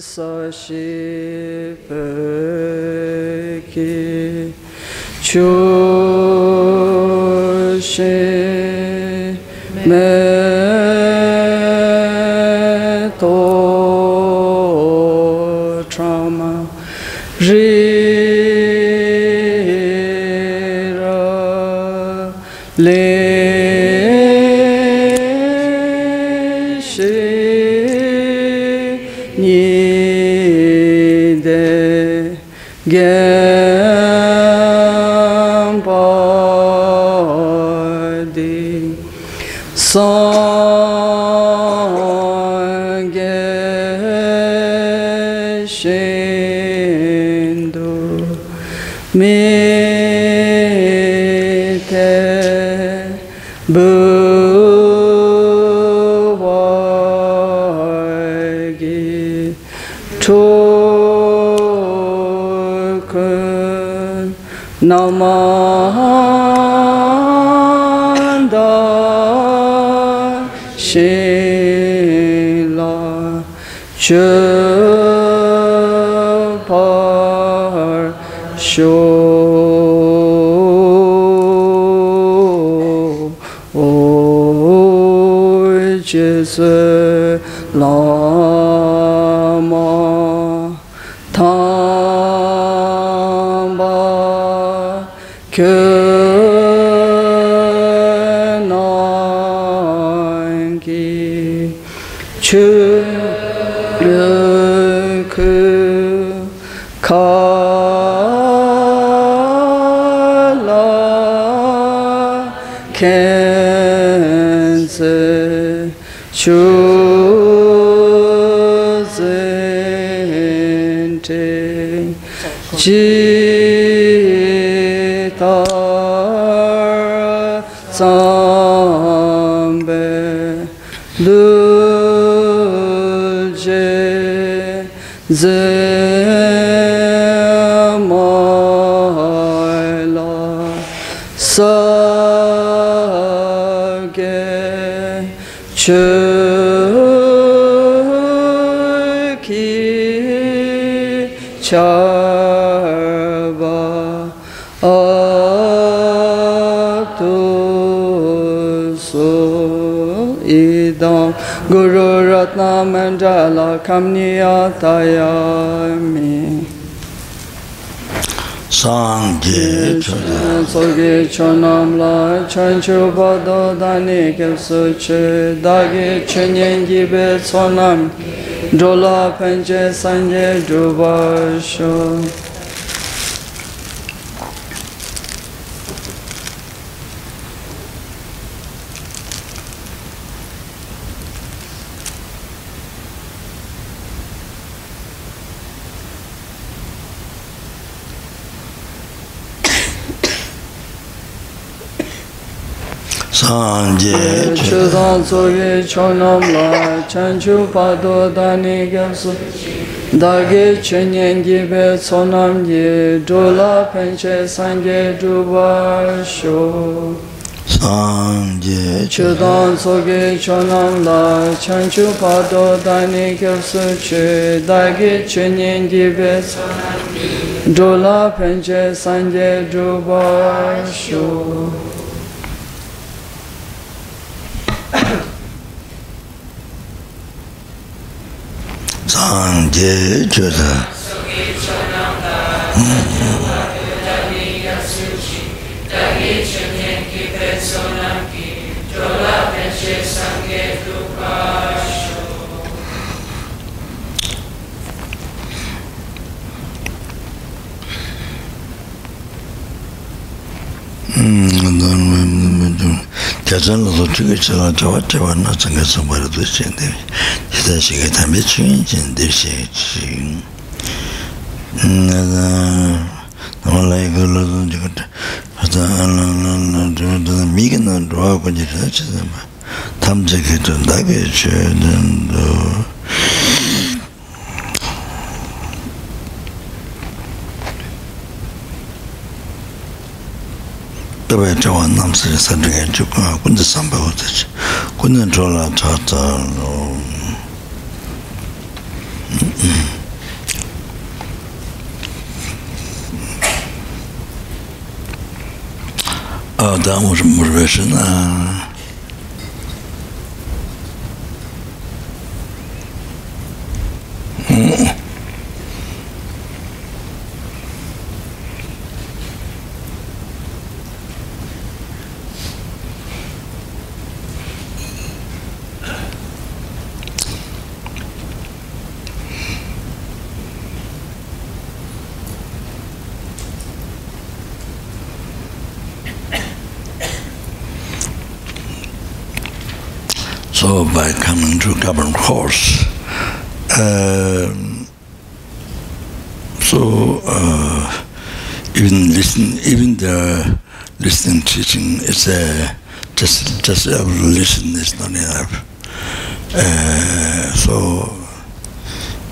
sashi peki chu she me Namanda Shila Chö 지달 삼배 늘제 제마라 사게 주기 자 kamniyatayami sāṅgī chūnā sōgī chūnām lā chāñchū bādō dāni kēpsū chū dāgī chūnyēngi bē chōnām dhūlā pēñchē sāṅgī dhūbā shū khang je chu zang tso ge cho nam la chan chu pa do da ni ge su da ge chen yen ge be tso nam ge do la pen che san ge du ba sho sang je chu zang tso ge cho nam la chan chu pa do da ni ge su che da ge chen yen ge be tso nam ge do la pen che san ge du ba sho Sangechoda. Hmm. Sangechoda. 대전 로트가 제가 저와 제가 나중에 선발도 했는데 제가 시게 담배 중인 대시 지금. 음 원래 이걸로 이제 하다 안안안 저도 미기는 좋아하고 이제 진짜 탐지기도 나게 주는데 tabayi chawa namsari sadrigaya chukunga kundi sambaya wadachi kundi chola chata mm-hmm. ah, da murbesha na. Mm-hmm. Government course, um, so uh, even listen, even the listening teaching is a just just a listen is not enough. Uh, so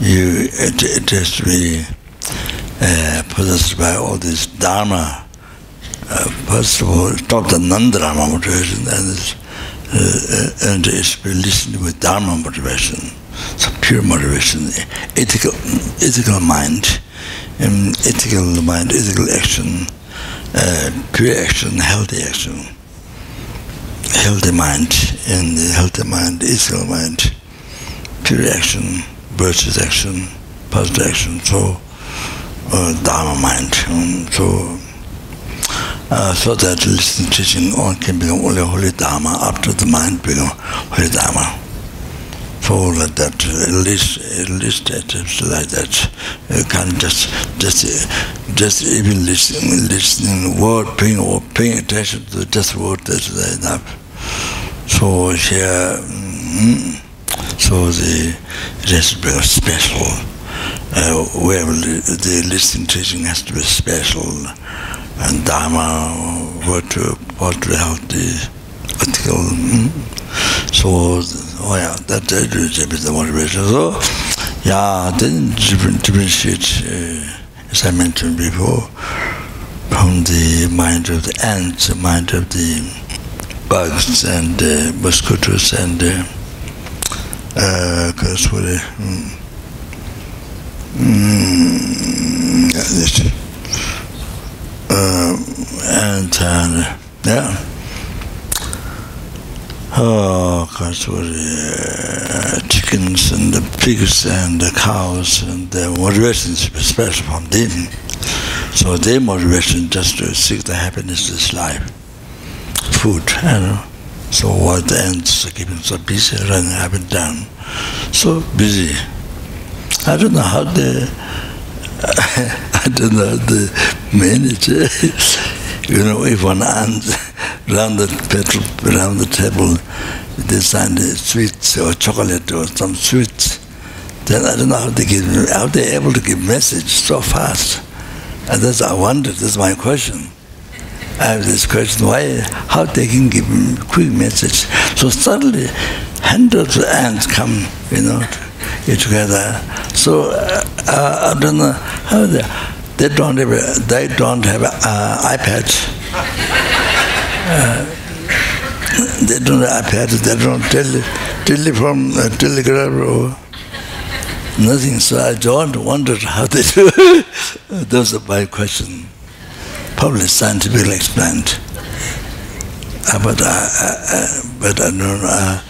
you it, it has to be uh, possessed by all this dharma. Uh, first of all, Dr. Nandrama motivation, and uh, and it's been listening with Dharma motivation, so pure motivation, ethical, ethical mind, um, ethical mind, ethical action, uh, pure action, healthy action, healthy mind, and healthy mind, ethical mind, pure action, virtuous action, positive action, so uh, Dharma mind, um, so uh, so that listening teaching on can become only holy dharma after the mind become holy dharma. So like that at least at least it's like that. You can't just just just even listening listening word paying or paying attention to just word that's enough. So here mm, so the rest becomes special. Uh, where the listening teaching has to be special and Dharma were to portray out the article. Hmm? So, oh yeah, that uh, is the motivation. So, yeah, then different, different differentiate, uh, as I mentioned before, from the mind of the ants, the mind of the bugs and uh, mosquitoes and uh, uh, cause what, uh, mm, mm, yeah, this, uh, and uh, yeah. Oh, gosh, what, uh, chickens and the pigs and the cows and the motivation is from them. So their motivation just to seek the happiness this life, food, you know. So what are keeping so busy, running up and down, so busy. I don't know how they I don't know the manager. you know, if one hands around the petrol, around the table, they sign the sweets or chocolate or some sweets, then I don't know how they give, how they able to give message so fast. And that's I wonder. That's my question. I have this question: Why? How they can give quick message? So suddenly, hundreds of ants come, you know together. So uh, uh, I don't know how they, they don't have they don't have uh, iPads. Uh, they don't have iPads. They don't tele, telephone, uh, telegraph or nothing. So I don't wonder how they do. Those are my question. Probably scientifically explained. Uh, but I, I, but I don't know.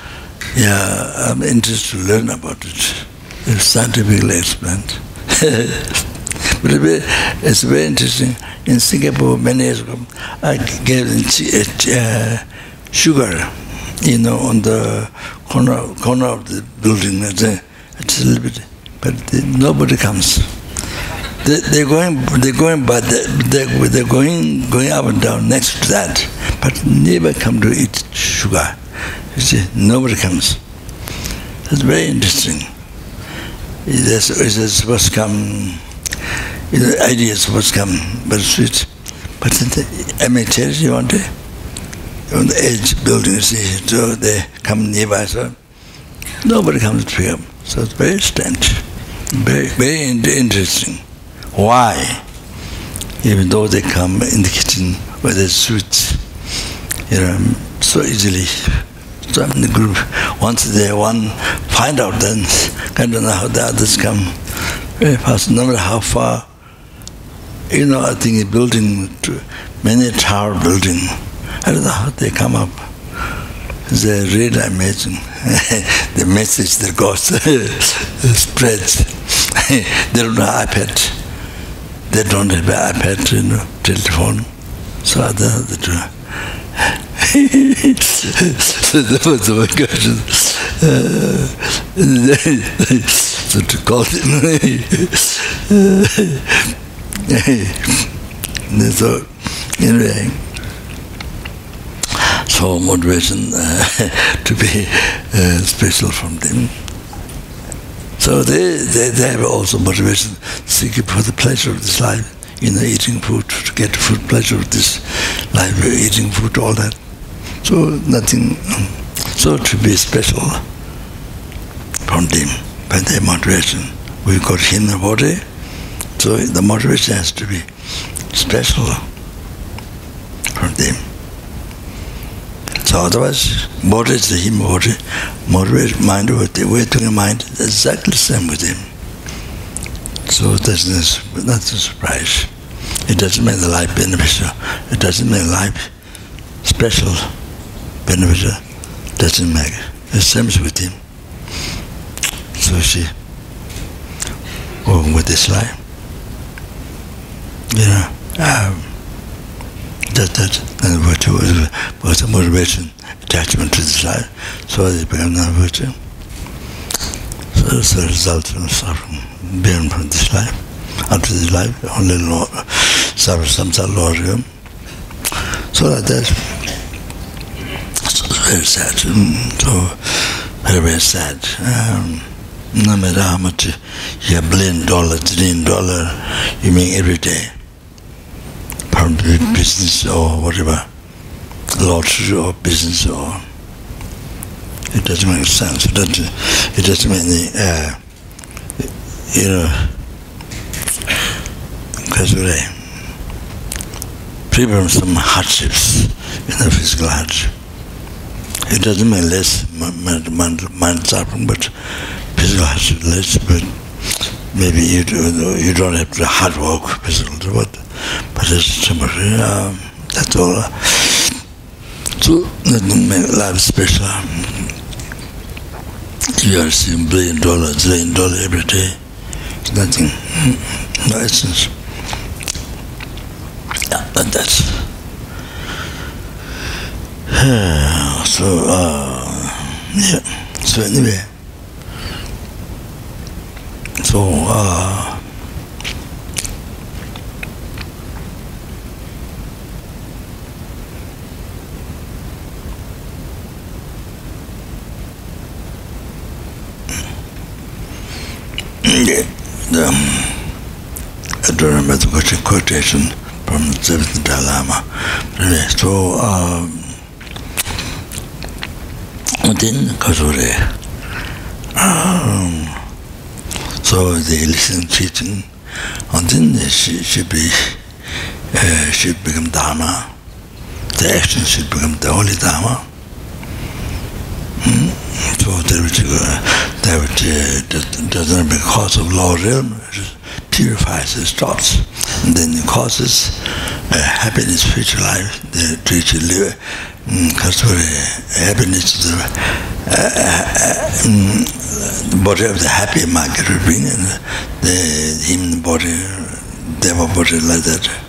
Yeah, I'm interested to learn about it. It's scientifically explained. but it's very interesting. In Singapore, many years ago, I gave uh, sugar, you know, on the corner corner of the building. It's a, it's little bit, but nobody comes. They, they're going, they're going, but they're, they're going, going up and down next to that, but never come to eat sugar. You see, nobody comes. That's very interesting. It's, it's supposed to come, the idea is supposed to come, but sweet. But the, I may tell you one day, on the edge building, you see, so they come nearby, so nobody comes to pick them. So it's very strange, very, very interesting. Why? Even though they come in the kitchen with his suits, you know, so easily. So in the group. Once they one find out, then I don't know how the others come very fast. No matter how far, you know, I think a building, many tower building, I don't know how they come up. They really amazing. the message that goes spreads. they don't have iPad. They don't have iPad, you know, telephone. So other the two. So that was my question. so to call him. so anyway so motivation uh, to be uh, special from them. So they, they, they have also motivation seeking for the pleasure of this life, know, eating food, to get food pleasure of this life, eating food, all that. So nothing, um, so to be special from them, by their motivation. We got the body, so the motivation has to be special from them. So otherwise, body is the him body, motivate mind to the mind, exactly the same with him. So that's not a surprise. It doesn't make the life beneficial. It doesn't make life special, beneficial. Doesn't make it. The same with him. So she, with this life, you know, um, that that and virtue was, was a motivation, attachment to this life, so it became non-virtue. So it's the result of suffering born from this life, after this life, only Lord, suffer samsara Lord. So like that, very sad. So very, very sad. Um, no matter how much you have billion dollar, trillion dollar, you make every day from business or whatever, lottery or business or it doesn't make sense. It doesn't. It doesn't make any. Uh, you know, because we free from some hardships in the physical hardship. It doesn't mean less mind, suffering, but physical hardship less. But maybe you do, you don't have to hard work physical, but but it's temporary. Um, that's all. So nothing make life special. You are seeing billion dollars, billion dollars every day. It's nothing. No essence. Yeah, but that's. so, uh, yeah. So anyway. So, uh, um, I don't remember the much quotation from the Tibetan Dalama. Anyway, so, um, within Kasure, um, so the listening teaching, and then she should be, uh, should become Dharma. The action should become the holy Dharma. So there was, uh, there was, uh, doesn't because of low realm, it purifies the thoughts. And then it causes uh, happiness future life, the future live, because mm, um, happiness is the, uh, uh, um, of the happy market will bring, and the, him, the body, devil body like that.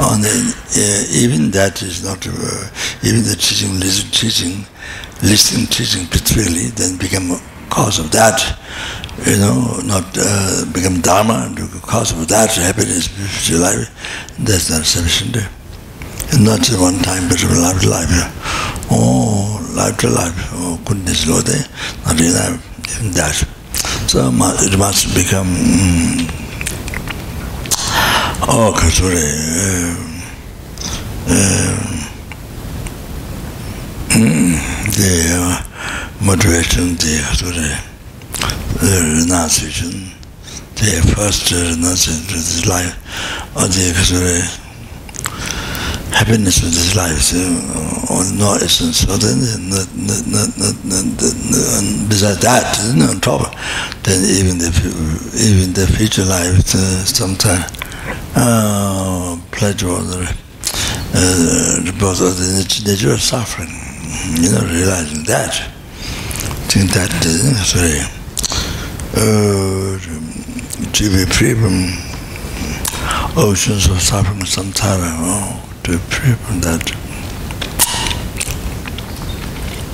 Oh, and even that is not, uh, even the teaching, listen, teaching, listening, teaching particularly, then become cause of that, you know, not uh, become dharma, cause of that happiness, spiritual life, that's not sufficient. And not just one time, but from life to life. Oh, life to life, oh, goodness, Lord, eh? not even that. So it must become... Mm, 어 가서래. 네 moderation 데 가서래. 나시준. 데 first nothing to this life 어제 가서래. Happiness in this life so on no essence so then not not not not and besides that no trouble. Then even the even the future life uh, sometimes uh, pleasure or the uh, both of the nature of suffering. You know, realizing that, think that, uh, sorry, uh, to be free from oceans of suffering sometimes. Oh, to pray from that.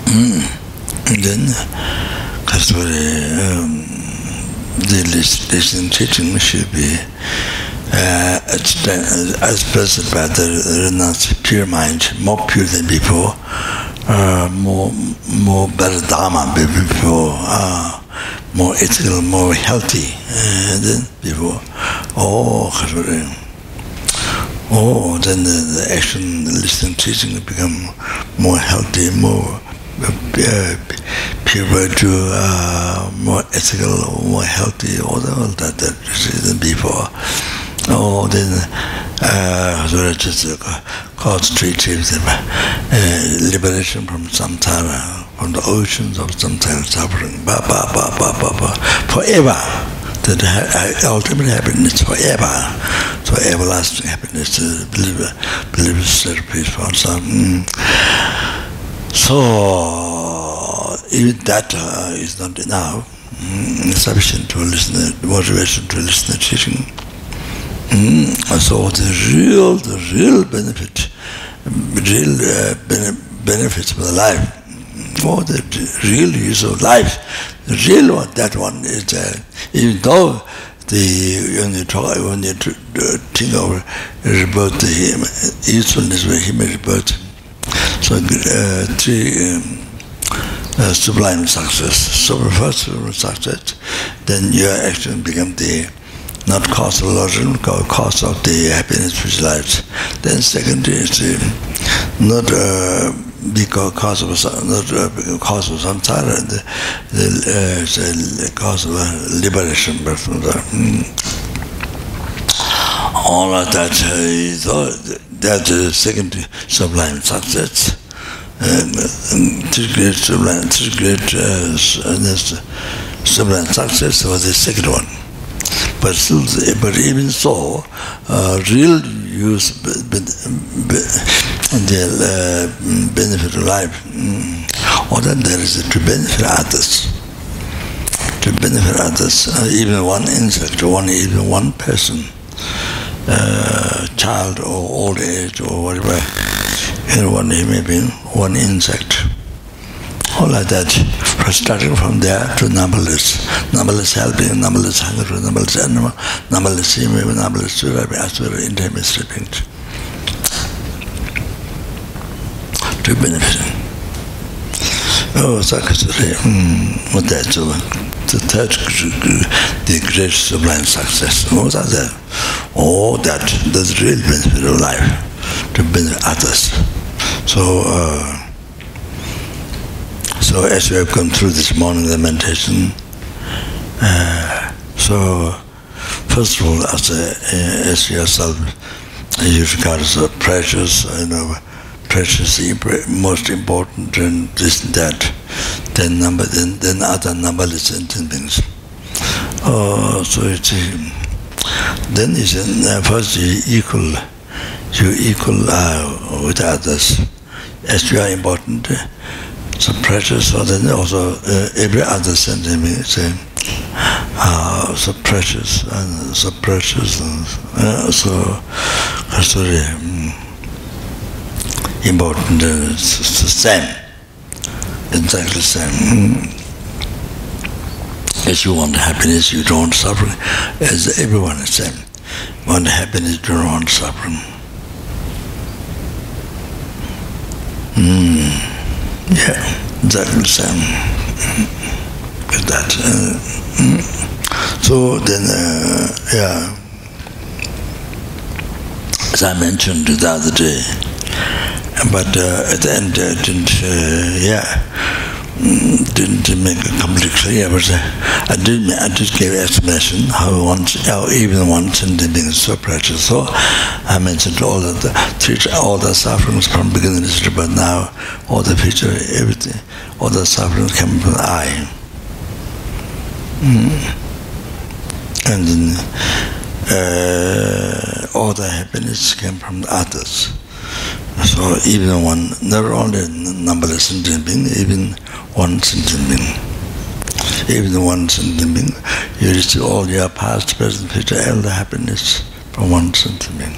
Mm. And then, because um, the listening teaching should be uh, as present by the renounced pure mind, more pure than before, uh, more more better dharma than before, uh, more ethical, more healthy uh, than before. Oh, oh, then the, the action, the listening, teaching become more healthy, more uh, pure virtue, uh, more ethical, more healthy, all, all that, that than before. Oh, then uh, so that uh, concentrated uh, liberation from samsara, from the oceans of samsara suffering, ba ba ba ba ba ba, forever that ultimate happiness forever, so everlasting happiness, uh, believe, believe peace for some. Mm. So even that uh, is not enough, mm, sufficient to listen, motivation to listen to teaching. Mm. So the real, the real benefit, real uh, benefits for the life, for the real use of life, the real one, that one is, uh, even though the when you talk, when you think of about the usefulness of human rebirth, so uh, three um, uh, sublime success. So first success, then your action become the not cause of illusion, cause of the happiness which lives. Then second is not uh, because of not uh, cause of samsara, the, the, uh, cause of liberation, but from the, mm, all of that uh, is all, that uh, second sublime success. Um, three great sublime, three great uh, sublime success was the second one. But but even so, uh, real use the uh, benefit of life, mm, or that there is to benefit others, to benefit others, uh, even one insect, one even one person, uh, child or old age or whatever, anyone he may be, one insect all like that, starting from there to numberless, numberless helping, numberless hunger, numberless animal, numberless human, numberless surviving, asura, intimate sleeping, to benefit. Oh, Sakasuri, hmm, what that, so the third, the great sublime success, what are that? Oh, that, that's the real benefit of life, to benefit others. So, uh, so as we have come through this morning the meditation, uh, so first of all, as, a, uh, as yourself, you regard as a precious, you know, precious, most important, and this and that, then number, then, then other numberless things. Oh, so it's then it's uh, first you equal, you equal uh, with others as you are important so precious, so then also uh, every other sentiment saying, uh, so precious and so precious and uh, so very um, important, uh, it's the same, exactly the same. Mm. As you want happiness, you don't suffer. As everyone is same. Want happiness, you don't want suffering. Mm. Yeah, exactly same. With that. Uh, so then, uh, yeah, as I mentioned the other day, but uh, at the end, didn't, yeah, didn't make it completely clear, but I did I did give explanation how one how even one sentient being is so precious. So I mentioned all of the future, all the sufferings from beginning history, but now all the future, everything, all the sufferings come from the I. Mm. And then, uh, all the happiness came from the others. So even one, not only numberless sentient being, even one sentient being. Even one sentient being, you receive all your past, present, future, all the happiness from one sentient being.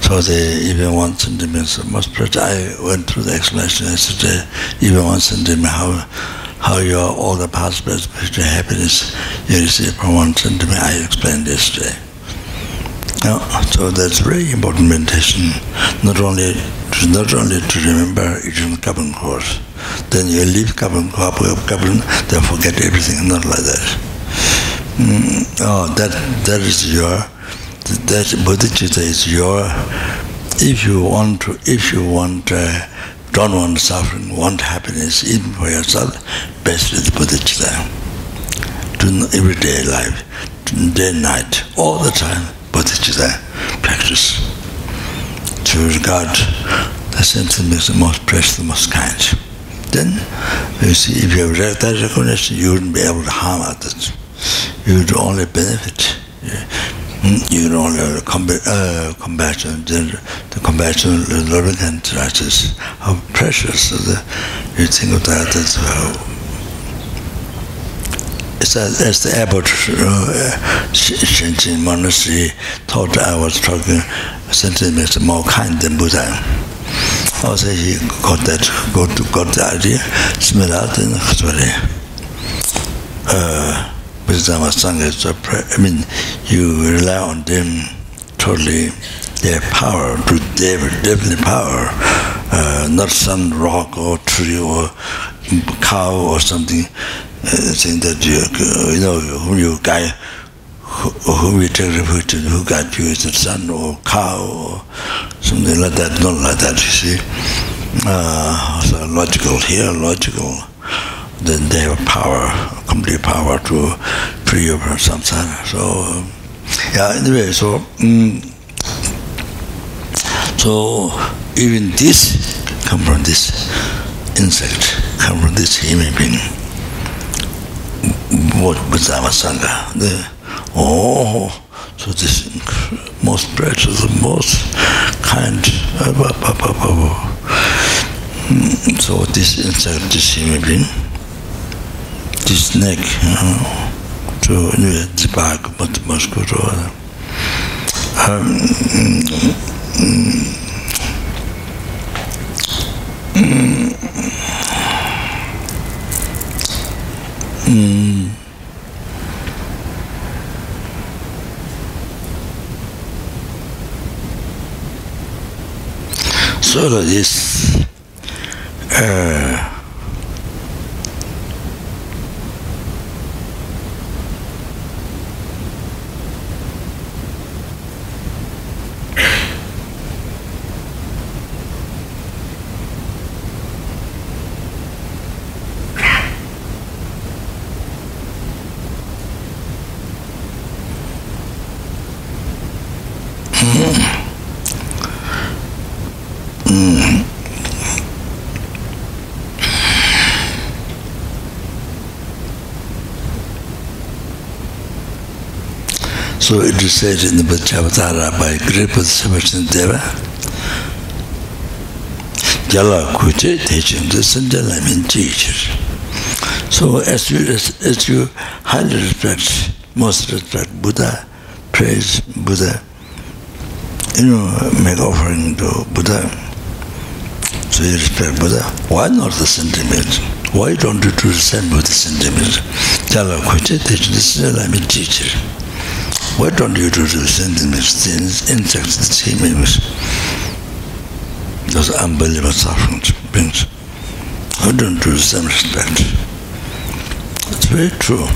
So the even one sentient being is most precious. I went through the explanation yesterday, uh, even one sentient being, how, how your all the past, present, future happiness you receive from one sentient being, I explained yesterday. Yeah, so that's very important meditation. Not only not only to remember eating Kopan course, then you leave Kopan Kopan, then forget everything. Not like that. Mm, oh, that that is your that bodhicitta is your. If you want to, if you want, uh, don't want suffering, want happiness, even for yourself, best is bodhicitta. Do everyday life, day and night, all the time bodhicitta practice to regard the sentient is the most precious, the most kind. Then, you see, if you have that recognition, you wouldn't be able to harm others. You would only benefit. You would only combat, uh, compassion, the compassion, the loving and righteous. How precious is the, you think of that as well it's as as the abbot uh, Shenjin monastery thought I was talking sentiments more kind than Buddha. 어서 이 거들 거두 거다리 스메라든 그래 어 비자 마상에서 I mean you rely on them totally. Their power to their definite power. Uh, not some rock or tree or cow or something uh, saying that you, uh, you know who you guy whom you take refuge to, who got you is the sun or cow or something like that, not like that, you see. Uh, so logical here, logical. Then they have power, complete power to free you from samsara. So, yeah, anyway, so, um, so even this come from this insect, come from this human being. what Bhajama Sangha. The, oh, so this most precious, most kind. So this inside this human being, this neck, so anyway, the back, but the muscle, um, mm, mm, sort of this uh, So it also illustrated in the Bhajavatara by Gripa Deva. Jala kuche techin the and Jala teacher. So as you, as, as you highly respect, most respect Buddha, praise Buddha, you know, make offering to Buddha, so you respect Buddha. Why not the sentiment? Why don't you do the same with the sentiment? Jala kuche techin the and Jala teacher. Why don't you do the sentiments, insects, the seemings, those unbelievable sufferings, brings? Why don't you do same respect? It's very true.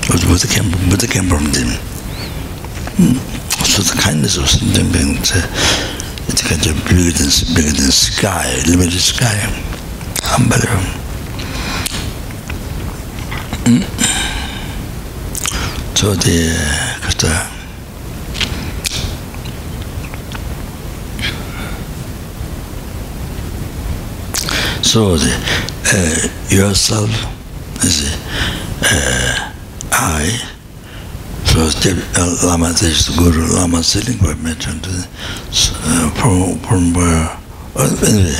Because Buddha came, Buddha came from them. So the kindness of sentient beings, it's kind of bigger than, bigger than sky, limited sky. Unbelievable. 저디 그때 so the uh, yourself is uh, I so the uh, Lama this Guru Lama sitting by mentioned uh, from from where uh, anyway,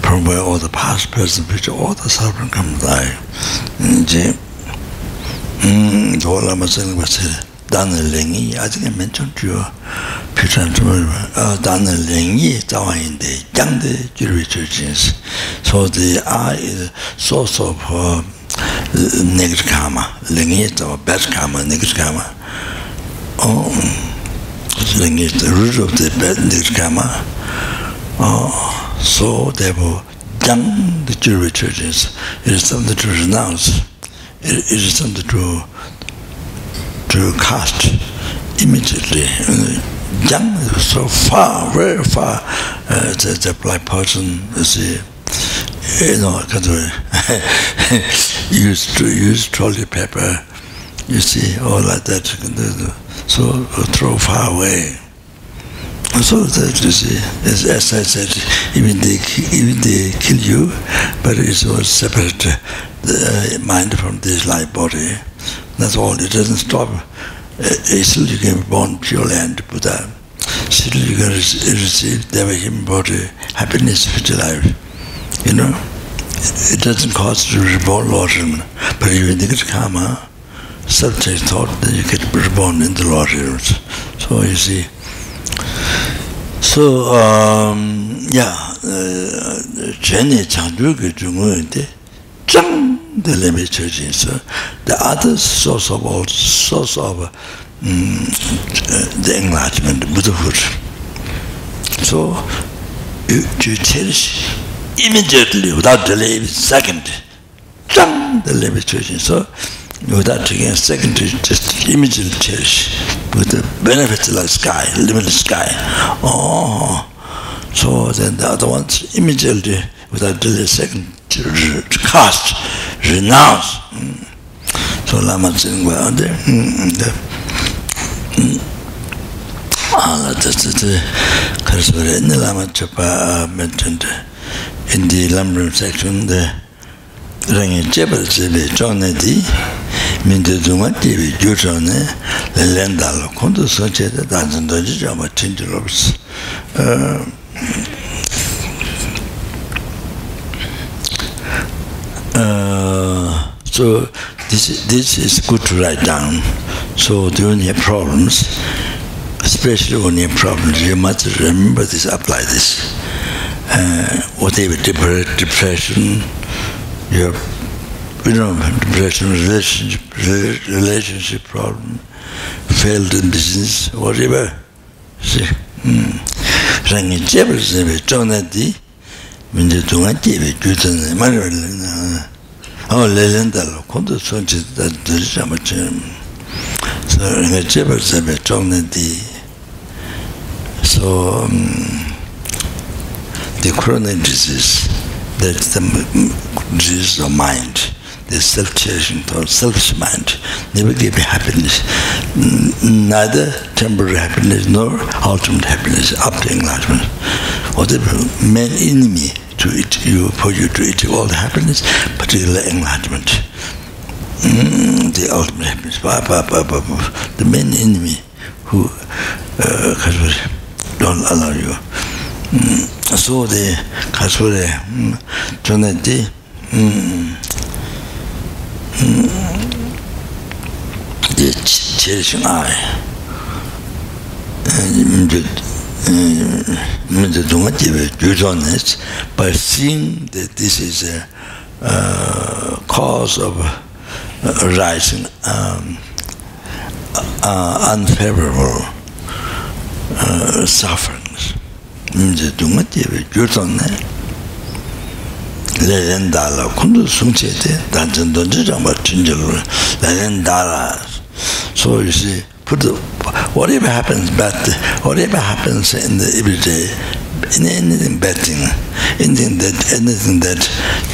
from where all the past present future all the suffering comes die and dhōla māsāla māsāla dāna lēngi ātika mēnchōng chūyō pīchān chūmā dāna lēngi dāwa yīndē gyāngdē jirvī chūchīns so the ā is source of uh, negative karma lēngi dāwa bad karma negative karma oh lēngi is the root of the bad negative karma oh so therefore gyāng the jirvī chūchīns it is something to renounce it is something to to cast immediately young so far very far uh, the, the black person is you know kind of used to use trolley paper you see all like that so throw far away so that you see as, as I said even they, even they kill you but it was separate the mind from this life body. That's all. It doesn't stop. Uh, still you can be born pure land, Buddha. Uh, still you can receive the human body, happiness future life. You know? It, it doesn't cause reborn lotion, but if you think it's karma. Subject thought then you get reborn in the lotions. So you see. So, um, yeah, uh, Jenny Chandu ki chungu yante, zhang the limit church so the other source of all source of um, the enlightenment buddhahood so you, you cherish immediately without delay second. Zhang the limit church so without taking a second to just immediately cherish with the benefits like sky limitless sky. Oh so then the other ones immediately without delay second to cast renounce. So lama tsingwa ande hmm, ala hmm. ah, tsitsi karswara indi lama tsapa ah, mentioned in the lamrim section the rangi e chebal tsebe chokne di minde dzunga tibi gyu chokne lelen dalo kundu soche de danzan doji chokwa tinti lopsi ah, hmm. Uh, so this this is good to write down. So when you have problems, especially when you have problems, you must remember this, apply this. Uh, whatever depression, your you know depression, relationship, relationship problem, failed in business, whatever. See, hmm. 민제 동안 집에 주던데 말을 어 레전드로 콘도 손지 들지 않았지 so in the jebel zebe chona di so um, the chronic disease that's the disease of mind the self-cherishing thought, selfish mind, never give happiness, neither temporary happiness nor ultimate happiness up to enlightenment. Whatever main enemy to it, you, for you to it, all the happiness, particularly enlightenment. Mm, the ultimate happiness. Bah, bah, bah, bah, bah. The main enemy who uh, don't allow you. Mm, so the Kasuri, mm, Jonati, mm, mm, the cherishing eye, and the the Duma Tibet, Judanes, by seeing that this is a uh, cause of uh, rising um, uh, unfavorable uh, sufferings. The Duma Tibet, Judanes, lēn dāla kundu sūngcē tē dāncān dōnchē chāmbā chīnchē lō lēn dāla so you see put the, whatever happens bad, whatever happens in the everyday, in anything bad thing, anything that, anything that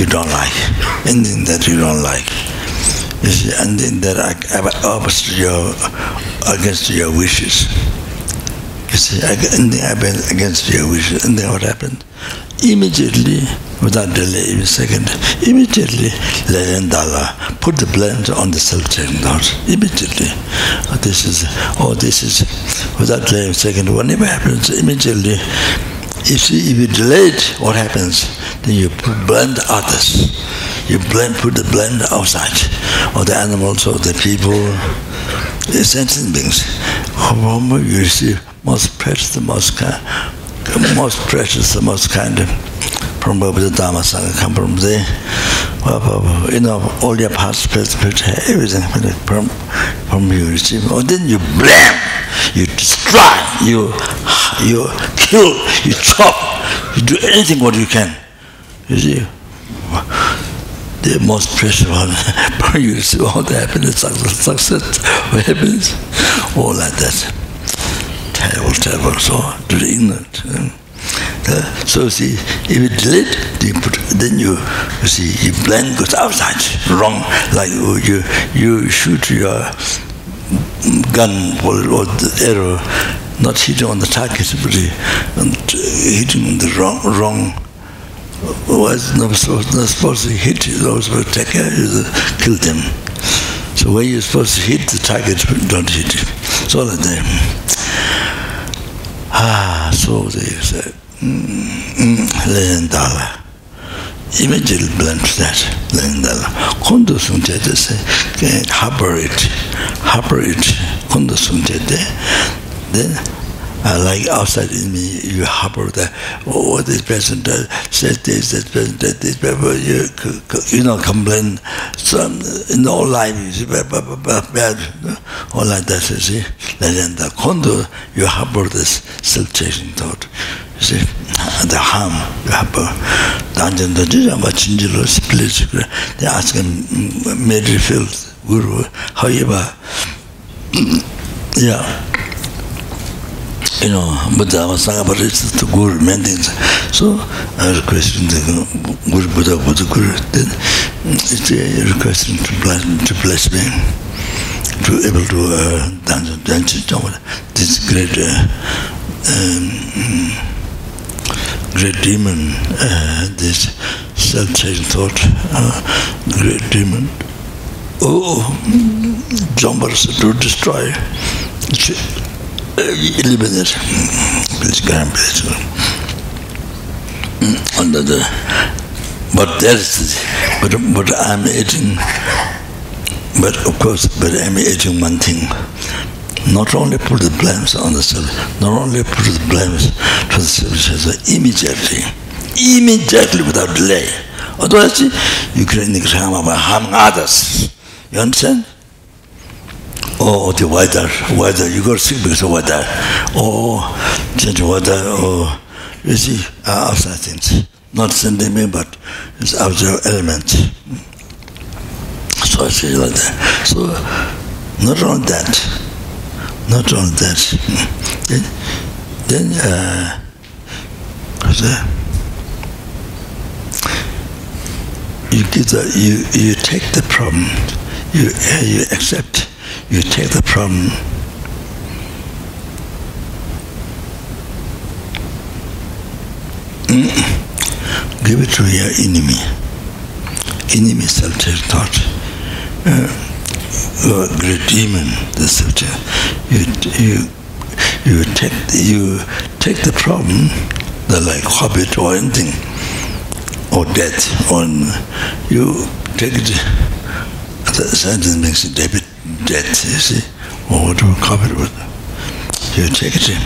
you don't like, anything that you don't like, You see, and then they're opposite your, against your wishes. You see, and against your wishes. And then what happened? Immediately, without delay, even second, immediately, Layandala put the blame on the self-taking thought. Immediately. Oh, this is, oh, this is, without delay, second, whatever happens, immediately, you see, if you delay it, what happens? Then you blame others. You blame, put the blame outside, or the animals, or the people, the sentient beings. From you receive most precious, the most kind, most precious, the most kind from the Dharma Sangha come from there. You know, all your past, present, future, everything from, from you receive. Or then you blame, you destroy, you, you kill, you chop, you do anything what you can. You see? The most precious one, you receive all the happiness, success, success, happiness, all like that the ignorant. Uh, so see, if you delete, you put, then you, you see, you blend goes outside, wrong. Like you, you shoot your gun or, the arrow, not hitting on the target, but hitting on the wrong, wrong. Was not supposed, not supposed to hit those who take care, you kill them. So when you're supposed to hit the target, don't hit it. 아 소데스 음 렌달라. imagine blends that 렌달라 콘도 숨제데스 그 harbor it harbor it 콘도 숨제데 then uh, like outside in me, you harbor that, oh, what this person does, says this, this person does this, but you, you know, complain. Some, in all life, you see, bad, bad, bad, bad, all like that, you see. And then the condo, you harbor this self-chasing thought, you see, and the harm you harbor. Uh, Danjan Dajija, what Chinjilo, split, they ask him, mm, Medrifield, Guru, however, yeah, you know, Buddha was Sanghaparishita to Guru maintains. So I requested the Guru Buddha Buddha Guru, then it's a request to bless, to bless me, to able to uh, dance, dance, dance this great, uh, um, great demon, uh, this self-taking thought, uh, great demon, oh, oh jumpers to destroy. Place under the but that is but but I'm eating but of course but I'm eating one thing not only put the blames on the self not only put the blames to the self immediately immediately without delay. Otherwise you can harm others you understand oh the weather weather. You got sick because of weather. Oh change weather. Oh you see outside things. Not sending me but it's outside elements so I say like that. So not only that. Not only that. Then then uh you give the you you take the problem. You you accept you take the problem. Give it to your enemy. Enemy self-take thought uh, or great demon the self you you you take you take the problem the like habit or anything or death on you take it the sentence makes it debit death, you see, or what we cover with. You take it in.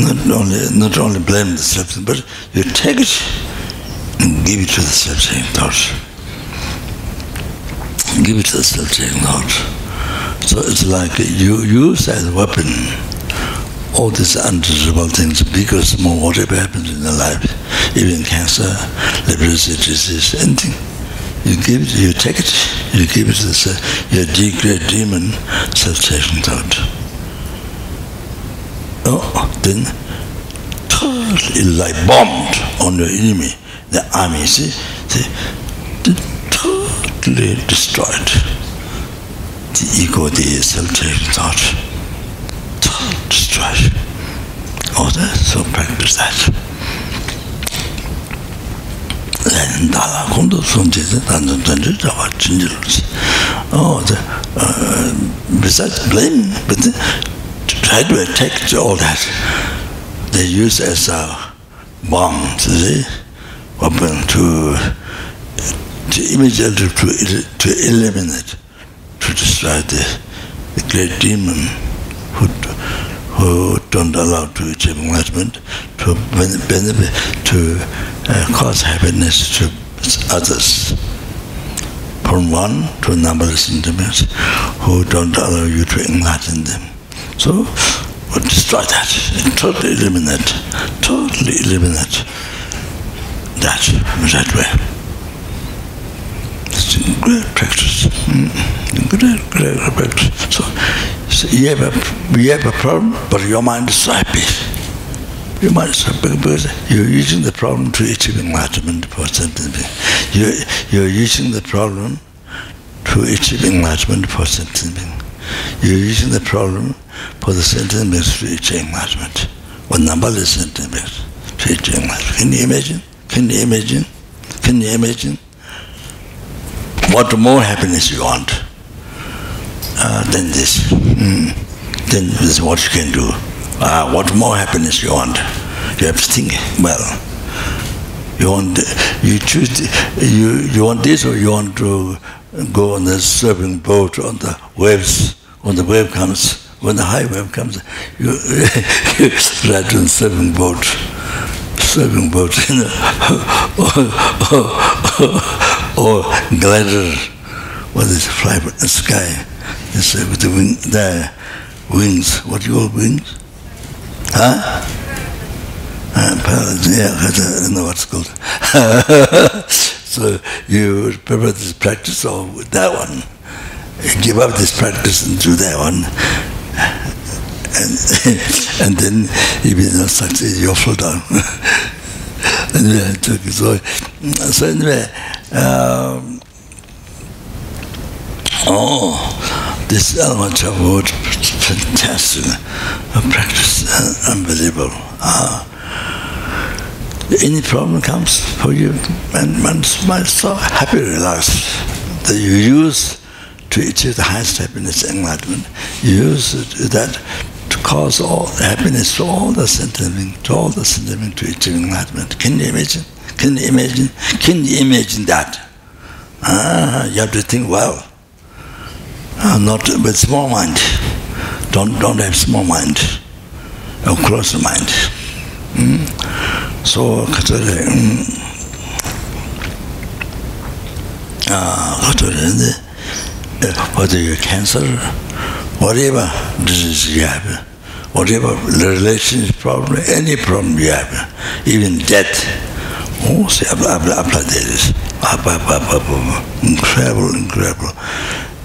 Not only, not only blame the self, but you take it and give it to the self-same thought. Give it to the self-same thought. So it's like you use as a weapon all these undesirable things, big or small, whatever happens in the life, even cancer, leprosy, disease, anything you give it, you take it, you give it to the your degrade demon self-taken thought. Oh, then totally like bombed on your enemy, the army, see, see totally destroyed the ego, the self-taken thought, totally destroyed. Oh, that's so practice that. 자연 달라 공도 손제서 단전 전제 잡아 진지로스 어제 besides blame but the, to try to attack all that they use as a bomb see weapon to to immediately to, to eliminate to destroy the, the great demon who who don't allow to achieve enlightenment, to benefit, to uh, cause happiness to others. From one to numberless sentiments who don't allow you to enlighten them. So, we'll destroy that, totally eliminate, totally eliminate that, that way. It's great practice. Mm. Great, great practice. So, you, have a, you have a problem, but your mind is happy. Your mind is happy because you're using the problem to achieve enlightenment You're, you're using the problem to achieve enlightenment for sentient You're using the problem for the sentient to achieve enlightenment. One numberless sentient beings to achieve enlightenment. Can you imagine? Can you imagine? Can you imagine? what more happiness you want uh, than this? Mm. Then this is what you can do. Uh, what more happiness you want? You have to think, well, you want, you choose, you, you want this or you want to go on the surfing boat on the waves, when the wave comes, when the high wave comes, you, ride on surfing boat, surfing boat, you know, or glider what is fly sky uh, with the wing the wings. What do you call wings? Huh? Uh, yeah I don't know what's called. So you prepare this practice or that one? You give up this practice and do that one. And and then you be not succeed you'll fall down. Anyway so so anyway um, oh, this element of wood, fantastic, a practice, uh, unbelievable. Uh, any problem comes for you, and one's mind so happy, relaxed, that you use to achieve the highest happiness, enlightenment. You use that to cause all the happiness to all the sentiment, to all the sentiment to achieve enlightenment. Can you imagine? Can you imagine? Can you imagine that? Ah, you have to think well. Ah, not with small mind. Don't don't have small mind. Or close mind. Mm? So, katore, mm, ah, katore, whether you're cancer, whatever disease you have, whatever relationship problem, any problem you have, even death, Oh, see, I've, I've played this. Up, up, up, up. Incredible, incredible,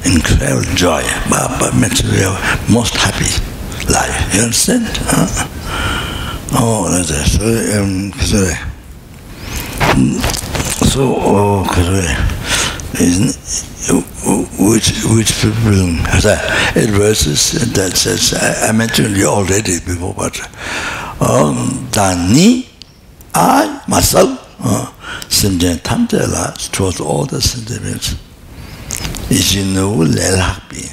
incredible joy. Up, up, makes you most happy life. You understand? Huh? Oh, that's it. So, um, so, oh, isn't which which people has adverses that says I, I mentioned you already before, but um, Dani, I myself uh, simjen tamze towards all the sentiments is you know lelakbi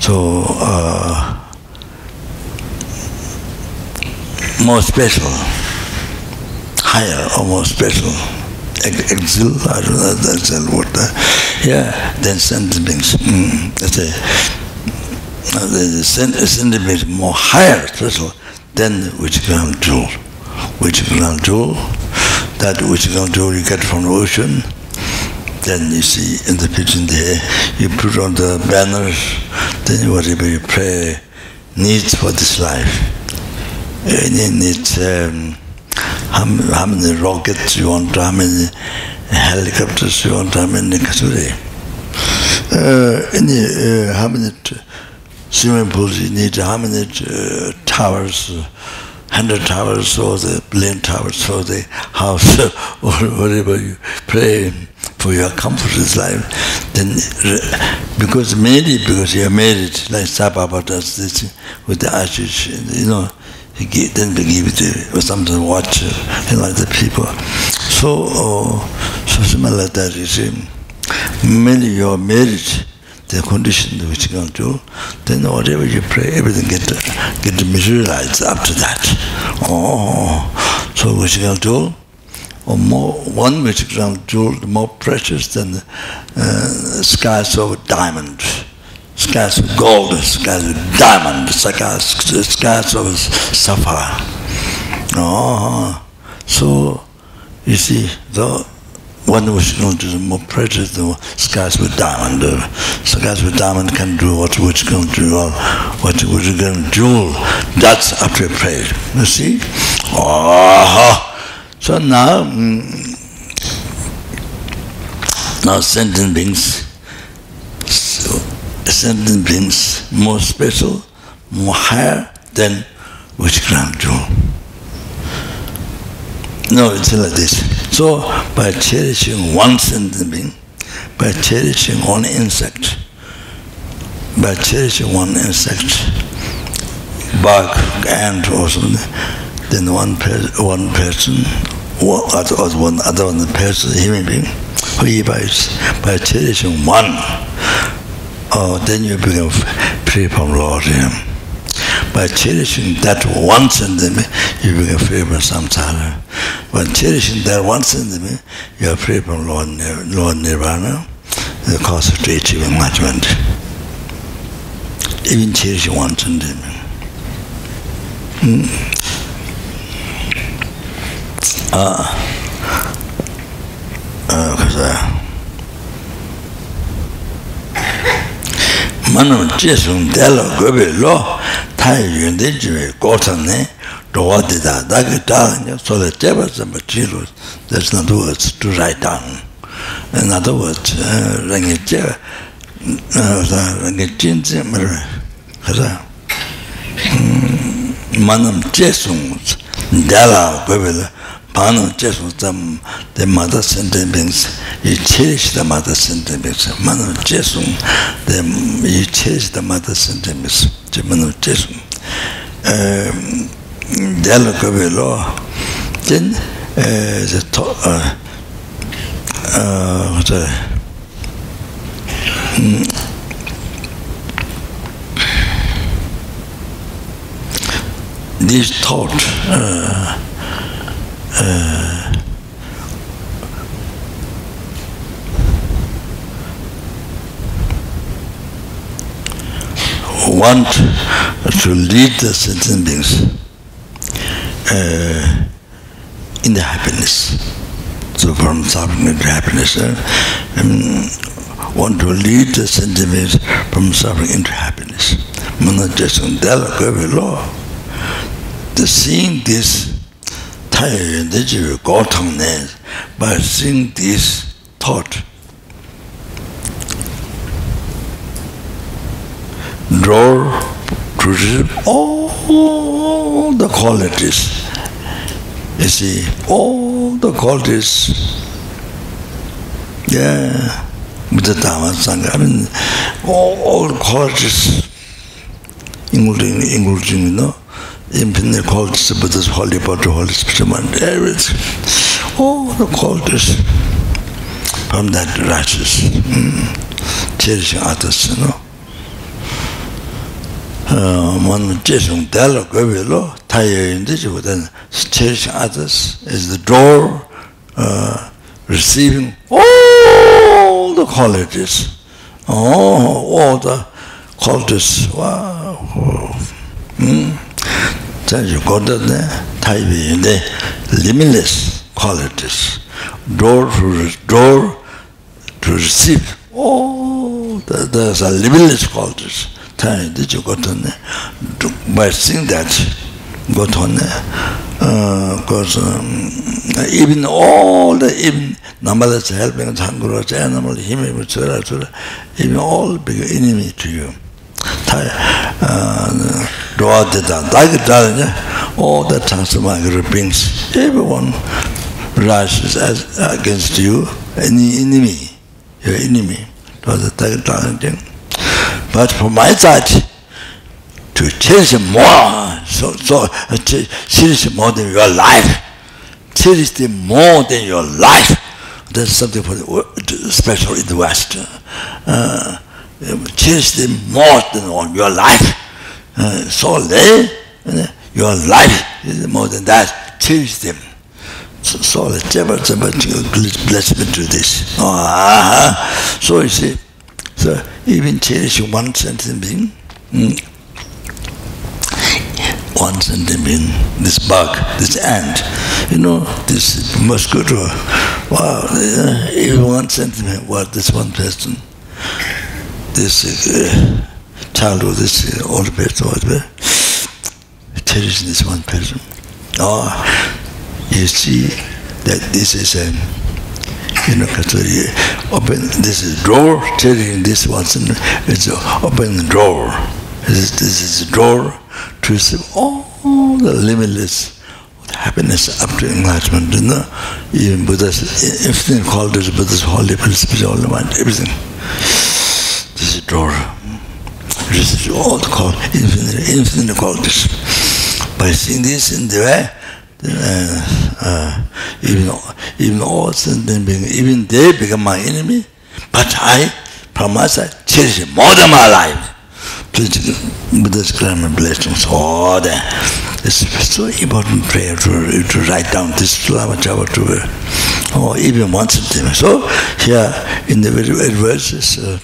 so uh, more special. Higher or more special. Exil I don't know that's the word yeah then sentiments mm, that's a uh, the sentiments more higher special than wish-granting jewel. Wish-granting jewel? That which ground don't you get from the ocean. Then you see in the pigeon there, you put on the banners, then whatever you pray, needs for this life. Any needs, um, how, how many rockets you want, how many helicopters you want, how many kasuri. Uh, any, uh, how many swimming pools you need, how many uh, towers, uh, hundred towers or the billion towers or the house or whatever you pray for your comfort in life, then because maybe because you're married, like Sababa does this with the ashes, you know, he give, then we give it to, or something to watch, you know, like the people. So, uh, so similar that, you see, when you're married, the condition which you can to, then whatever you pray, everything get get materialized after that. Oh, so can do, or more one can do more precious than uh, skies of diamond, skies of gold, skies of diamond, skies, skies of sapphire. Oh, so you see the one which going to more precious—the skies with diamond. Uh, skies with diamond can do what which can do, or what which can do. That's after prayer. You see? Oh, so now, mm, now sentient beings, so, sentient beings more special, more higher than which can do. No, it's like this. So, by cherishing one sentient being, by cherishing one insect, by cherishing one insect, bug, ant or something, then one, per one person, or one other one person, human being, who he buys, by cherishing one, oh, then you become free from Lord. Yeah by cherishing that one sentiment, you become free from samsara. By cherishing that one sentiment, you are free from Lord, Lord Nirvana, the cause of achieve enlightenment. Even cherishing one sentiment. Mm. Ah, uh, 그래서 manam jesung delo gobe lo tai yunde jiwe kotan ne rowa dida dagi daga so that jeba zamba jiru that's not the words to write down in other words 반은 제수 좀 데마다 센텐스 이 체시다 마다 센텐스 만은 제수 데이 체시다 마다 센텐스 제만은 제수. 에 델로 카벨로 진 에제 토 어저 this thought uh, uh, want to lead the sentient beings uh, in the happiness. So from suffering into happiness, uh, um, want to lead the sentient beings from suffering into happiness. The seeing this 타에 내지 고통네 by seeing this thought draw to all the qualities you see all the qualities yeah Buddha Dhamma Sangha I mean all, all qualities including including you know infinite qualities of Buddha's holy body, holy spirit everything all the qualities from that righteous. Mm. cherishing others you know. Ah, man jesung dalo gobelo tayo in this then cherishing others is the door uh, receiving all the qualities. Oh all the qualities. Wow. Mm. 자주 거든데 타입인데 limitless qualities door to door to receive oh there's a limitless qualities 타입 did you got on by seeing that got on uh cause um, even all the even number that's helping 한국어 animal 힘이 붙여라 even all big enemy to you 다 roa de da da ge da ne all the brings everyone rises as against you any enemy, your enemy. But for my side, to cherish more, so, so uh, cherish more than your life, cherish them more than your life. That's something for the, special in the West. Uh, cherish them more than your life. Uh, so they, uh, your life is more than that. Cherish them. So, so the Jabba Jabba bless me to this. Oh. So you see, so even cherish one sentence being, one sentence being, this bug, this ant, you know, this mosquito, wow, even one sentence, what this one person, this is uh, childhood, this uh, old person, whatever, cherish this one person. Oh, you see that this is a, you know, you open, this is door, telling this one's, it's an open door. This, this is a door to receive all the limitless happiness up to enlightenment. You know, even Buddha's, everything called as Buddha's holy principles, all the mind, everything. This is a door. Is all call, infinite, infinite qualities. By seeing this in the way, uh, uh, even even all sentient beings, even they become my enemy, but I, from my cherish more than my life. Buddha's grammar blessings, all that. It's so important prayer to, to write down this Lama Chava to, or even one sentiment. So here in the very, very verses, uh,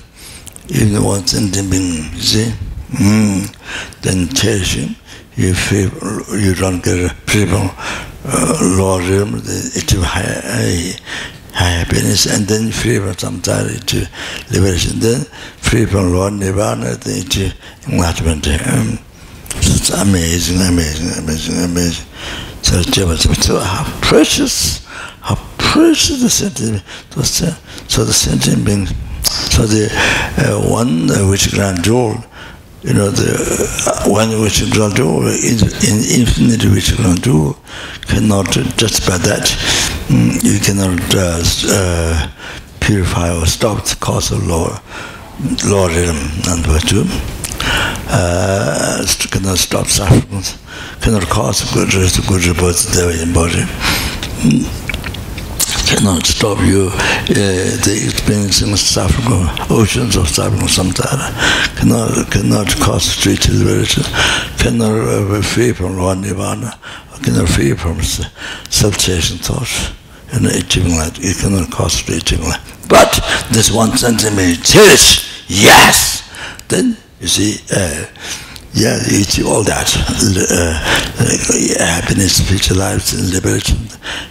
even one sentiment being, you mm, then cherishing, you If you don't get people uh, lower realm, achieve high, high happiness, and then free from samsara to liberation. Then free from lower nirvana, to enlightenment. Um, it's amazing, amazing, amazing, amazing. So, so how precious, how precious the sentiment. So the sentient being, So the uh, one uh, which grand jewel you know, the uh, one which grand rule, in, in infinite which grand rule, cannot just by that, mm, you cannot just, uh, purify or stop the cause of law, law rhythm and virtue. Uh, cannot stop suffering, cannot cause good, good rebirth in the body. Mm. Cannot stop you uh, the experiencing suffering, oceans of suffering samsara, cannot, cannot street liberation, cannot uh, free from one nirvana, cannot free from self-cherishing thoughts, and achieving light, it cannot cause achieving. But this one sentiment, cherish, yes! Then, you see, uh, yeah, it's all that. Uh, uh, happiness, spiritual life, liberation,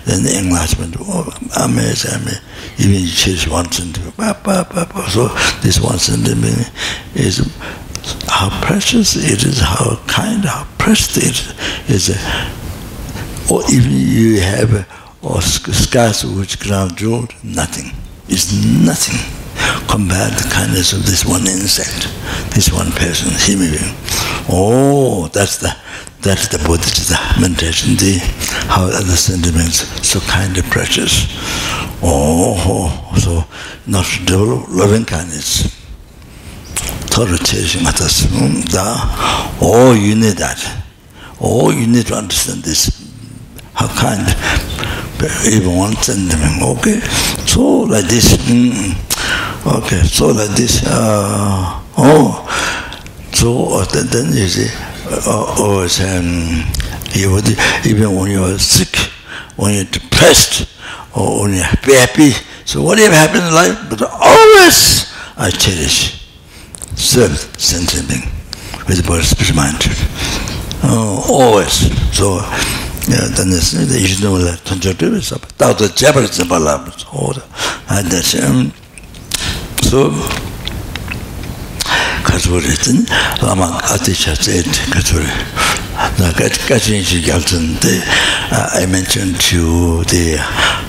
then the enlightenment. Oh, amazing, amazing. Even change one sentiment. So this one sentiment is how precious it is, how kind, how precious it is. Or even you have a, or scarce wish-granting jewel, nothing. It's nothing compared the kindness of this one insect, this one person, human being. Oh, that's the that's the Bodhicitta meditation, the how other sentiments so kind and precious. Oh, so not to develop loving kindness. Total changing others. Oh, you need that. Oh, you need to understand this. How kind, even one sentiment. Okay, so like this. Mm, Okay, so that this, uh, oh, so uh, then, then you see, uh, oh, um, you would, even when you are sick, when you're depressed, or when you're happy, so whatever happens in life, but always I cherish, serve, sensing with the body, spirit mind. Uh, always. So, yeah, then this, you should know that, don't you do this, but that's a Japanese Bible, and that's, um, 가서 가서랬든 아마 아티샤셋 가서래 나 같이 얘기할던데 I mentioned to you the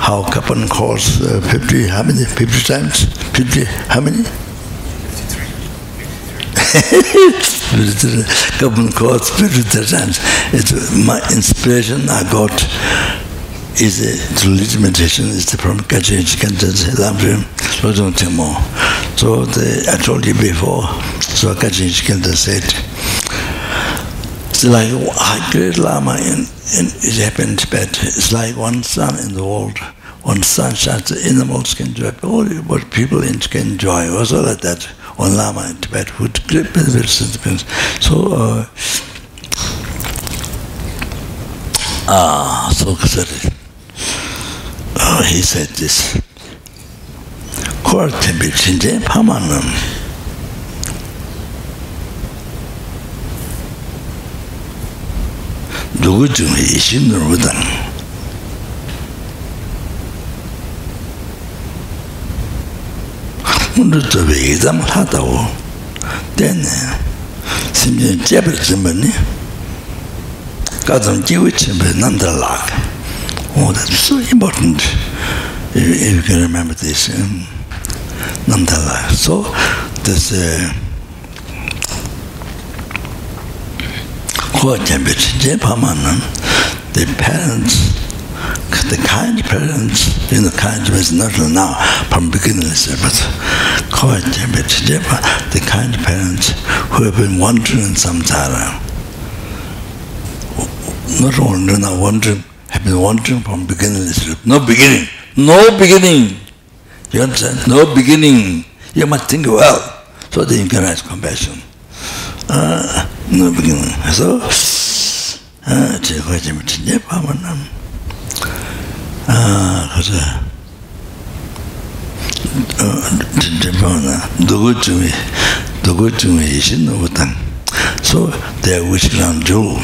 how carbon costs uh, 50 how many? 50 times? 50 how many? Carbon costs 50 times. It's my inspiration I got is the meditation is the from Kachin Chikanta Lamrim Lojong Temo. So the, I told you before, so Kachin Chikanta said, it's like a great Lama in, in it happened but it's like one sun in the world. One sun shines, the animals can enjoy, all what people can enjoy, also like that. One Lama in Tibet would great benefits. So, uh, ah, so considered. Oh, he said this. Kor tebi chinde pamanam. Dugu chungi ishin nurudan. Mundu tobi idam lhatawo. Dene, simjen jebi chimbani, kazam jiwi chimbani nandar laka. Oh, that's so important. If, if you can remember this. Um, nonetheless, So, this uh, um, the parents, the kind parents, you know, kind is not now from beginning, but the kind parents who have been wandering samsara, not only now wandering, have been wandering from beginning No beginning. No beginning. You understand? No beginning. You must think well. So that you can have compassion. Uh, no beginning. So, uh, je kwa je mti je pa manam. Ah, kaza. Je pa na. Dogo chumi. Dogo chumi ishin no utang. So, they are wishing on jewel.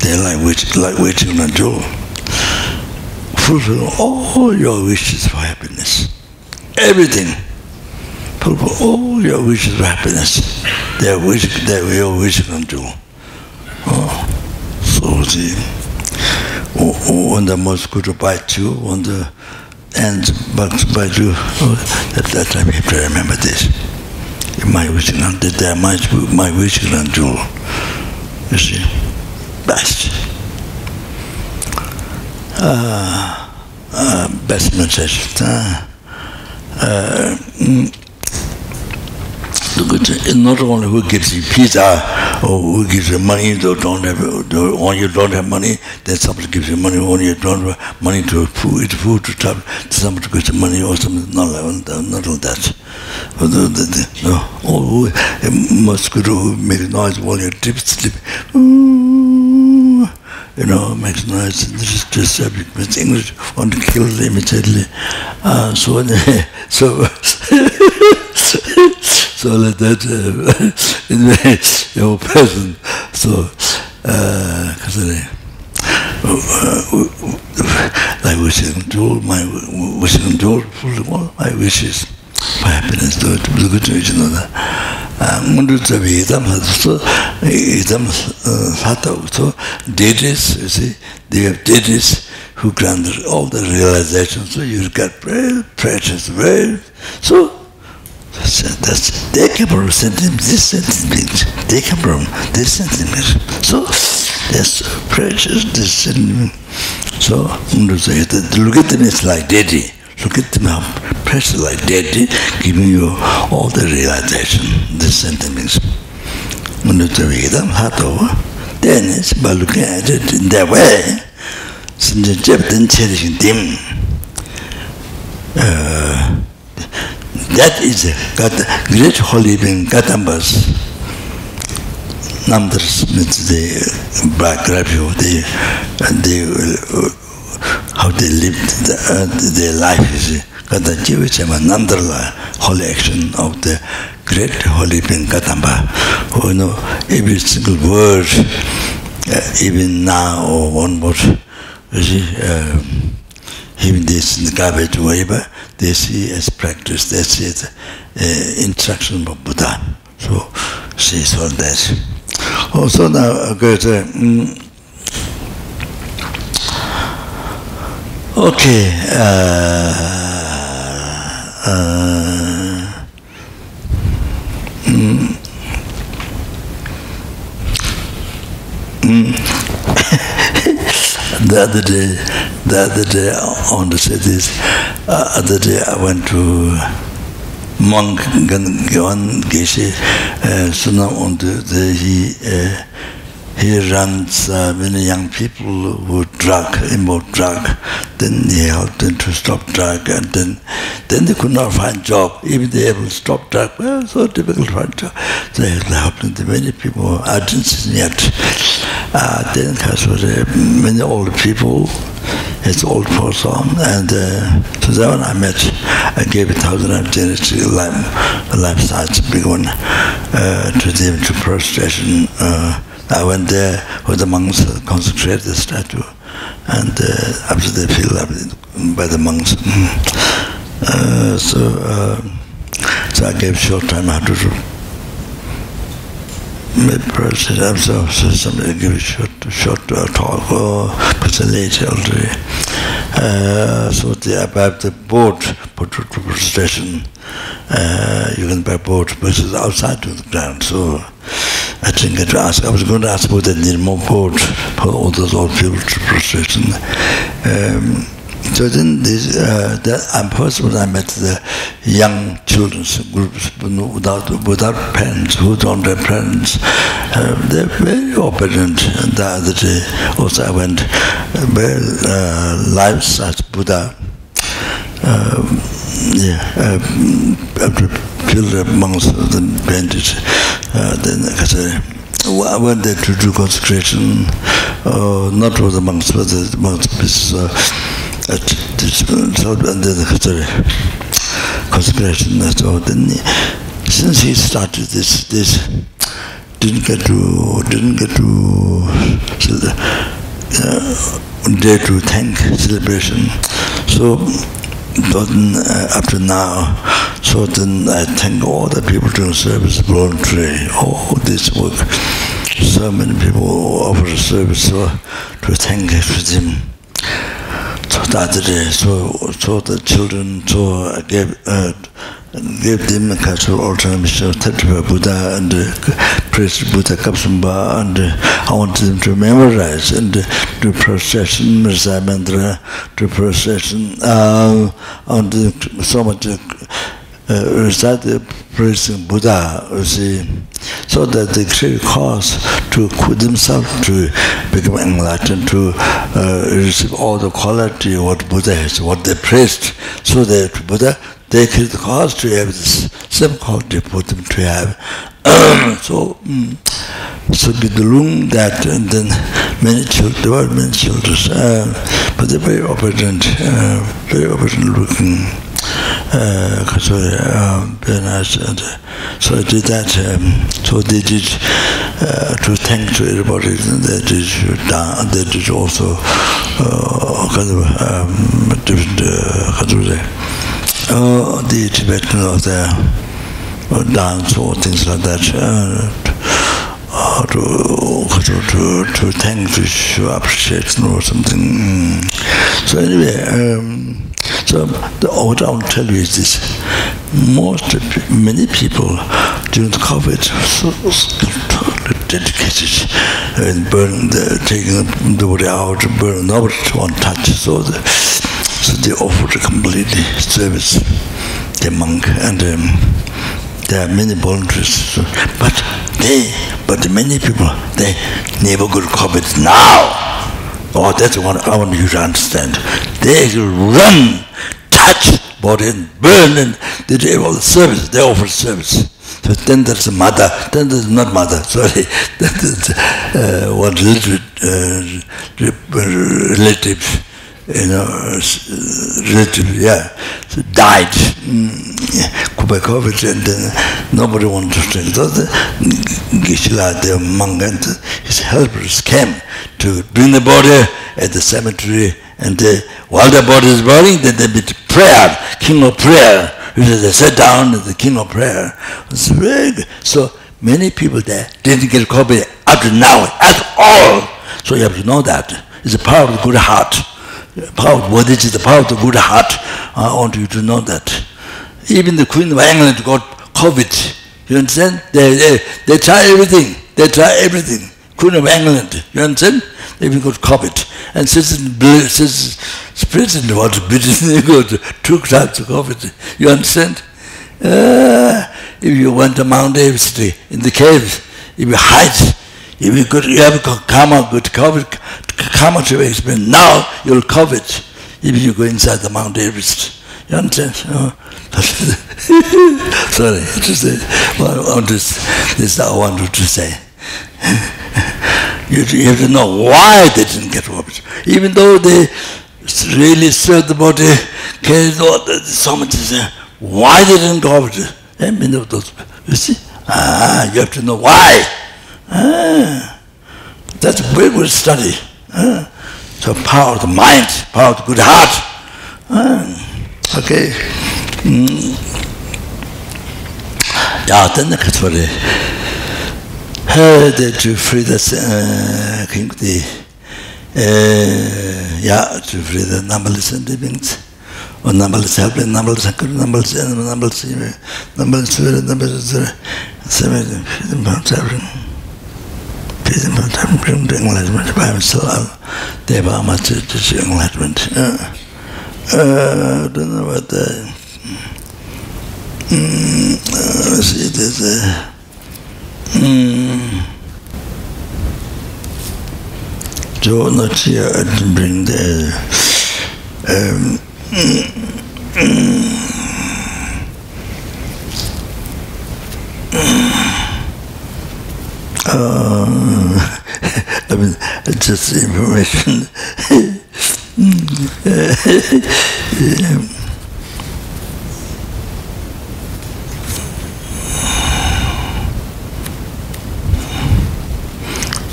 They like which like waiting on a fulfill all your wishes for happiness. Everything. Fulfill all your wishes for happiness. They wish they will wish on door oh so the on the good bite you on the and but by you at oh, that time you have to remember this. My wishing on that my my wishing on door you see best. Uh, uh. Uh, uh, it's not only who gives you pizza or who gives you money, though don't have, when you don't have money, then somebody gives you money, when you don't have money to food, eat food to travel, somebody gives you money or something, not like, not like that. No, or who, mosquito make noise while you're sleep. You know, makes noise. This is just subject. But English want to kill them immediately. Uh, so, so, so like that, uh, in the you person. So, uh, uh, like wishing to all my wishing to fulfill my wishes happiness to good to each another. Uh, mundu tsabi idam so idam uh, sata so deities you see they have deities who grant all the realization so you get very precious very so that's, they come from sentiment this sentiment they come from this sentiment so that's precious this sentiment so look at them it's like deity look at them how precious like deity giving you all the realization. This sentence when you it's a vedam hato then it's by looking at it in that way. Since the jeb then cherishing dim uh, that is got great holy being Kadampas numbers. With the biography of the the how they lived the, uh, their life is kada jiwa chema nandrla holy action of the great holy being Kadampa who know every single word uh, even now or one word you see um, even this the garbage whatever they see as practice they see as uh, instruction of Buddha. So see so that. Also now uh, good uh, mm, Okay. Uh, uh, mm, mm. the other day, the other day, I want to say this. Uh, other day, I went to monk Gan Gyeon Geshe, uh, Sunam, and the, he. Uh, he runs uh, many young people who drug, involved drug, then he helped them to stop drug, and then then they could not find job. Even they able to stop drug, well, so difficult to find job. So he helped them. Many people I didn't see yet. Uh, then because was uh, many old people, it's old person, and uh, so that one I met, I gave a thousand of charity, a life, a life size, big one, uh, to them to prostration. Uh, I went there with the monks, consecrated the statue, and uh, after they feel by the monks. Uh, so, uh, so I gave short time how to do. Maybe person, I'm so, so somebody give a short, short uh, talk or person later already. Uh, so the, about the boat, put to station, uh, you can buy boat, which is outside of the ground, so I didn't get to ask. I was going to ask whether they need more boat for all those old people to prostration. Um, so then this, uh, that first when I met the young children's groups without without parents who don't have parents, uh, they're very operant. And the other day also I went uh, very uh, lives as Buddha. Um, yeah, uh, killed amongst the bandits. Uh, then I went there to do consecration, uh, not with the monks, but the monks, uh, South Bend conspiration that's all then since he started this this didn't get to didn't get to uh, dare to thank celebration. So but uh, up to now so then I thank all the people doing service voluntary all this work. So many people offer service so to thank for them so that the so so the children so I gave uh, gave them a cultural alternative to Buddha and uh, praise Buddha Kapsamba and uh, I wanted them to memorize and uh, do procession Mirza Mandra do procession uh, on the so much uh, recite the praising Buddha you see so that they create cause to equip themselves to become enlightened, to uh, receive all the quality what Buddha has, what they praised, so that Buddha they create the cause to have this same quality for them to have. so, um, so Gidulung that, and then many children, there were many children, uh, but they're very obedient, uh, very obedient looking. because um been as and so I did that um, so they did uh, to thank to everybody that did uh, that did also uh, kind of um different uh, how uh, the Tibetan of the uh, dance or things like that uh, uh, to, to, to, to thank to show appreciate or something mm. so anyway um, so the, what I want to tell you is this. Most, many people during the COVID so, dedicated and burning the, taking the body out, burning, nobody to touch. So the, so they offered completely service, the monk, and um, there are many volunteers. But they, but many people, they never go to COVID now. Oh, that's what I want you to understand. They run, touch body and burn, and they do all the service. They offer service. So then there's a mother, then there's not mother, sorry, then there's uh, one relative, uh, relative you know, relatively, yeah, died COVID, and then nobody wanted to drink. So the Geshe-la, the monk, and his helpers came to bring the body at the cemetery, and they, while the body is burning, they did prayer, king of prayer. They sat down at the king of prayer. It's very good. So many people there didn't get COVID up to now at all. So you have to know that. It's a power of the good heart power, what is the power of the good heart? I want you to know that. Even the Queen of England got COVID. You understand? They, they, they try everything. They try everything. Queen of England, you understand? you could cop it. And since since President was British, you got two types of COVID. You understand? Uh, if you went to Mount Everest in the caves, if you hide, if you could, you have karma, good cover, karma to experience. Now you'll cover it if you go inside the Mount Everest. You understand? Sorry, just uh, well, this, this I wanted to say. you, you have to know why they didn't get robbed. Even though they really served the body, carried all the, so much, why they didn't go it? Eh, many those, you see? Ah, you have to know why. Ah, that's a very good study. Ah, so power of the mind, power of the good heart. Ah, okay. Mm. Ja, then the Katvare. The to free the uh, king the uh, yeah, to free the numberless and livings. or numberless help numberless numberless numberless numberless numberless seven seven Prison time bring the enlightenment by himself. Deva must teach enlightenment. Uh, uh, I don't know what the mm, uh, let's see this uh, mm, Joe here to bring the um, mm, mm, Uh, I mean, just information.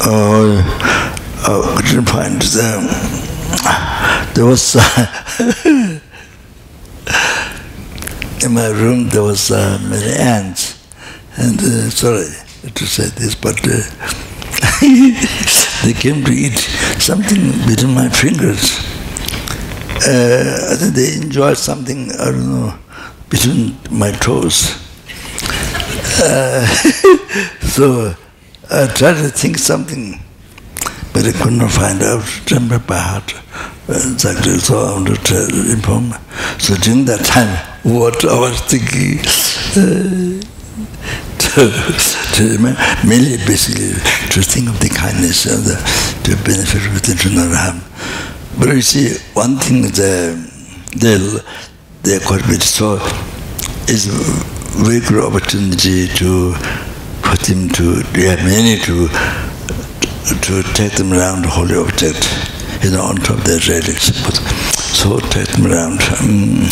Oh, oh, I couldn't find them. There was uh, in my room. There was uh, many ants, and uh, sorry to say this, but uh, they came to eat something between my fingers. Uh, I think they enjoyed something, I don't know, between my toes. Uh, so I tried to think something, but I could not find out, remember by heart. Exactly, so I wanted to inform. So during that time, what I was thinking, uh, merely basically to think of the kindness of the to benefit within to not harm. But you see, one thing the they quite bit so is very good opportunity to put them to yeah many to to take them around the holy object, you know, on top of their relics. But so take them around, um,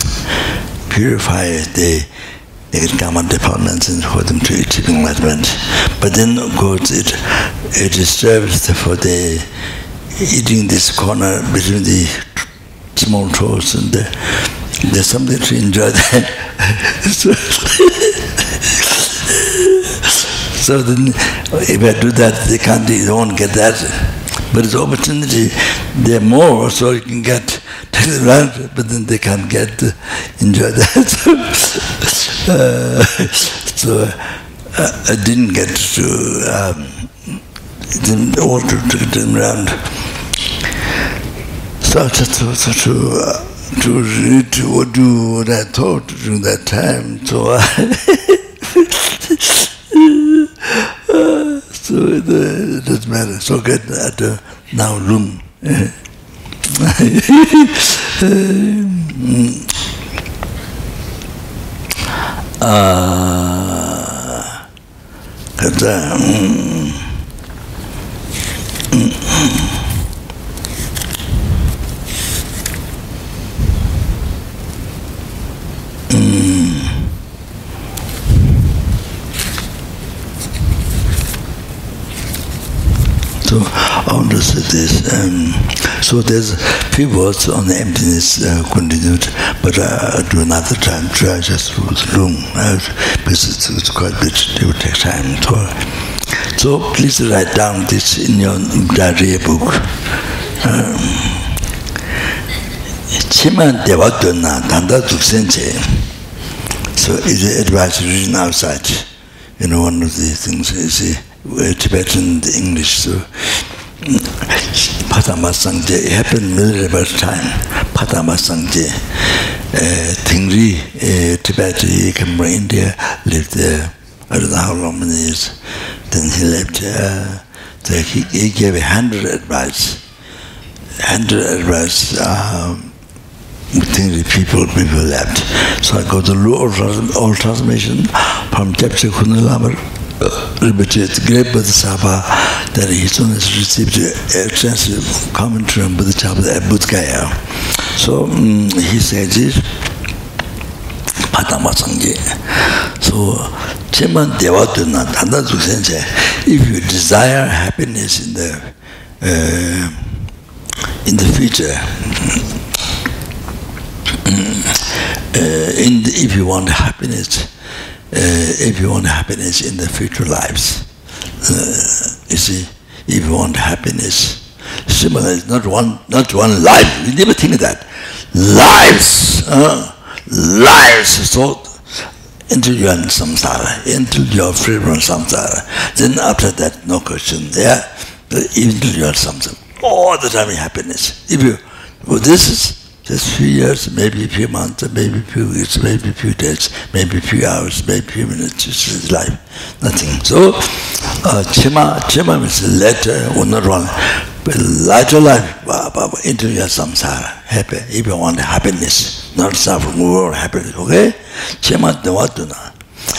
purify the they can come on departments and for them to achieve enlightenment. But then, of course, it, it disturbs for the eating this corner between the small toes and the, there's something to enjoy there. so, so then, if I do that, they can't, they won't get that. But it's opportunity, there are more, so you can get but then they can't get enjoy that. Uh, so uh, I didn't get to um, didn't want to take them around. So I just to to, to read do what I thought during that time. So I uh, so it, it doesn't matter. So get at the now room. um, 아, 그다, 음, 음, 음. So I understood this. Um, so there's few words on the emptiness uh, continued, but uh, I'll do another time. Try just for room uh, because it's, it's quite a bit. It would take time. So, so please write down this in your diary book. Um, 치만 대화됐나 단다 죽센체. So is it advice written outside? You know, one of the things is uh, Tibetan English. So it happened medieval time, Sangye, uh, Tingri, uh, Tibet, he came from India, lived there, I don't know how long many years, then he left, uh, so he, he gave a hundred advice, hundred advice, um, Tingri people, people left. So I go to the old, old transmission from Chapter Kunalamar, repeated great Bodhisattva that he soon has received a extensive commentary on Bodhisattva at Bodhgaya. So um, he says this, Padampa Sangye. So, Cheman Deva Duna, Tanda Sensei, if you desire happiness in the uh, in the future, uh, in the, if you want happiness, if you want happiness in the future lives. Uh, you see, if you want happiness, similar, not one, not one life. You never think that. Lives, uh, lives. So until you are samsara, until you are free from samsara, then after that, no question. Yeah, until you are samsara, all the time happiness. If you, well, this is just few years, maybe a few months, maybe a few weeks, maybe a few days, maybe a few hours, maybe a few minutes, just his life, nothing. So, uh, chima, chima means later one, but later life, into your samsara, happy, if you want happiness, not suffering, world happiness, okay? Chima devatuna.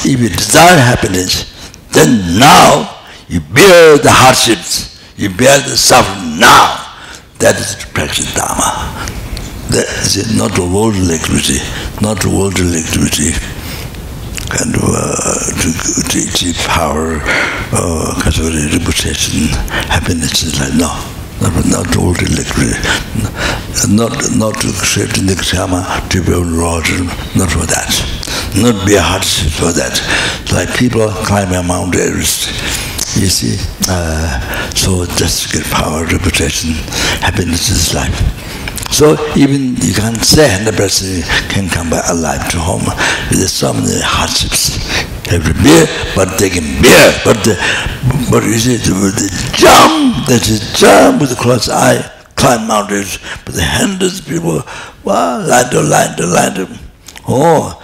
If you desire happiness, then now you bear the hardships, you bear the suffering now. That is practice Dharma. That is not a worldly activity, not a worldly activity. Of uh, to, to achieve power, uh, category, reputation, happiness is like no, not not worldly activity, not not to create the karma to be Lord, not for that, not be a hardship for that. Like people climbing Mount Everest. You see, uh, so just to get power, reputation, happiness is life. So even you can't say 100% can come back alive to home. There's so many hardships. They have bear, but they can bear. But the, but you see, with the jump, a jump with the close eye, climb mountains, but the hundreds of people, wow, line to line to line to, oh,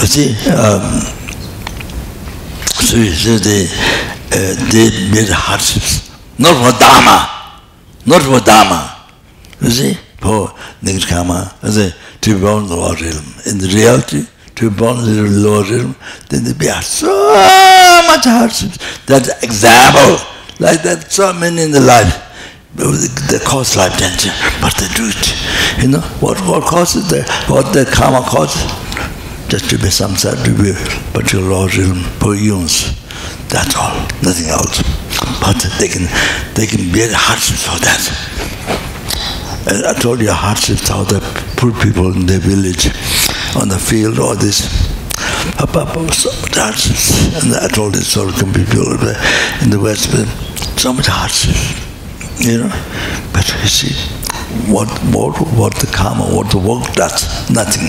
you see, um, so you see, they, uh, they made hardships, not for Dharma, not for Dharma. You see, for Nirkama, as to be born in the lower realm. In the reality, to be born in the lower realm, then there be so much hardship. That example, like that, so many in the life, they cause life danger, but they do it. You know, what, what causes the, what the karma causes? Just to be samsara, to be particular lower realm poor eons. That's all, nothing else. But they can, they can bear hardships for that. And I told you hardships how the poor people in the village, on the field, all this. So hardships. And I told this to people in the West, so much hardships, you know. But you see, what, what, what the karma, what the work does, nothing.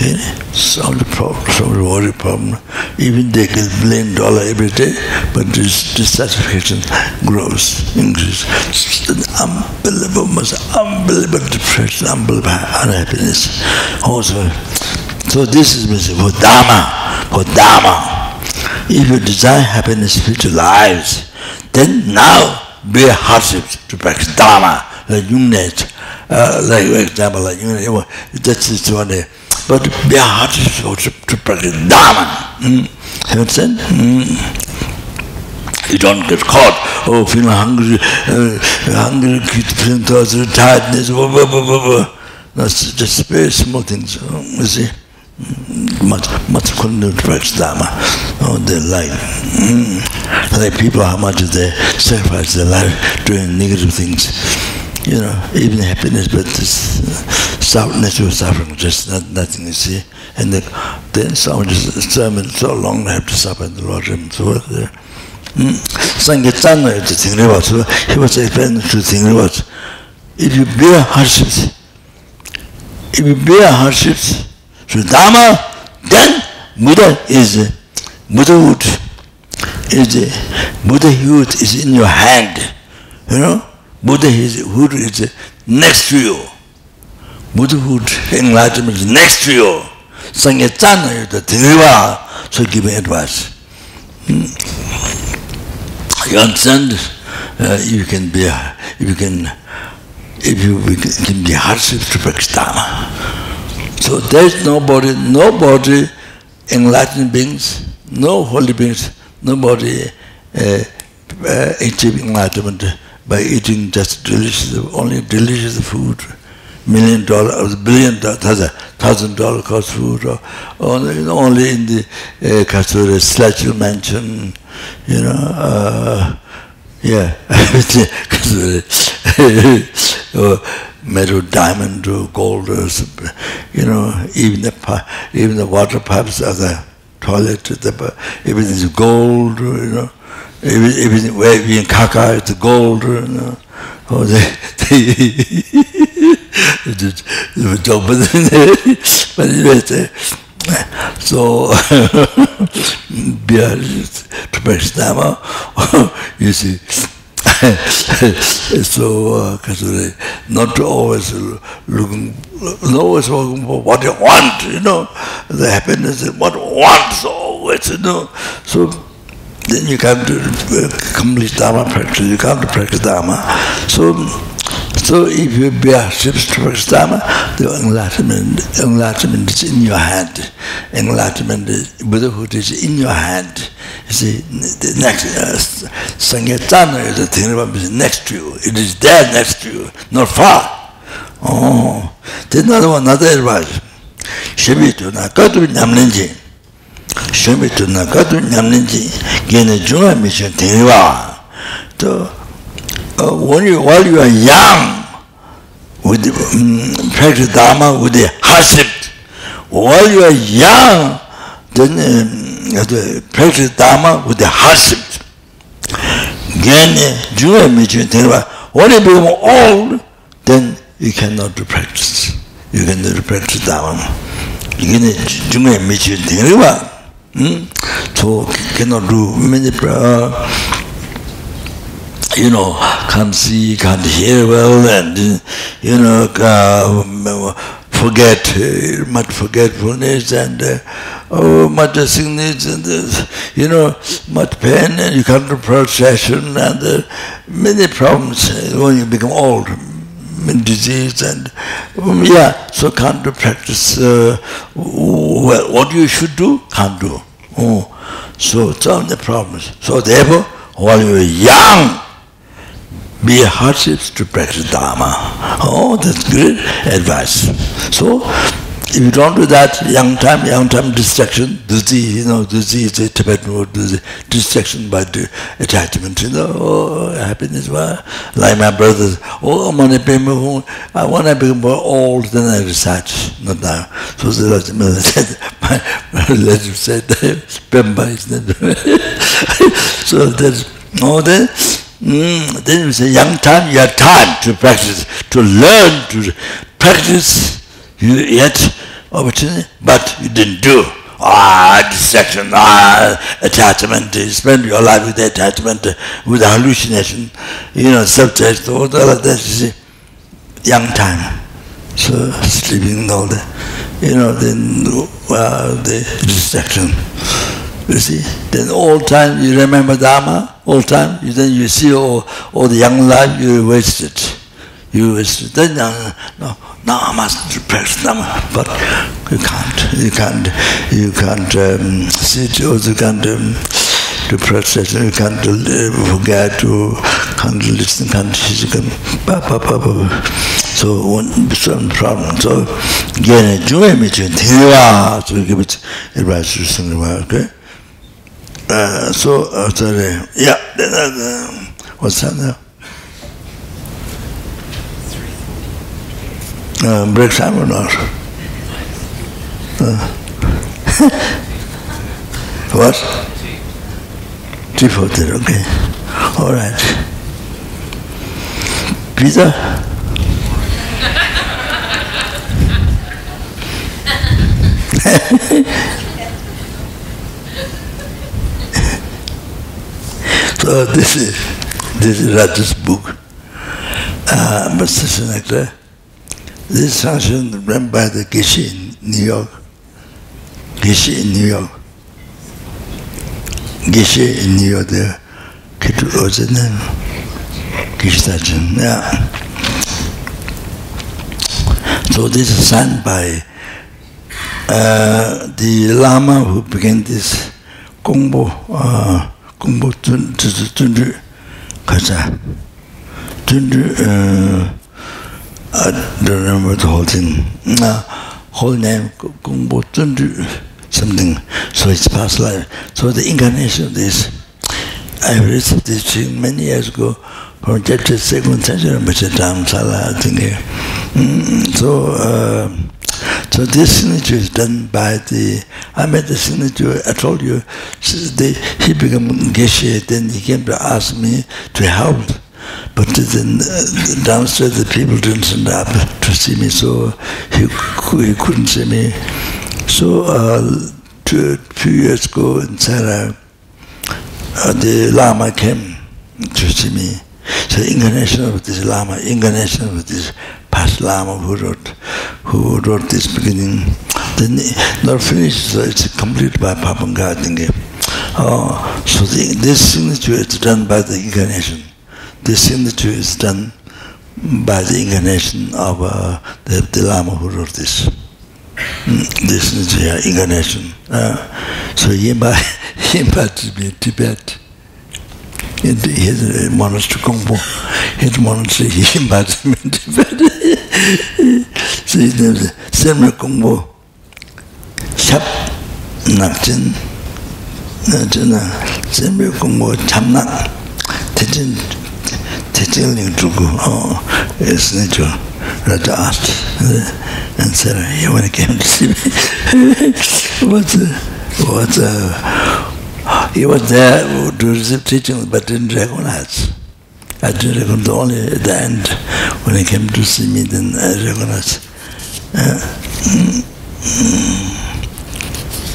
You know? The problem, so the worry problem. Even they get million dollar every day, but this dissatisfaction grows, increases. Unbelievable, most unbelievable depression, unbelievable unhappiness. Also, so this is for Dharma, for Dharma. If you desire happiness, in future lives, then now bear hardships to practice Dharma like Yungnet, uh, like for example, like Yungnet, that's just one day. But bear hardships to, to practice Dharma. Mm. You understand? Mm. You don't get caught, oh, feeling hungry, uh, hungry, feeling of tiredness, blah, blah, blah, blah, blah. That's just very small things, you see. Much, much practice Dharma. Oh, their life. Mm. Like people, how much they sacrifice their life doing negative things you know, even happiness, but this uh, natural suffering, just not, nothing, you see. And the, then someone just sermon so long they have to suffer in the Lord and so forth there. Sangye Tsangwa to think about, so he was explaining to think about, if you bear hardships, if you bear hardships, so Dharma, then Buddha is, Buddhahood is, Buddhahood is in your hand, you know, Buddha is is next to you. Buddhahood, enlightenment is next to you. Sangye chana yu the dhiniwa, so giving advice. Hmm. You understand? Uh, you can be, you can, if you can be hardship to practice Dharma. So there is nobody, nobody enlightened beings, no holy beings, nobody uh, uh, achieving enlightenment by eating just delicious, only delicious food, million dollar, or billion dollar, thousand dollar cost food, or only, only in the uh, Kasura statue mansion, you know, uh, yeah, or metal, diamond, or gold, uh, or you know, even the even the water pipes are the toilet, the, uh, everything is gold, uh, you know everything wavy and kaka, it's gold, you know. Oh, they, they, joke, but so, to you see, so, uh, not always looking, not always looking for what you want, you know, the happiness is what wants always, you know, so, then you to uh, complete Dharma practice, you to practice Dharma. So, so if you bear ships to practice Dharma, the enlightenment, enlightenment is in your hand. Enlightenment, is, Buddhahood is in your hand. You see, the next, uh, Sangyatana is the thing is next to you. It is there next to you, not far. Oh, there's another one, another advice. Shibitu na katu nyamlinji. shōmi tu nā kātū ñamni jī gēne jūngā mi shō tēngwā tō uh, wōni wāli wā yāng wūdi mm, pēkri dāma wūdi hāsib wāli wā yāng mm, pēkri dāma wūdi hāsib gēne jūngā mi shō tēngwā when you become old then you cannot do practice. You cannot do practice dāma 이게 중에 미칠 되는 거야 Hmm? So cannot do many prayer. You know, can't see, can't hear well, and you know, uh, forget, uh, much forgetfulness, and uh, oh, much sickness, and uh, you know, much pain, and you can't do procession, and uh, many problems when you become old disease and um, yeah, so can't do practice. Uh, well, what you should do, can't do. Oh, so it's all the problems. So therefore, while you are young, be hardships to practice Dharma. Oh, that's good advice. So if you don't do that, young time, young time distraction, dhuti, you know, dhuti is a Tibetan word, distraction by the attachment, you know, oh, happiness, well, like my brothers, oh, money payment, I want to become more old, then I recite, not now. So the said, my, relative said, Pemba is So that's, oh, then, mm, then you say, young time, you have time to practice, to learn, to practice, yet opportunity, but you didn't do. Ah, distraction, ah, attachment, you spend your life with attachment, with hallucination, you know, subject, all that, you see, young time. So, sleeping all that, you know, then, well, the distraction. You see, then all time you remember Dharma, all time, you, then you see all, all the young life you wasted. You. Then, uh, no, now I must practice them, but you can't, you can't, you can't um, sit or you can't um, do practice, you can't uh, forget to, can't listen, can't see, can't, ba, ba, ba, ba. so one some problem. So again, joy me to thewa, so give it advice to someone, okay? Uh, so, uh, sorry, yeah, then, uh, what's that now? Uh, break time or not? Uh, what? Three forty, okay. All right. Pizza? so this is this is Raja's book. uh, Mr. Seneca, this function run by the Geshe in New York. Geshe in New York. Geshe in New York there. What's his name? Geshe Tajin, yeah. So this is signed by uh, the Lama who began this Gongbo, uh, Gongbo Tunju Kaja. Tunju, uh, I don't remember the whole thing. Uh, whole name, Gongbo Tunju something. So it's past life. So the incarnation of this, I received this thing many years ago from chapter second century, Mr. Dharamsala, I think. Mm, so, uh, so this signature is done by the, I made the signature, I told you, he became Geshe, then he came to ask me to help. But then uh, downstairs the people didn't stand up to see me, so he, he couldn't see me. So uh, few years ago in Sera, uh, the Lama came to see me. So incarnation of this Lama, incarnation of this past Lama who wrote, who wrote this beginning. Then not finished, so it's complete by Pabongka, I. Uh, so the, this signature is done by the incarnation. the signature is done by the incarnation of uh, the, the Lama who wrote this. Mm, this is the uh, incarnation. Uh, so Yinpa, Yinpa is Tibet. It, his uh, monastery, Kongpo, his monastery, Yinpa is in Tibet. so his name is Semra Kongpo, Shab Nakchin, Semra Kongpo Chamnak, Tijin, Tejin, Tejin Ling Chuku, oh, it's nature. Raja asked, and said, "Hey, when he came to see me, what's a, what's a, he was there to receive teaching but didn't recognize. I didn't recognize only at the end when he came to see me, then I recognized. Uh,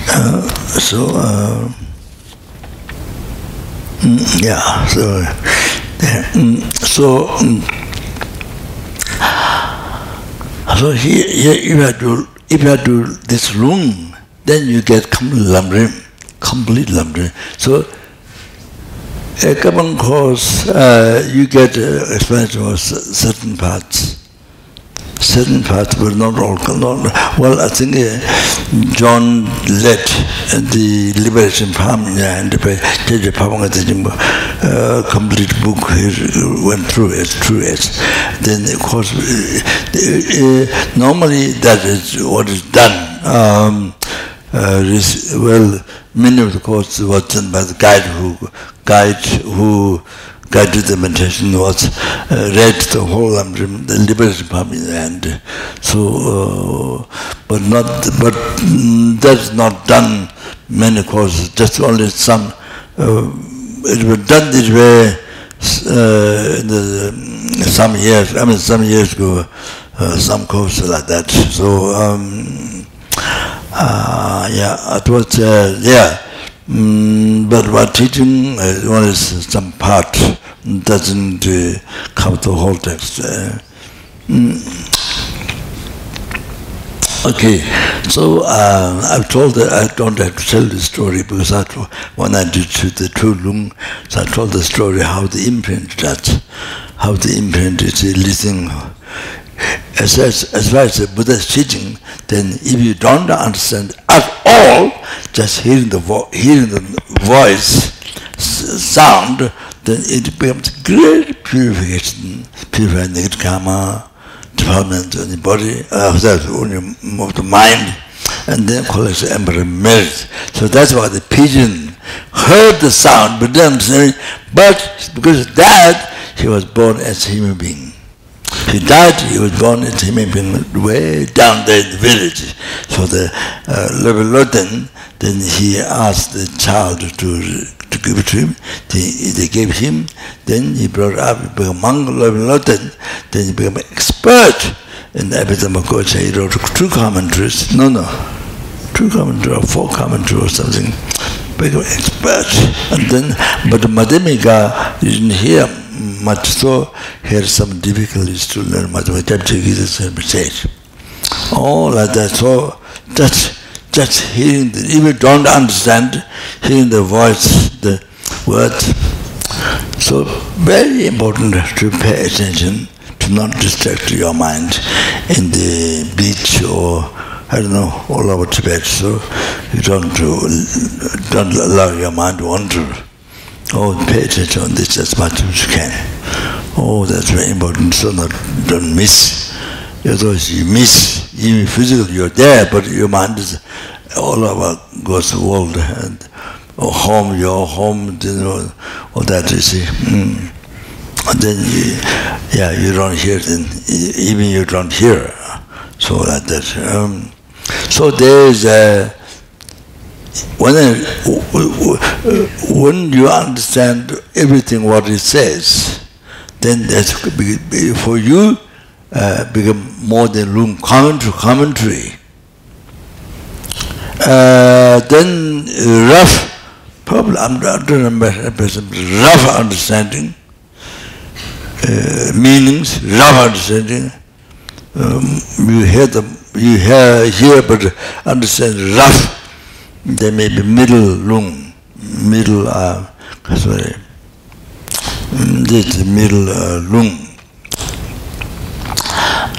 uh, so, uh, yeah, so, so, So here, if you to if you to this room, then you get complete lamrim, complete lamrim. So a common course, uh, you get uh, explanation of certain parts. certain parts but not all not, Well, I think uh, John led uh, the Liberation Party yeah, and the J.J. Papangatajimba uh, complete book he uh, went through it, through it. Then, of course, uh, uh, normally that is what is done. Um, uh, well, many of the courses were done by the guide who, guide who guided the meditation was uh, read the whole um, the liberation in the end. So, uh, but not but mm, that's not done many courses. Just only some. Uh, it was done this way uh, the, um, some years. I mean, some years ago, uh, some courses like that. So, um, uh, yeah, it was uh, yeah. Mm, but what teaching uh, only some part doesn't uh, cover the whole text. Uh, mm. Okay, so uh, I've told that I don't have to tell the story because I told, when I did to the True Lung, so I told the story how the imprint does, how the imprint is listening as, as, as far as the Buddha is teaching, then if you don't understand at all, just hearing the, vo hearing the voice, sound, then it becomes great purification, purifying the karma, development of the body, uh, only of the mind, and then collects the emperor merit. So that's why the pigeon heard the sound, but then, but because of that, he was born as a human being. He died, he was born in Timipin, way down there in the village. So the uh, Lebeloten, then he asked the child to, to give it to him. They, they gave him, then he brought up, he became monk Lebeloten, then he became expert in the Abhidhamma He wrote two commentaries, no, no, two commentaries, or four commentaries or something, expert. And then, but Madhyamika didn't hear much so, here some difficulties to learn mathematics, said. Oh, like that. So, just, just hearing, the, even don't understand, hearing the voice, the words. So, very important to pay attention, to not distract your mind in the beach or I don't know, all over Tibet, so you don't, do, don't allow your mind to wander. Oh, pay attention on this as much as you can. Oh, that's very important, so not, don't miss. Otherwise you miss, even physically you're there, but your mind is all over God's world and oh, home, your home, you know, all that you see. Mm. And then, you, yeah, you don't hear, then even you don't hear. So like that. Um, so there is a when, when you understand everything what it says, then that's for you uh, become more than room commentary. commentary. Uh, then rough, probably I'm not remember rough understanding, uh, meanings, rough understanding. Um, you hear them, you hear, hear but understand rough there may be middle lung, middle, uh, sorry, this middle uh, lung.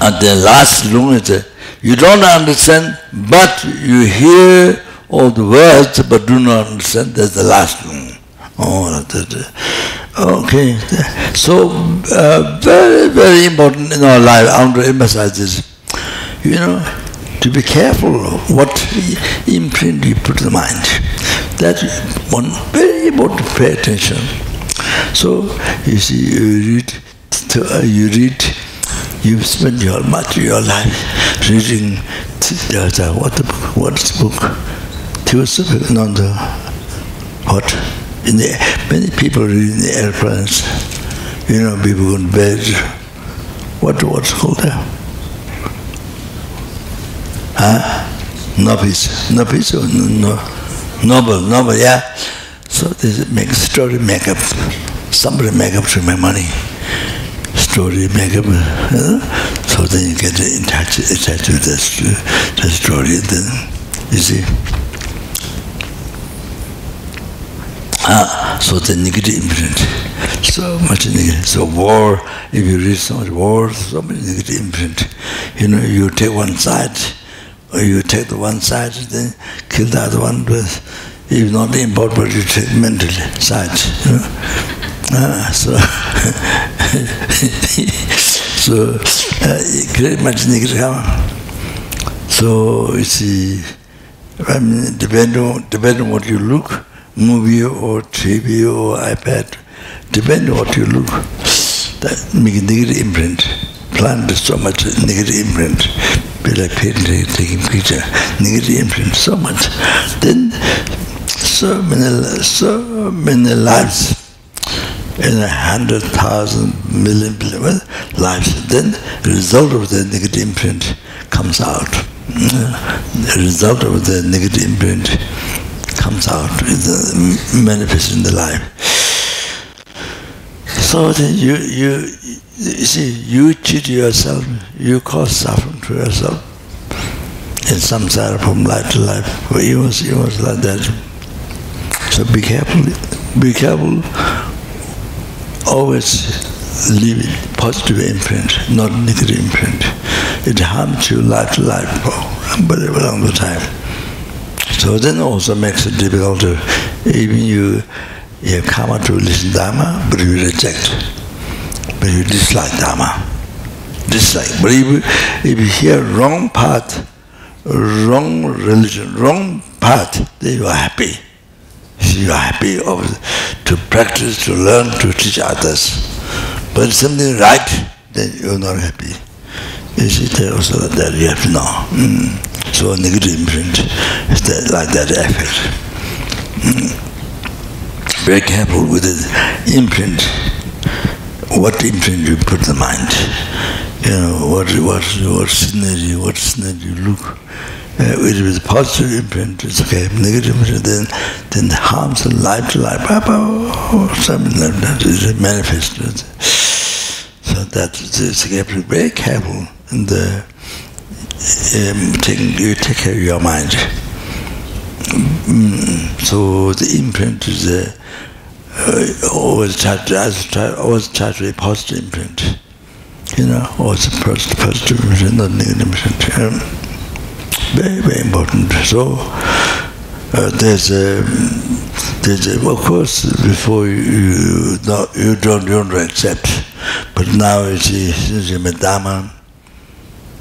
And the last lung is, uh, you don't understand, but you hear all the words, but do not understand, that's the last lung. Oh, that, okay. So, uh, very, very important in our life, I want to emphasize this. You know, to be careful what imprint you put in the mind. That's one very important to pay attention. So you see, you read, uh, you read, you spend your much of your life reading the, what the book, what's the book? Theosophical, what? In the many people read in the airplanes. You know, people in bed. What what's called there? Huh? Novice. Novice no, noble, noble, yeah. So this make story make up. Somebody make up to my money. Story make up. Uh, so then you get in touch, attached with the, the story. Then you see. Ah, so the negative imprint. So much negative. So war, if you read so much war, so much negative imprint. You know, you take one side, or you take the one side, then kill the other one with, if not the import, you take mental side. You know? ah, so, so uh, great much. So you see, I mean, depending on, depending on what you look, movie or TV or iPad, depend on what you look, that make negative imprint. Plant so much negative imprint like painting, taking picture, negative influence so much. Then so many, so many lives in a hundred thousand million billion lives. Then the result of the negative imprint comes out. The result of the negative imprint comes out, manifests in the life. So then you you you see, you cheat yourself, you cause suffering to yourself. In samsara from life to life, was, it was like that. So be careful, be careful. Always leave it positive imprint, not negative imprint. It harms you life to life for unbelievable long time. So then also makes it difficult to even you you have come to listen Dharma, but you reject but you dislike Dharma. Dislike. But if, if you hear wrong path, wrong religion, wrong path, then you are happy. You are happy of, to practice, to learn, to teach others. But something right, then you are not happy. You see, there also that you have to know. Mm. So negative imprint is that, like that effect. Mm. Very careful with the imprint what imprint you put the mind. you know, what, what, what scenery, what scenery you look. Uh, it was positive imprint, it's okay. Negative imprint, then, then harms the life to life. Something like that is manifested. So that is, be very careful in the um, taking, you take care of your mind. Mm, so the imprint is uh, always try, try, always try to be positive imprint. You know, always positive, positive imprint, not negative imprint. Um, very, very important. So uh, there's a, there's a, of course, before you, you, not, you don't, you don't accept, but now you see, since you're Dhamma,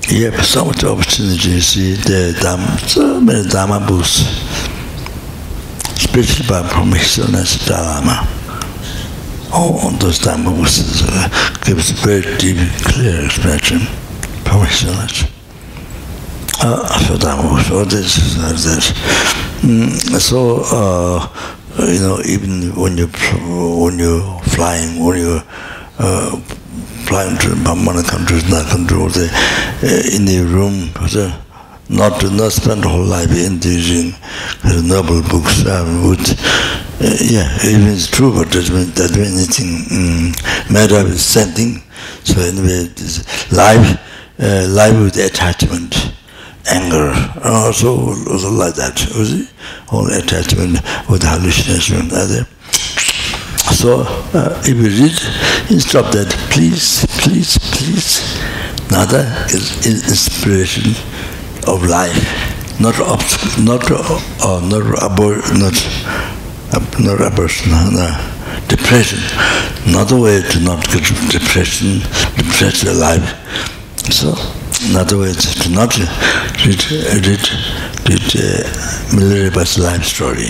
you have so much opportunity, you see, the are so many Dhamma books, especially by permission as Dharma. Oh, All understanding was, uh, gives very deep, clear expression, permissionless. Uh, ah, so Dhamma, was this, uh, this. Mm, so, uh, you know, even when you, when you're flying, when you're uh, flying to Brahmana countries, that country, or the, uh, in the room, so, not to not spend the whole life in teaching the noble books um, would uh, yeah even it's true but that means that when anything um, matter is sending. So anyway this life uh, life with attachment anger and also also like that you see? All attachment with hallucination and other so uh, if you read instruct that please please please. Nada is, is inspiration. Of life, not of, not uh, not abor, not not abortion, no, depression. Another way to not get depression, depress your life. So another way to not read read read uh, Milarepa's life story,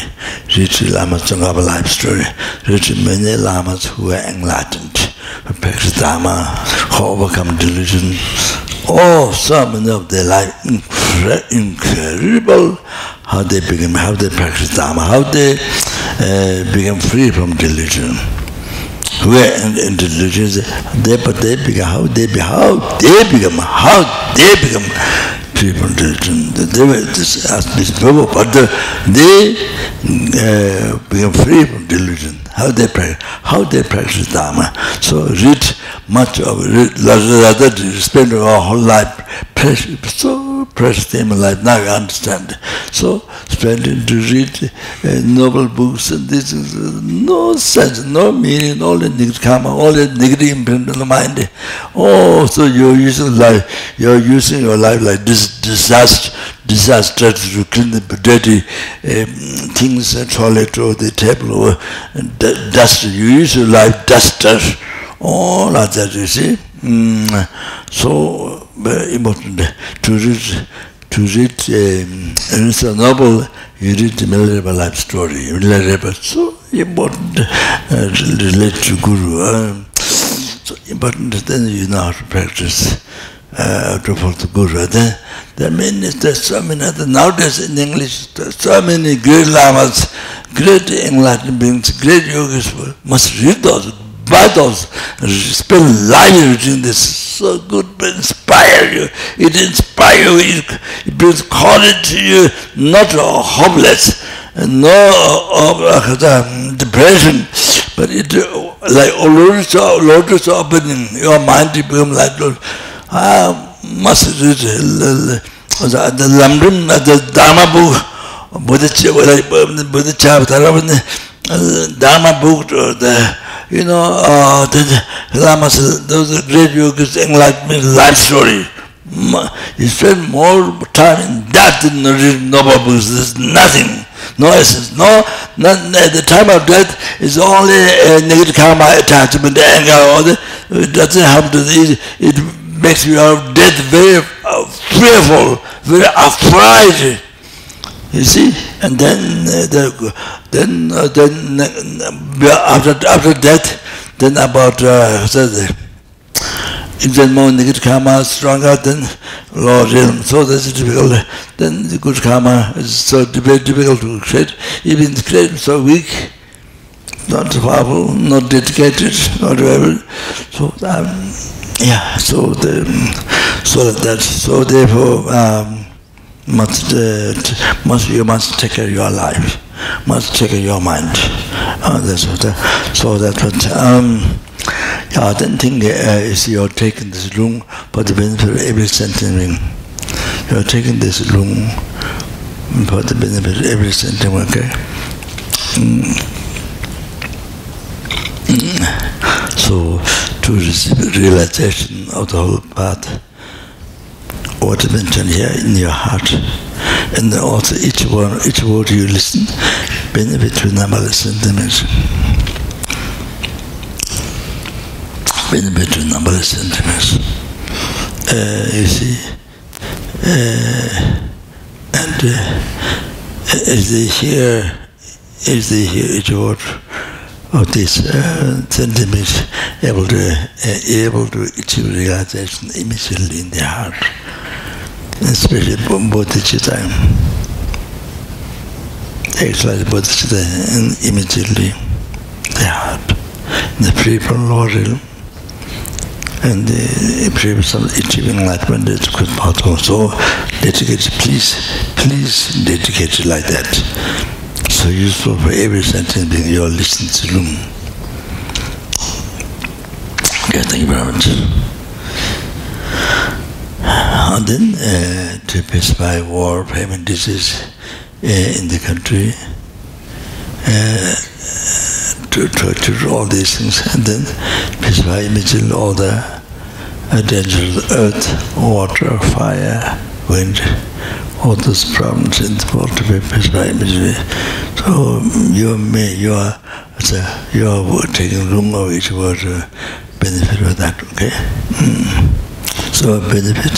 read Lama Tsongkhapa life story, read many lamas who were enlightened, who practiced Dharma, who overcome delusion. Oh, so many of their life, incredible how they became, how they practice Dharma, how they uh, became free from delusion. Where in, in delusion, they, but they became, how they became, how they become, how they become free from delusion. They were this, this people, but the, they uh, became free from delusion. How they practice, how they practice Dharma. So read much of rather spend our whole life precious, so precious time in life. Now you understand. So spending to read uh, noble books and this is uh, no sense, no meaning, all the negative karma, all the negative imprint on the mind. Oh, so you're using life, you're using your life like this disaster, disaster to clean the dirty um, things, uh, toilet or the table or uh, dust. You use your life duster all that, you see. Mm, so very important. To read to read um, it's a novel you read the Milarepa life story Milarepa. So important uh, relate to Guru um, so important then you know how to practice uh, to follow the Guru. Then there are many there's so many other nowadays in English there's so many great lamas great enlightened beings great yogis must read those by those spend life in this. So good but inspire you. It inspire you. It, brings courage to you. Not hopeless no uh, uh, depression. But it uh, like lotus lotus opening. Your mind become like ah must read the lamrim the dharma book. Buddha buddha buddha dharma book. The you know, uh, the Lamas, those are great yogis, enlightenment, life story. You spend more time in that than reading noble books. There's nothing, no essence, no, not, at the time of death is only a negative karma attachment, anger, all that. It doesn't happen to it, it makes you of death very uh, fearful, very afraid. You see, and then uh, the, then uh, then uh, after after death, then about uh, the, if then more negative karma is stronger, then Lord realm. So that's difficult. Then the good karma is so difficult to create. Even the create so weak, not powerful, not dedicated, not whatever. So um, yeah, so the, so that so therefore um, must uh, must you must take care your life, must take care your mind. Uh, that's what. Uh, so that's what. Um, yeah, I don't think uh, is you're taking this room for the benefit of every sentiment. You're taking this room for the benefit of every sentiment. Okay. Mm. Mm. So to realization of the whole path what is mentioned here in your heart. And also each one, each word you listen, benefit with numberless sentiments. Benefit numberless sentiments. Uh, you see, uh, and uh, as they hear, as they hear each word of this uh, sentiments, able to uh, able to achieve realization immediately in their heart especially bodhicitta. Actually, bodhicitta and immediately they had the free from and the some achieving enlightenment is quite possible. So dedicate, please, please dedicate like that. So useful for every sentence being are listening to. Okay, thank you very much. And then uh, to specify war, famine, disease uh, in the country, uh, to torture all these things, and then specify immediately all the uh, dangers of earth, water, fire, wind, all those problems in the world to be personal imagery. So you may, you are, so you are taking room of each word to benefit of that, okay? Mm. So benefit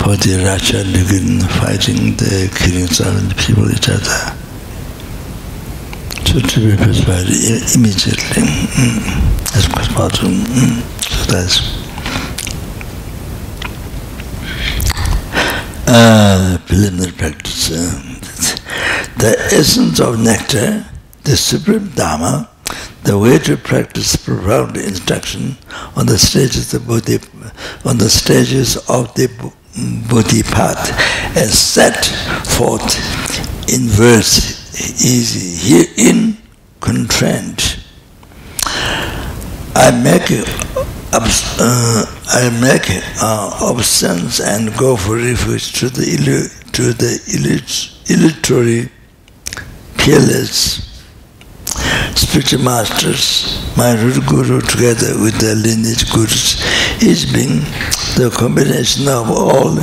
for the Russia begin fighting the killing of the people each other. So to be persuaded immediately, mm. as possible. Mm. So that's uh, preliminary practice. Uh, the essence of nectar, the supreme Dharma, the way to practice profound instruction on the stages of Buddhi, on the stages of the Buddhi path as set forth in verse is herein contained. I make uh, I make uh, and go for refuge to the to the spiritual masters, my root guru together with the lineage gurus, is being the combination of all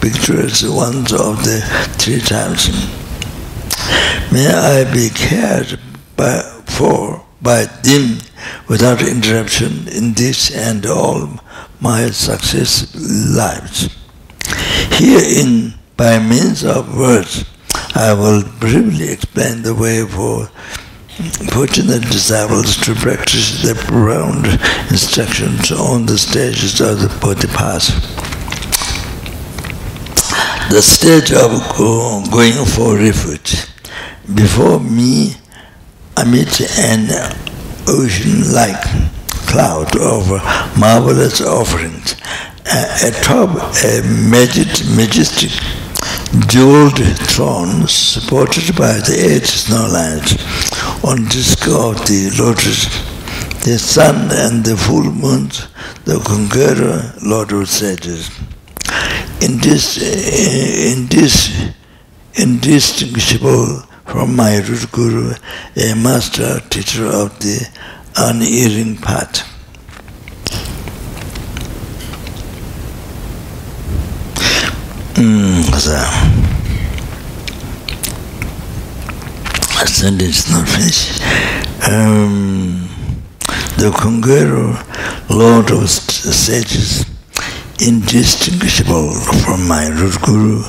victorious ones of the three times. May I be cared by, for by them without interruption in this and all my successive lives. Herein, by means of words, I will briefly explain the way for fortunate disciples to practice the profound instructions on the stages of the Bodhipath. The stage of going for refuge. Before me, amid an ocean-like cloud of marvelous offerings, atop a majestic jeweled throne supported by the eight snow lions on disk of the lotus, the sun and the full moon, the conqueror Lord of sages. In this, in this indistinguishable from my root guru, a master teacher of the unerring path. Mm, so. It's not finished. Um, the Conqueror, Lord of Sages, indistinguishable from my root guru,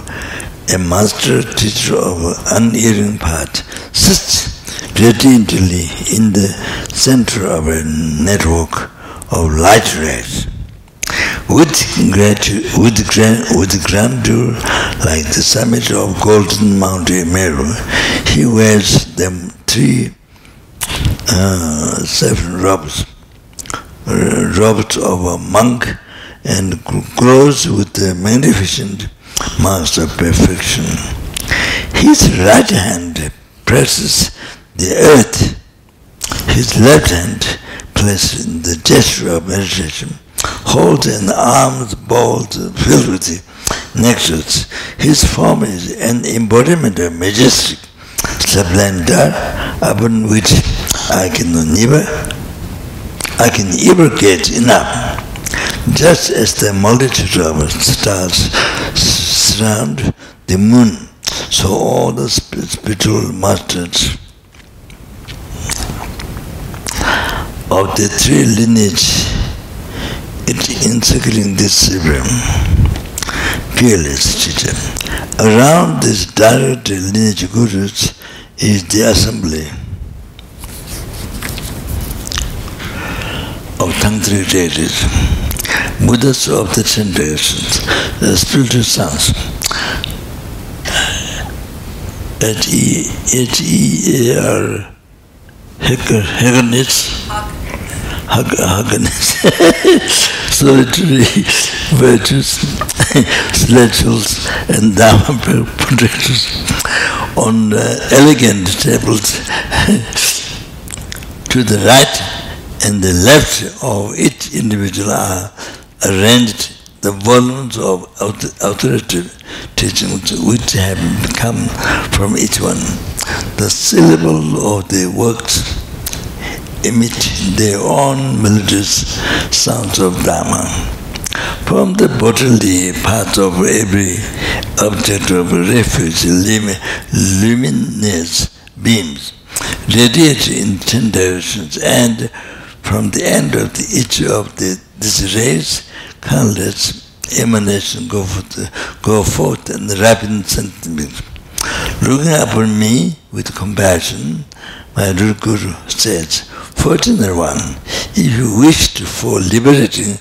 a master teacher of unerring path, sits radiantly in the center of a network of light rays. With, gratu- with, with grandeur like the summit of golden Mount Meru, he wears them three uh, seven robes, robes of a monk and clothes with the magnificent of perfection. His right hand presses the earth. His left hand, placed in the gesture of meditation, holds an armed bowl filled with necklace. His form is an embodiment of majestic splendor upon which I can never, I can ever get enough. Just as the multitude of stars surround the moon, so all the spiritual masters of the three lineage encircling this river, fearless teacher. Around this direct lineage gurus is the assembly of tantric deities, Buddhas of the ten directions, the spiritual sons. H-E-A-R Haganitz Haganitz solitary virtues, celestials and Dharma protectors on uh, elegant tables to the right and the left of each individual are arranged the volumes of authoritative teachings which have come from each one. The syllable of the works emit their own melodious sounds of Dharma. From the bodily parts of every object of refuge, luminous beams radiate in ten directions, and from the end of the, each of the, these rays, countless emanations go forth, go forth and rapid sentiments. Looking upon me with compassion, my Guru says, Fortunate one, if you wish to fall liberating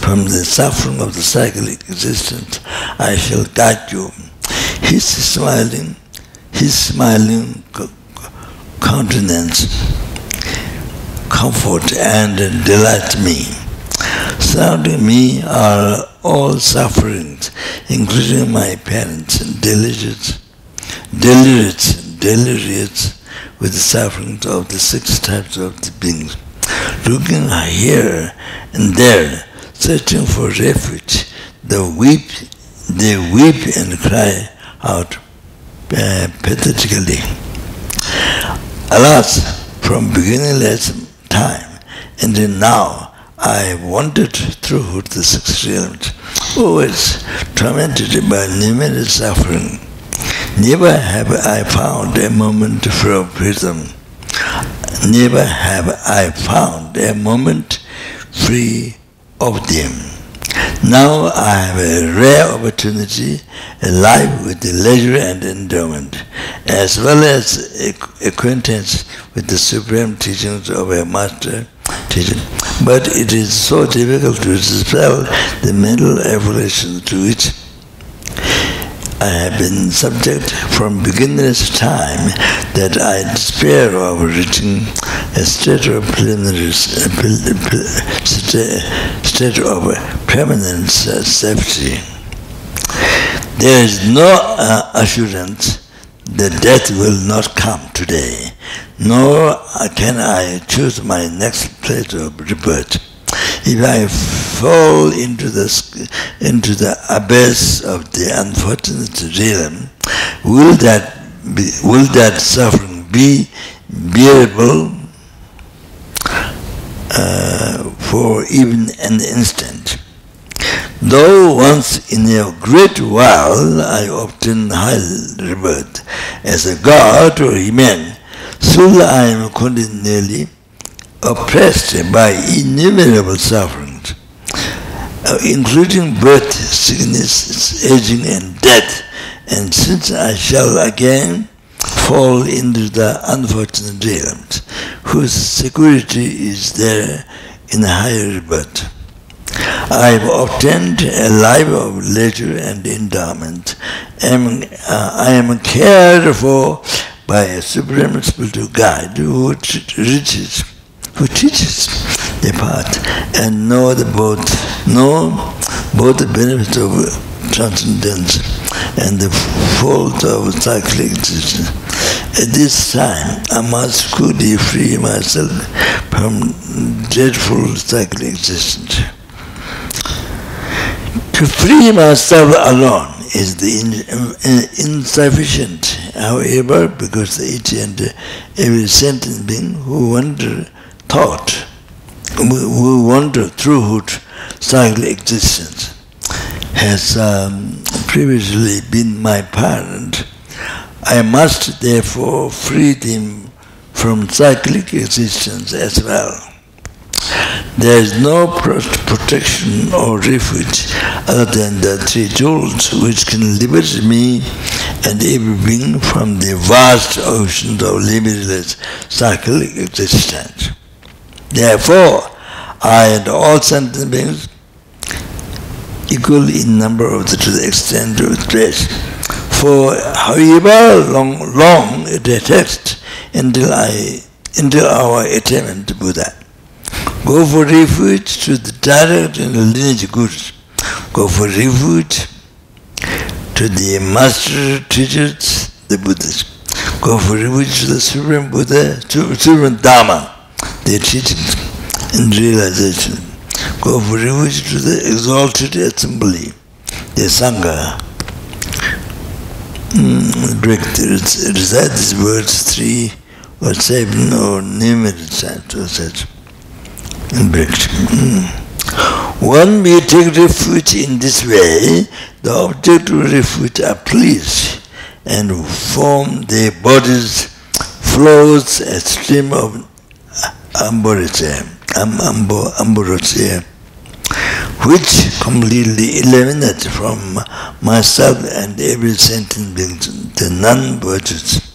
from the suffering of the cyclic existence, I shall guide you. His smiling, his smiling countenance comfort and delight me. Surrounding me are all sufferings, including my parents, delirious, delirious, delirious with the sufferings of the six types of the beings. Looking here and there, searching for refuge, they weep, they weep and cry out uh, pathetically. Alas, from beginningless time and now, I wandered through six realms, always tormented by numerous suffering. Never have I found a moment for freedom. Never have I found a moment free of them. Now I have a rare opportunity, a life with the leisure and endowment, as well as acquaintance with the supreme teachings of a master teacher. But it is so difficult to dispel the mental affliction to which I have been subject from beginner's time that I despair of reaching a state of state of permanent safety. There is no uh, assurance that death will not come today, nor can I choose my next place of rebirth if I fall into the into the abyss of the unfortunate realm, will that be, will that suffering be bearable uh, for even an instant? Though once in a great while I obtain high rebirth as a god or a man, still I am continually oppressed by innumerable sufferings, uh, including birth, sickness, aging, and death. And since I shall again fall into the unfortunate realms, whose security is there in higher birth. I have obtained a life of leisure and endowment. Am, uh, I am cared for by a supreme spiritual guide who reaches who teaches depart and know the both, know both the benefits of transcendence and the fault of cyclic existence. At this time, I must quickly free myself from dreadful cyclic existence. To free myself alone is the in, insufficient, however, because each and every sentient being who wonder thought, who wonder through cyclic existence, has um, previously been my parent. I must therefore free them from cyclic existence as well. There is no protection or refuge other than the three jewels which can liberate me and every being from the vast oceans of limitless cyclic existence. Therefore, I and all sentient beings equal in number of the, to the extent of stress. For however long, long it takes until I until our attainment to Buddha. Go for refuge to the direct and lineage gurus. Go for refuge to the master teachers, the Buddhas. Go for refuge to the Supreme Buddha, to Supreme Dharma, their teachings and realization. Go for refuge to the exalted assembly, the Sangha. Mm, direct, recite these words three or seven or numerous times or such. One may take refuge in this way, the object of refuge are pleased and form their bodies flows a stream of ambrosia, ambrosia, which completely eliminates from myself and every sentient being the non-virtues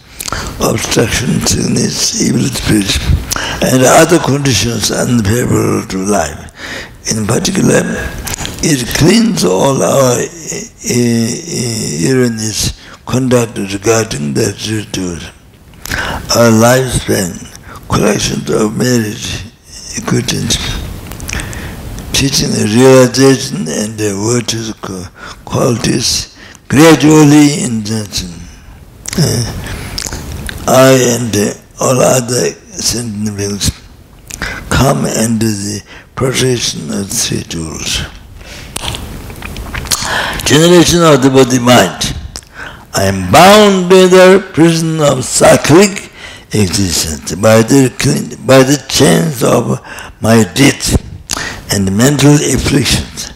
obstruction, sickness, evil spirits, and other conditions unfavorable to life. In particular, it cleans all our eh, eh, erroneous conduct regarding the virtues. Our lifespan, collections of marriage, equity, teaching the realization and the virtues qualities gradually in Uh, I and all other sentient beings come under the protection of three tools. Generation of the body mind. I am bound by the prison of cyclic existence, by the, by the chains of my death and mental afflictions.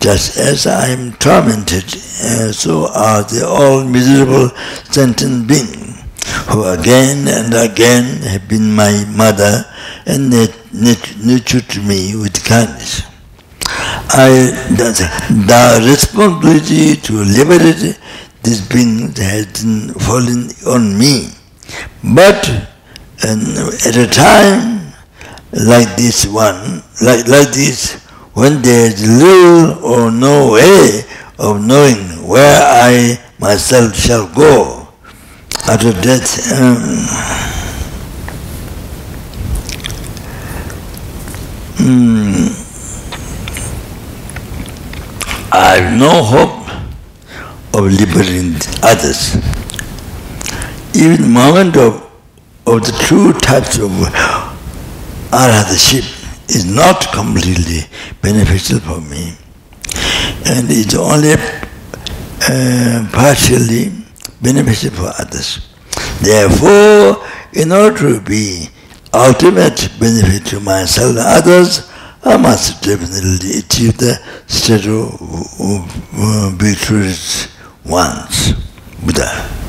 Just as I am tormented, so are the all miserable sentient beings who again and again have been my mother and nurtured me with kindness. I, the, responsibility to liberate this being has fallen on me. But at a time like this one, like, like this, when there is little or no way of knowing where I myself shall go, after death, um, mm, I have no hope of liberating others. Even the moment of, of the true types of arhatship is not completely beneficial for me and it's only uh, partially beneficial for others. Therefore, in order to be ultimate benefit to myself and others, I must definitely achieve the state of victorious ones, Buddha.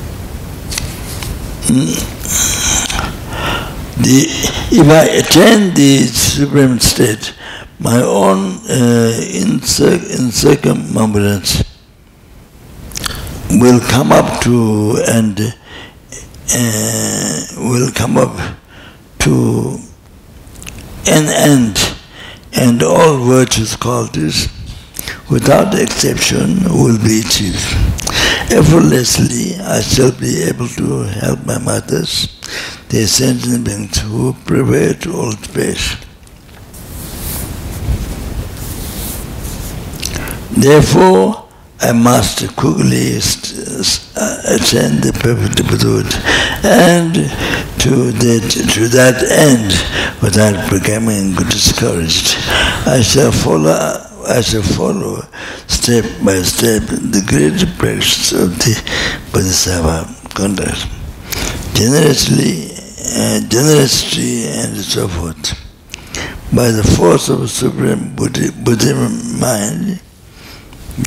The, if I attain the supreme state, my own uh, incircumambulance will come up to and uh, will come up to an end and all virtues qualities without exception will be achieved effortlessly I shall be able to help my mothers, the essential beings who pervade all space. Therefore, I must quickly uh, attend the perfect Buddhahood and to, that to that end, without becoming discouraged, I shall follow I a follower, step by step the great practice of the Bodhisattva conduct, generously, uh, generosity and so forth. By the force of supreme Buddha mind,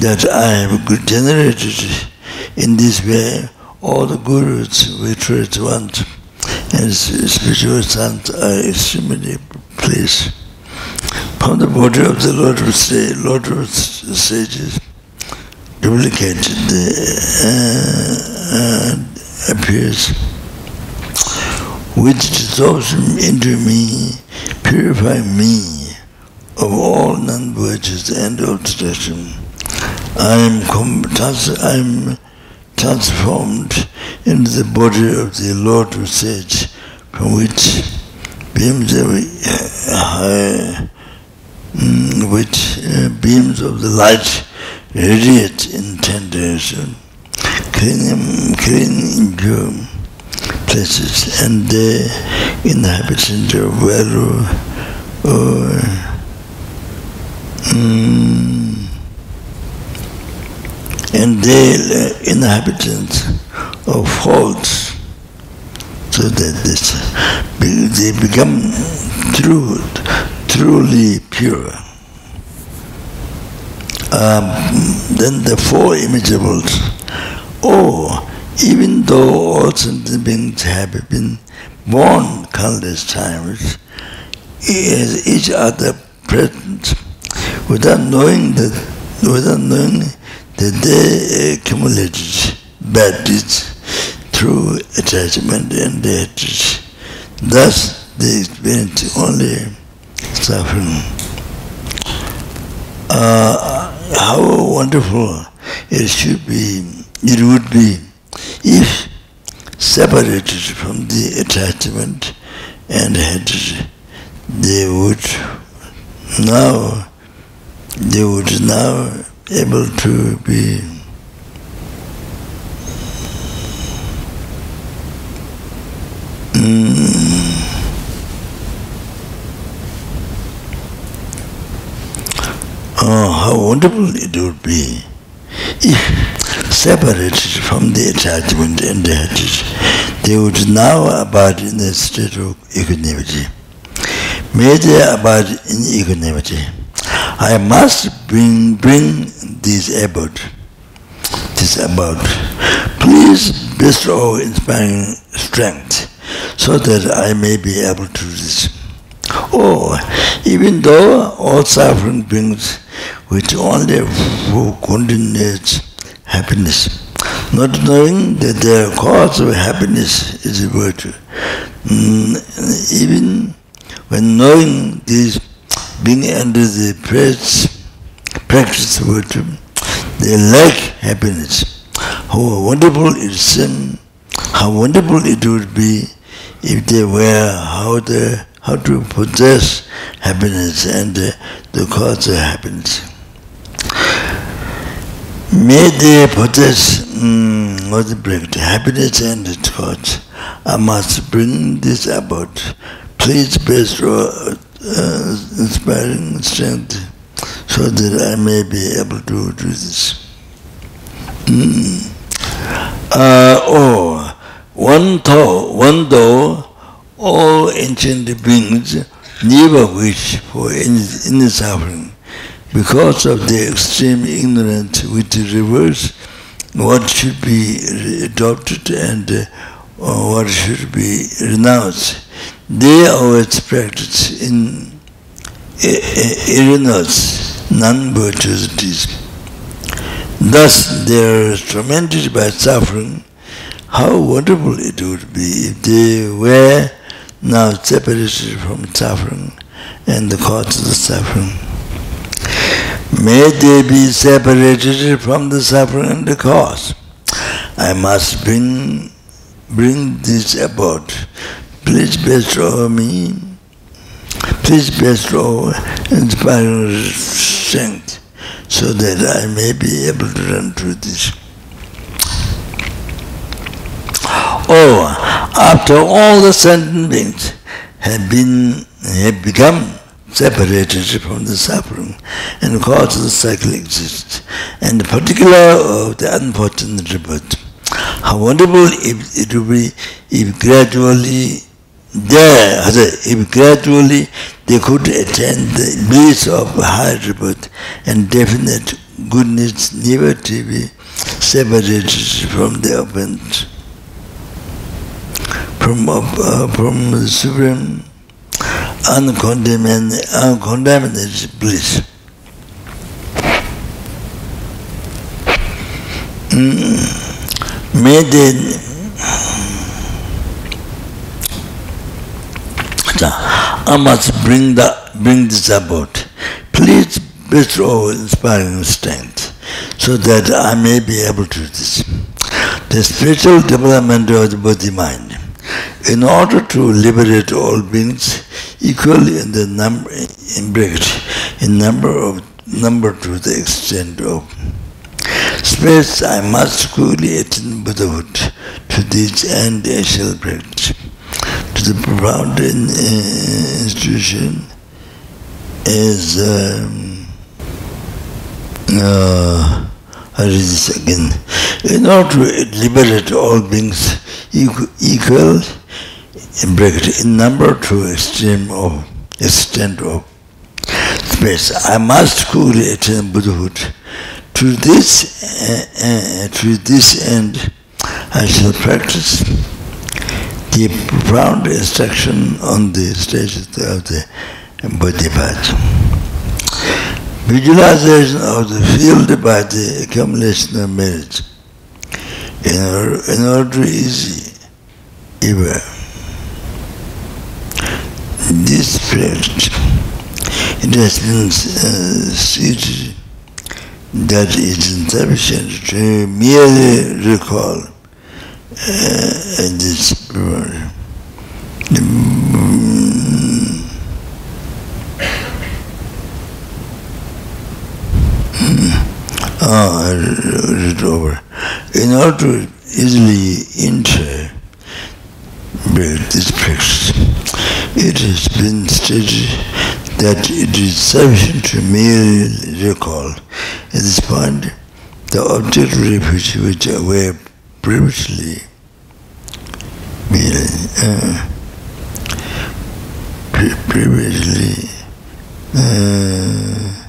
that I have generated in this way all the gurus which words want and spiritual sons are extremely pleased. From the body of the Lord of say, Lord of sages, duplicate the uh, uh, appears, which dissolves into me, purifying me of all non-virtues and obstruction. I am, I am transformed into the body of the Lord of Sage, from which beams of, uh, mm, which uh, beams of the light radiate in tendency, cleaning, cleaning pure places, and the inhabitants of value or mm, and the inhabitants of faults so that this, they become true, truly pure. Um, then the four immeasurables. Oh, even though all sentient beings have been born countless times, each other present, without knowing that, without knowing that they accumulated bad deeds through attachment and hatred. Thus, they experience only suffering. Uh, how wonderful it should be, it would be, if separated from the attachment and hatred, they would now, they would now able to be Oh, wonderful it would be if separated from the attachment and the hatred, they would now abide in a state of equanimity. May they abide in equanimity. I must bring bring this about. This about. Please bestow inspiring strength so that I may be able to resist. Oh, even though all suffering brings which only who continues happiness. Not knowing that the cause of happiness is virtue. Mm, even when knowing this, being under the practice, practice of virtue, they lack happiness. How wonderful it seems, how wonderful it would be if they were how the how to possess happiness and the cause of happiness. May they possess um, what the happiness and its cause. I must bring this about. Please bestow uh, inspiring strength so that I may be able to do this. Mm. Uh, oh, one though, one though all ancient beings never wish for any, any suffering because of the extreme ignorance which reverse what should be adopted and uh, what should be renounced. They always practice in erroneous non-virtuosities. Thus they are tormented by suffering. How wonderful it would be if they were now separated from suffering and the cause of the suffering. May they be separated from the suffering and the cause. I must bring bring this about. Please bestow me, please bestow inspiring strength so that I may be able to run through this. Oh, after all the sentient beings have been have become separated from the suffering and cause the cycle exists, and the particular of the unfortunate rebirth. How wonderful if it would be if gradually there, if gradually they could attain the bliss of high rebirth and definite goodness never to be separated from the opponent, from, uh, from the supreme uncontaminated, uncontaminated bliss. Mm. May they I must bring the bring this about. Please bestow inspiring strength so that I may be able to do this. The spiritual development of the body mind. In order to liberate all beings equally in the number in bracket, in number of number to the extent of space, I must quickly attain Buddhahood. To this end I shall practice to the profound institution is um, uh, I read again. In order to liberate all beings equal, in bracket, in number to extreme of extent of space, I must quickly attain Buddhahood. To this, uh, uh, to this end, I shall practice the profound instruction on the stages of the part. Visualization of the field by the accumulation of merit in order, in order easy ever. This fact, it has been uh, that it is insufficient to merely recall uh, this uh, Ah, read over. In order to easily enter this practice, it has been stated that it is sufficient to merely recall at this point the object refuge which were previously uh, previously uh,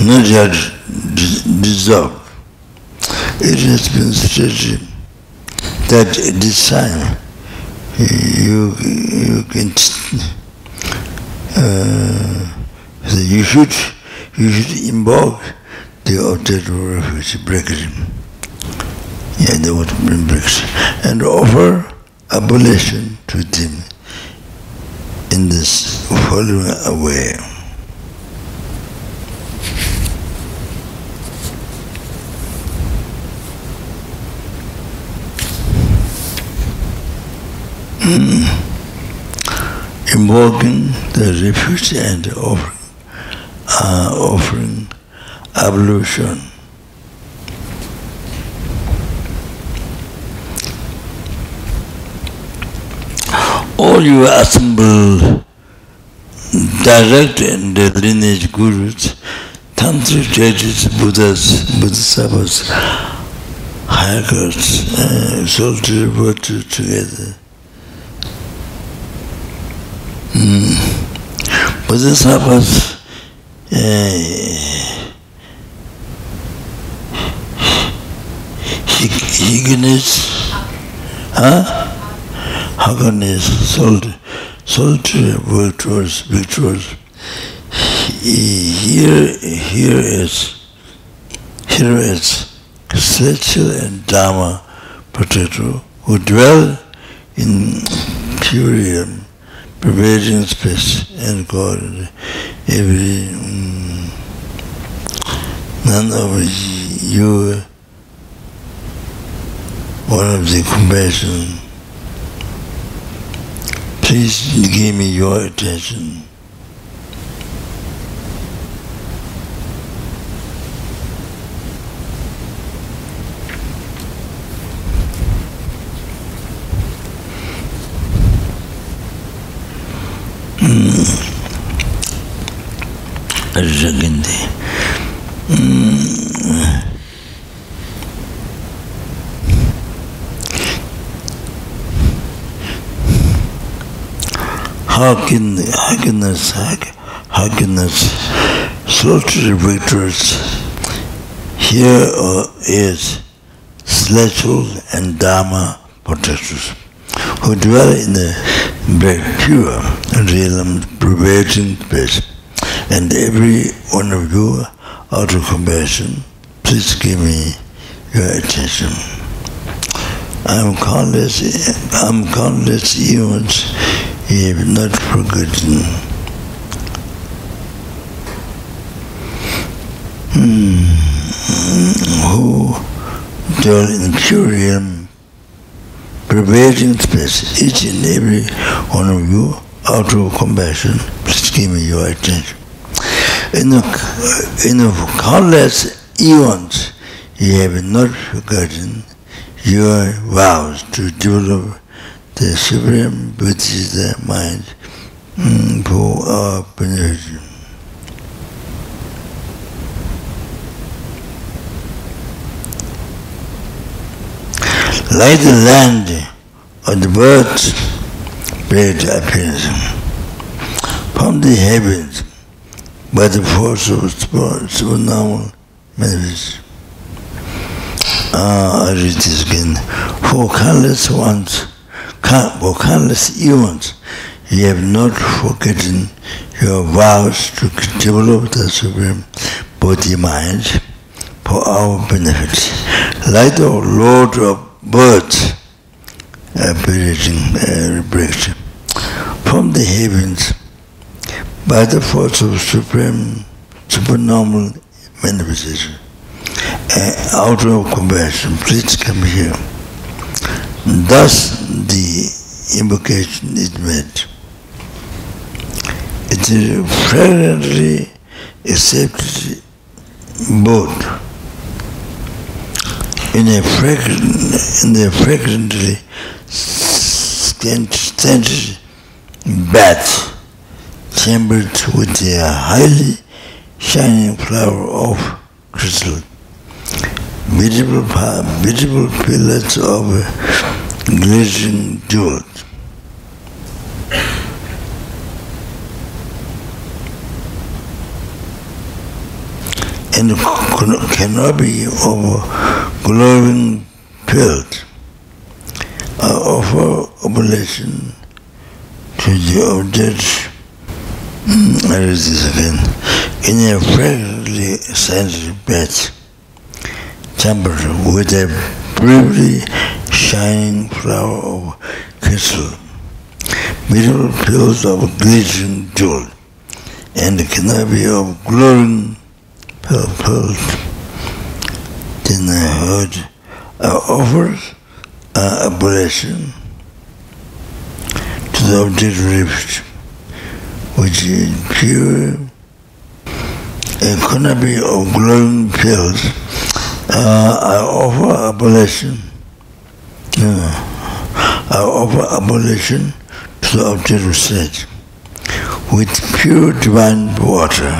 not yet dissolved. It has been stated that at this time you you can uh, you should you should invoke the object of refuge, break it. Yeah, the what breaks. And offer abolition to them in this following away. Invoking the refuge and offering, uh, offering ablution. All you assemble direct the lineage gurus, tantric judges, Buddhas, Bodhisattvas, hikers, uh, soldiers work together. Mm. Bodhisattvas uh, Higgins, huh? Haggins sold, sold victorious, victorious. Here, here is, here is Celestial and Dharma Protector who dwell in Purium, pervading space and God, every, um, none of you one of the compassion. Please give me your attention. Rāgīndi how can how can us how victors here is and dharma protectors who dwell in the pure realm prevailing space and every one of you out of compassion please give me your attention I'm countless I'm countless eons ye have not forgotten. Hmm. Who dwell in realm, pervading space, each and every one of you, out of compassion, please give me your attention. In the, in countless eons, you have not forgotten your vows to develop the supreme Buddhist mind mm, for our benefit. Like the land of the birds bread appears from the heavens by the force of supernormal manifestation. Ah, I read this again. For countless ones for countless eons, you have not forgotten your vows to develop the Supreme Body Mind for our benefit. Like the Lord of Birds, appearing uh, from the heavens by the force of Supreme Supernormal Manifestation. Uh, out of compassion, please come here. Thus the invocation is made. It is fragrantly accepted both in a fragrant, in a fragrantly scented bath chambered with a highly shining flower of crystal beautiful, beautiful pillars of glittering jewels. And canopy of glowing pillars offer oblation to the object I again. In a fragrantly scented bed, tempered with a bravely shining flower of crystal, beautiful pills of glittering jewel, and a canopy of glowing pearls. Then I heard uh, offers uh, ablation to the object rift, which is pure, a canopy of glowing pills uh, I offer abolition. Uh, I offer abolition to the object of state with pure divine water,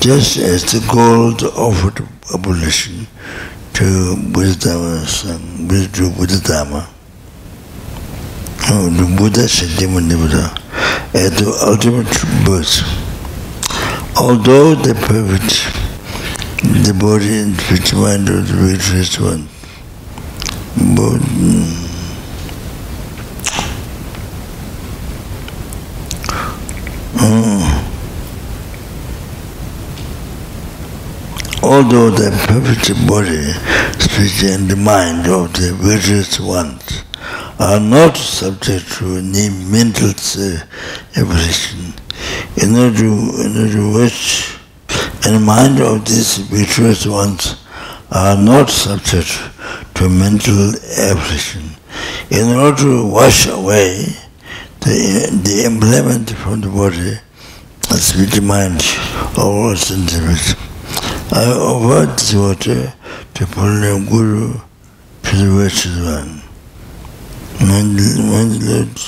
just as the gold offered abolition to Buddha to Buddha Dhamma. Oh, the Buddha Siddhamani Buddha at the ultimate birth. Although the perfect the body and which mind of the richest one. But, uh, although the perfect body, spirit and the mind of the virtuous ones are not subject to any mental evolution, in order to, in order which the mind of these virtuous ones are not subject to mental affliction. In order to wash away the, the implement from the body, the spirit mind all sentiments, I offer this water to Purnam Guru virtuous one. My Lord,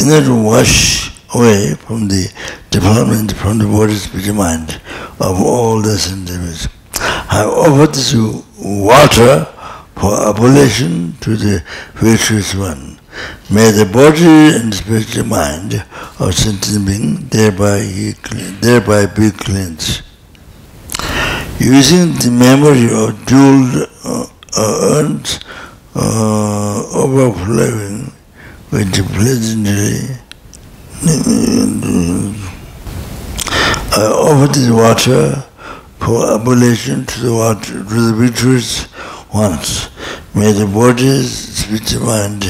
in order to wash away from the development from the body, spirit, mind of all the sentiments. I offer this water for abolition to the virtuous one. May the body and spiritual mind of sentient being thereby, thereby be cleansed. Using the memory of jeweled uh, earns uh, overflowing with pleasantly I offer this water for abolition to the water to the virtuous ones. May the body's speech mind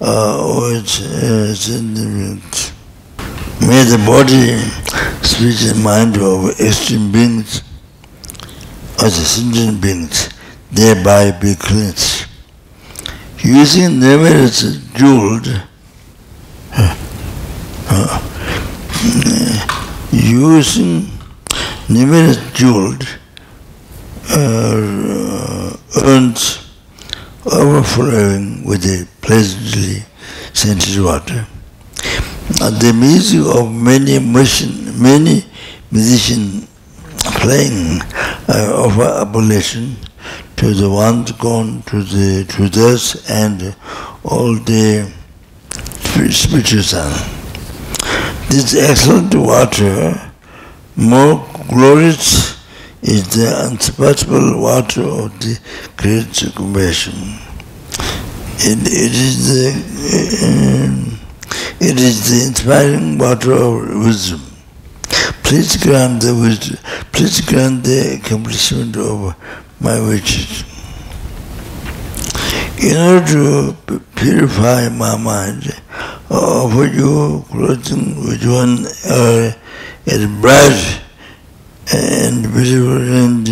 uh, always uh, sentiment. May the body, speech and mind of extreme beings as sentient beings thereby be cleansed. Using never numerous jeweled uh, uh, using numerous jeweled uh, urns overflowing with a pleasantly scented water. And the music of many musician, many musicians playing uh, of abolition to the ones gone to the to this and all the spiritual sun. This excellent water, more glorious, is the unsurpassable water of the great compassion. It, it is the uh, it is the inspiring water of wisdom. Please grant the wisdom, please grant the accomplishment of my wishes. In order to purify my mind, offer you clothing which one uh, is bright and beautiful and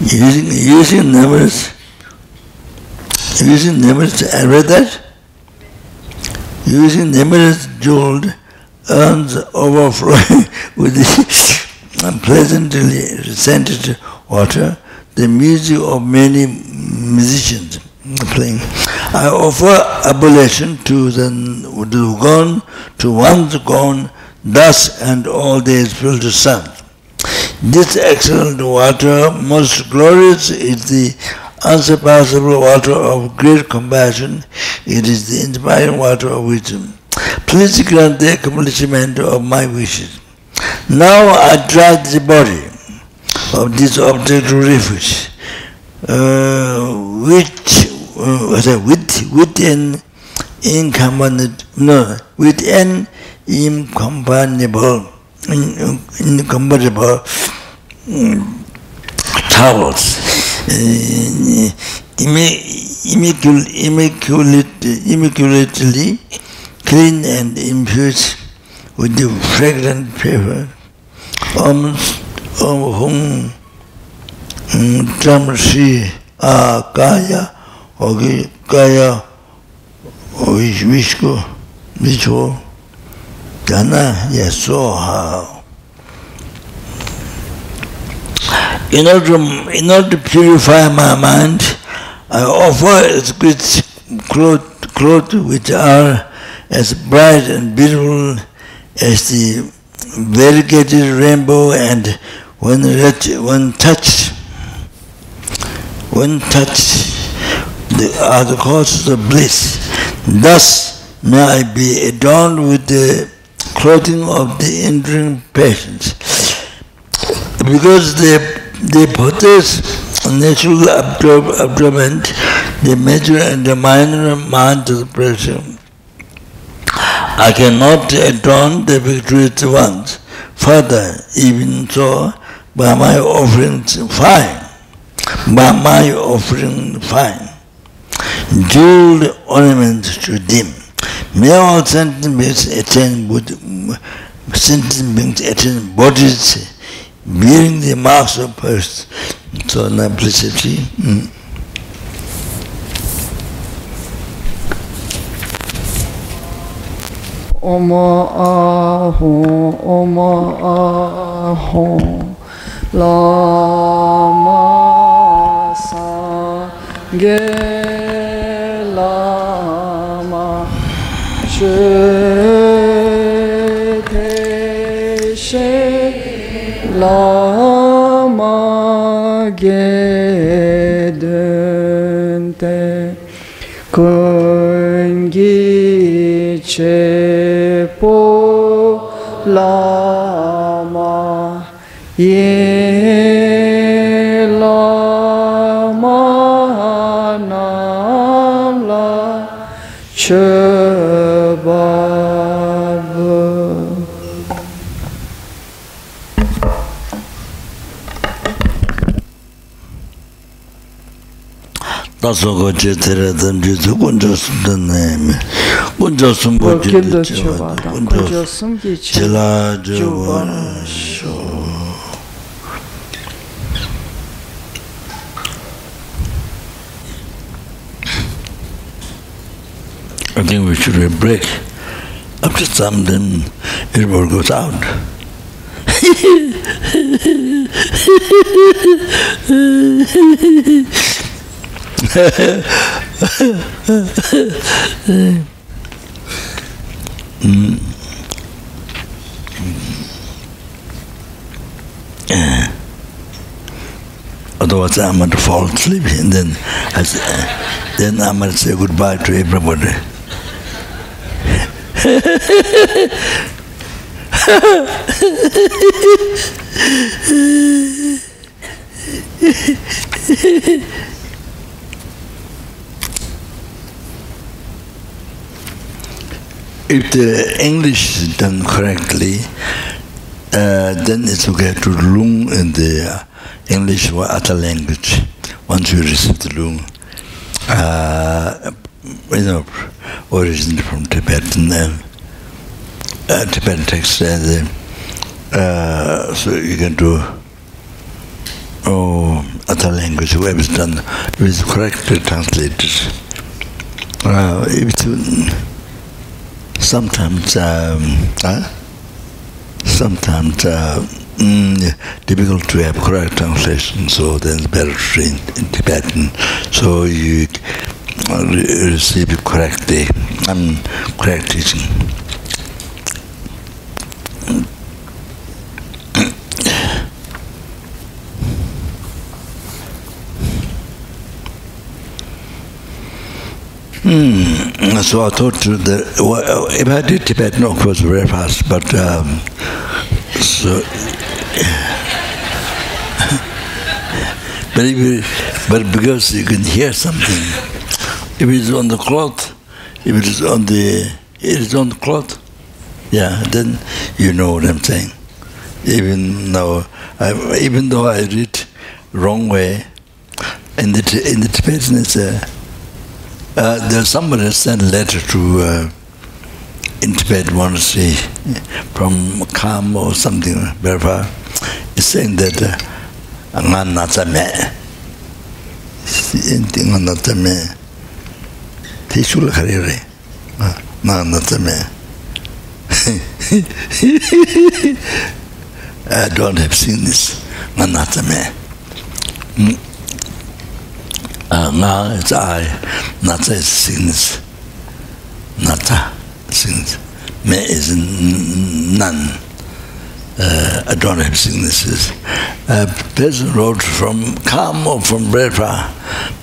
using using numbers using numbers I read that using numerous jeweled urns overflowing with the pleasantly scented water, the music of many musicians playing. I offer abolition to the to gone, to ones gone, thus and all days filled to sun. This excellent water, most glorious, is the unsurpassable water of great compassion. It is the inspiring water of wisdom. Please grant the accomplishment of my wishes. Now I drag the body of this object of refuge, uh, which uh, with with an incomparable no with an incomparable incomparable um, towels uh, immaculately, immaculately clean and infused with the fragrant paper. Om Om Hum Tamsi Akaya Ogi Kaya Vishko Vishko Dana Yasoha In order, to, in order to purify my mind, I offer as good clothes, clothes which are as bright and beautiful as the variegated rainbow and when, when touched, when touched, are the causes of bliss. Thus may I be adorned with the clothing of the enduring patience. Because the they possess natural abdomen, the major and the minor mind of the person. I cannot adorn the victorious ones. Further, even so, by my offerings fine, by my offering fine, jeweled ornaments to them. May all sentient beings attain, sentient beings attain bodies bearing the of birth. So implicitly. Mm. Oma aho, Oma aho, Lama sa gelama şöte lama gedönte kungi çepo lama ye lama namla çöbabı 다소 거제 테라든 주도 군조스든 네미 군조스 뭐지 Vakilde çuvadan kocasım geçir. 제라 저와 Çuvadan I think we should have a break. After some, then it will goes out. Otherwise, I'm going to fall asleep, and then I say, then I'm going to say goodbye to everybody. if the English is done correctly, uh, then it's okay to lung in the uh, English or other language once you receive the lung. Uh, you know, originally from Tibetan and uh, Tibetan text, and uh, so you can do oh, other language, whoever is done, it's correctly translated. Uh, if it's, sometimes um, uh, sometimes uh, mm, difficult to have correct translation so then it's better to read in Tibetan. So you uh, re- receive correctly and correct teaching Hmm. So I thought that well, if I did Tibetan, of course, very fast, but um, so. but you, but because you can hear something, if it's on the cloth, if it is on the, it is on the cloth, yeah, then you know what I'm saying. Even though, I, even though I read wrong way, in the in the Tibetan it's a uh, there's somebody sent a letter to uh, in Tibet monastery from Kham or something, far. It's saying that nga natsa me, nga natsa me, te shula kare re, nga natsa me. I don't have seen this, nga natsa me. Uh, nga is I, Natsa is sins. Nata, sins. Me is none. Uh, I don't have sicknesses. A person wrote from Kham or from Brepa,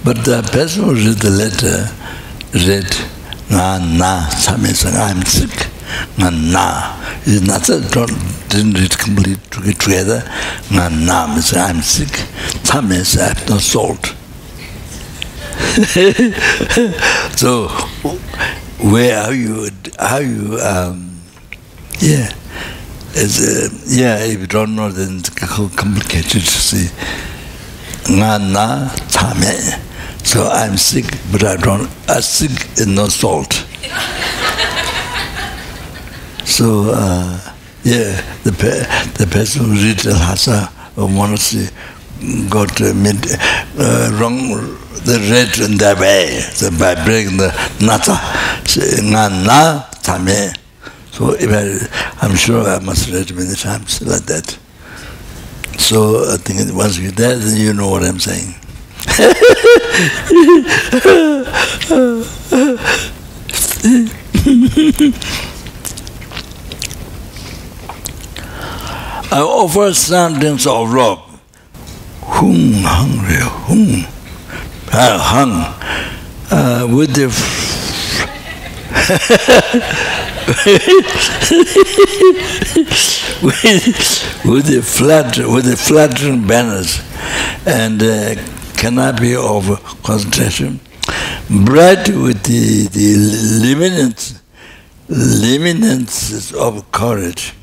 but the person who read the letter read Nga na, that means I'm sick. Nga na. Is Natsa don't, didn't read complete together. Nga na means I'm sick. That means I have no salt. so where are you how you um, yeah. It's, uh, yeah if you don't know then it's complicated to see. So i'm sick but i don't i'm sick and no salt. So uh, yeah the pe- the person who read the Lhasa or monastery got uh, mid, uh, wrong the red in their way so by breaking the nata. Nga na tame so if I, I'm sure I must read many times like that. So I think once you're there then you know what I'm saying. I offer sentence of love. Hung, hungry, hung, uh, hung, uh, with the with, with the flat with the flattering banners and uh, canopy of concentration, bright with the the luminance luminance of courage.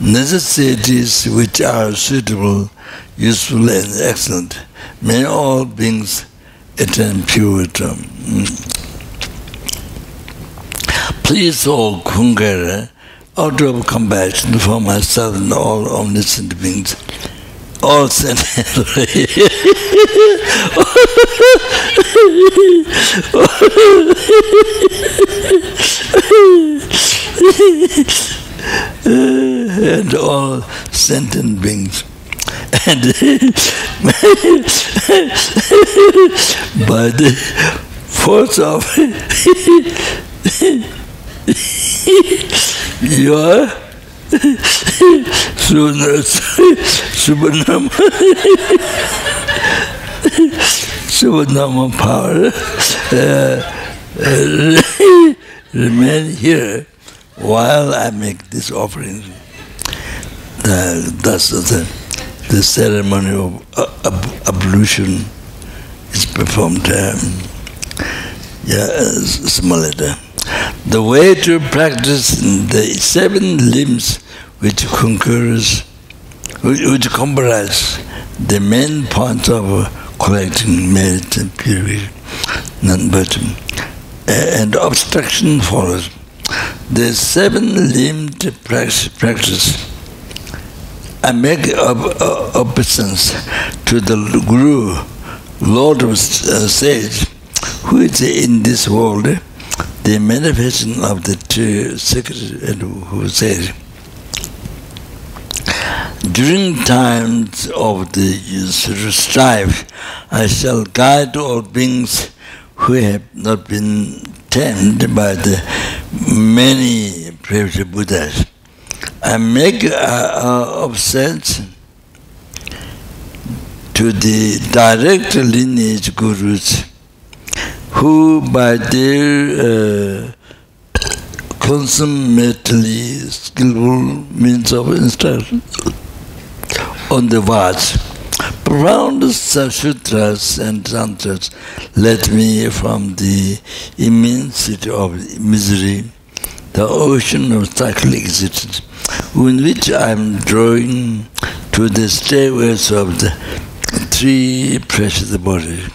Necessities which are suitable, useful, and excellent. May all beings attain pure term. Please, O Kungara, out of compassion for myself and all omniscient beings, all sentient and all sentient beings. And the force of your Subhanama Subhanama power uh, uh, remain here while I make this offering, That's the, the, the ceremony of uh, ab ablution is performed. Um, yeah, similar. The way to practice the seven limbs which concurs, which comprise the main point of collecting merit and purity, none but and obstruction follows the seven-limbed practice. I make obeisance to the Guru, Lord of uh, Sage, who is in this world, the manifestation of the two secret and who says, during times of the strife, I shall guide all beings who have not been tamed by the many previous Buddhas. I make uh, sense to the direct lineage gurus who by their uh, consummately skillful means of instruction on the words Profound sutras and tantras led me from the immensity of misery, the ocean of cyclic existence, in which I am drawing to the stairways of the three precious bodies.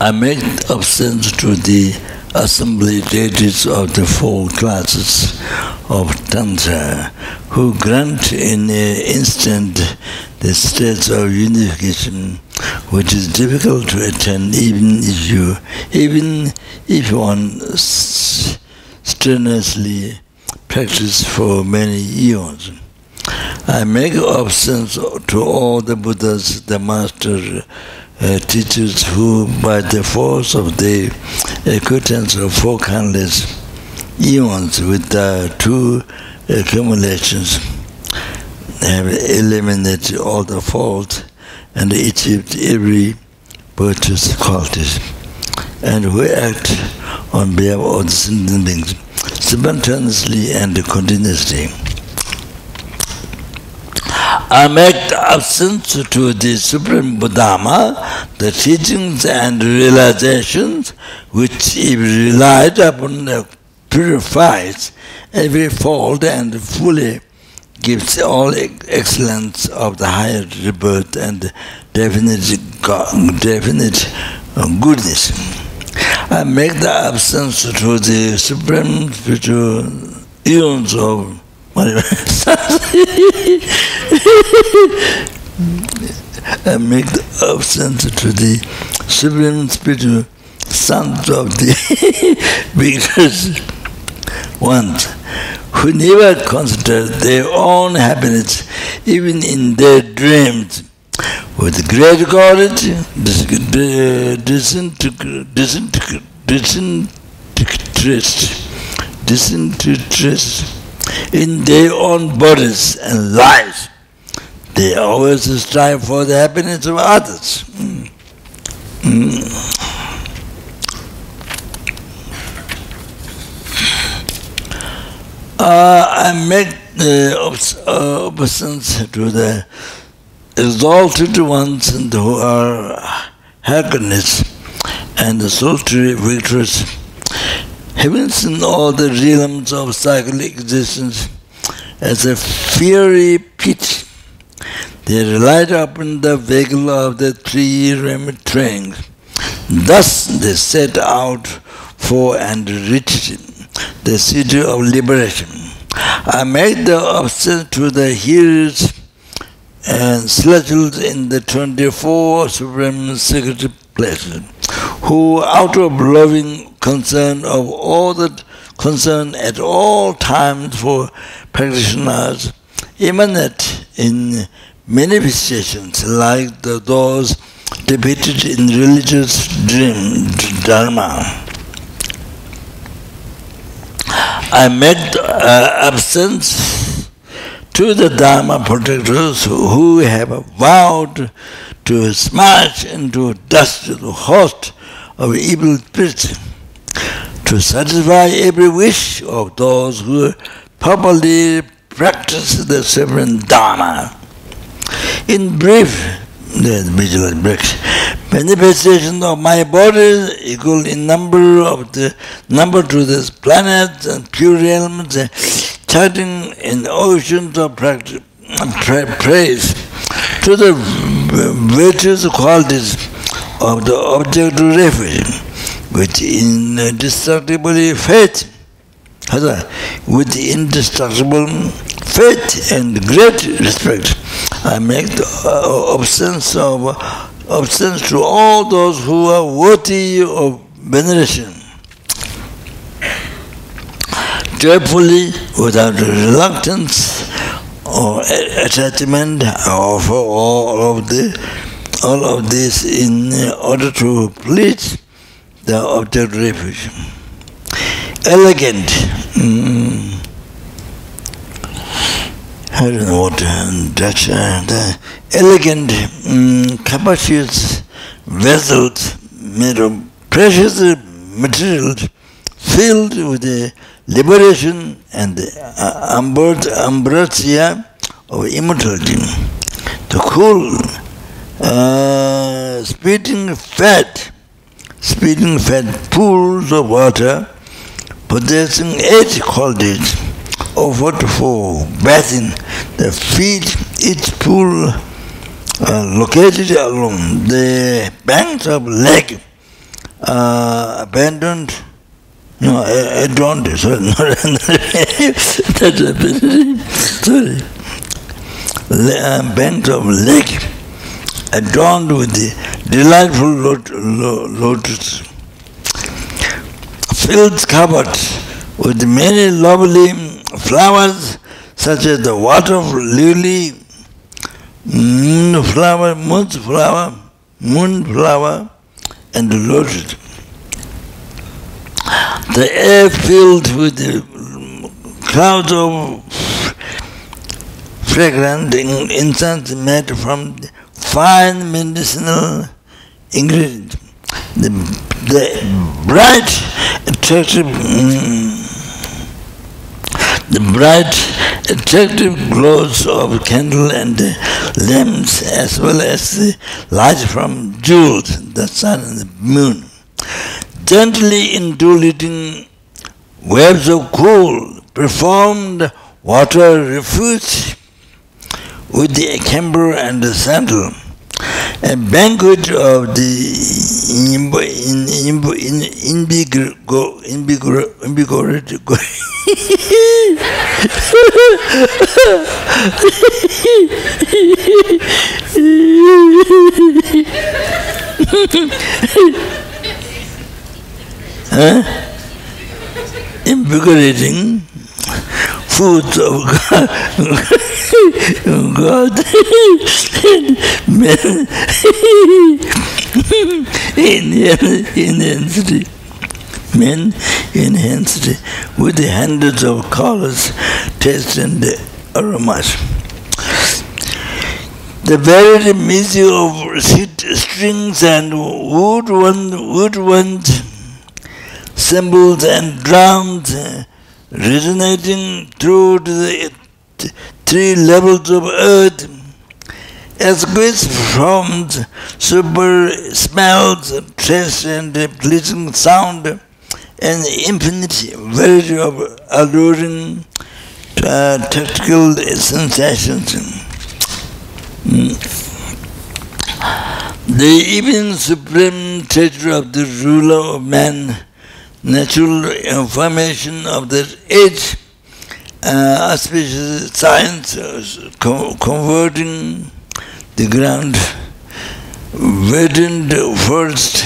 I make obscene to the assembly deities of the four classes of Tantra, who grant in an instant the states of unification, which is difficult to attain even if you, even if one strenuously practice for many eons. I make obeisance to all the Buddhas, the Master uh, teachers who, by the force of the acquaintance of four countless eons with the two accumulations, have eliminated all the faults and achieved every virtuous qualities, and who act on behalf of the sentient beings simultaneously and continuously. I make absence to the Supreme Buddha, the teachings and realizations which, if relied upon, purifies every fault and fully gives all excellence of the higher rebirth and definite, definite uh, goodness. I make the absence to the Supreme Spiritual eons of I make the absence to the supreme spiritual sons of the biggest ones who never consider their own happiness even in their dreams with great courage, disinterest, disinterest in their own bodies and lives. They always strive for the happiness of others. Mm. Mm. Uh, I make the uh, obeisance to the exalted ones and who are Hercules and the sultry victors, having seen all the realms of cyclic existence as a fiery pit, they relied upon the vehicle of the three remit trains. Thus they set out for and reached the city of liberation. I made the obstacle to the hearers and celestials in the 24 supreme secret places, who out of loving concern of all that concern at all times for practitioners emanate in manifestations like the, those depicted in religious dream dharma. I met uh, absence to the Dharma protectors who have vowed to smash into dust the host of evil spirits, to satisfy every wish of those who properly practice the seven Dharma. In brief, the vigilant breaks. Manifestation of my body equal in number of the number to this planet and pure realms, uh, charting in oceans of praise. To the virtuous qualities of the object of refuge, which indestructible faith, with indestructible faith and great respect, I make the uh, absence of obsessed to all those who are worthy of veneration. Joyfully, without reluctance or attachment, I offer all of the all of this in order to please the object of refuge. Elegant. Mm, I don't know what Dutch, uh, the elegant, um, capacious vessels made of precious materials filled with the liberation and the uh, ambrosia of immortality. The cool, uh, speeding fat, speeding fat pools of water possessing eight qualities offered for bathing the feet each pool uh, located along the banks of lake uh, abandoned no adorned sorry that's a sorry. Uh, banks of lake adorned with the delightful lot, lotus fields covered with many lovely flowers such as the water lily, moon flower, moon flower, moon flower, and the lotus. The air filled with clouds of fragrant incense made from fine medicinal ingredients. The, the bright, attractive mm, the bright, attractive glows of candle and lamps, as well as the light from jewels, the sun and the moon. Gently indulating waves of cool performed water refuge with the camber and the sandal a banquet of the invigorated huh? invigorating food of God, men enhanced, men enhanced with the hundreds of colors, taste and aromas. The varied music of strings and wood, wood cymbals and drums resonating through the three levels of earth as grace forms, super smells, taste and pleasing sound, and infinite variety of alluring uh, tactile sensations. Mm. The even supreme treasure of the ruler of man, natural information of the age, uh, auspicious science, uh, converting the ground, verdant forest,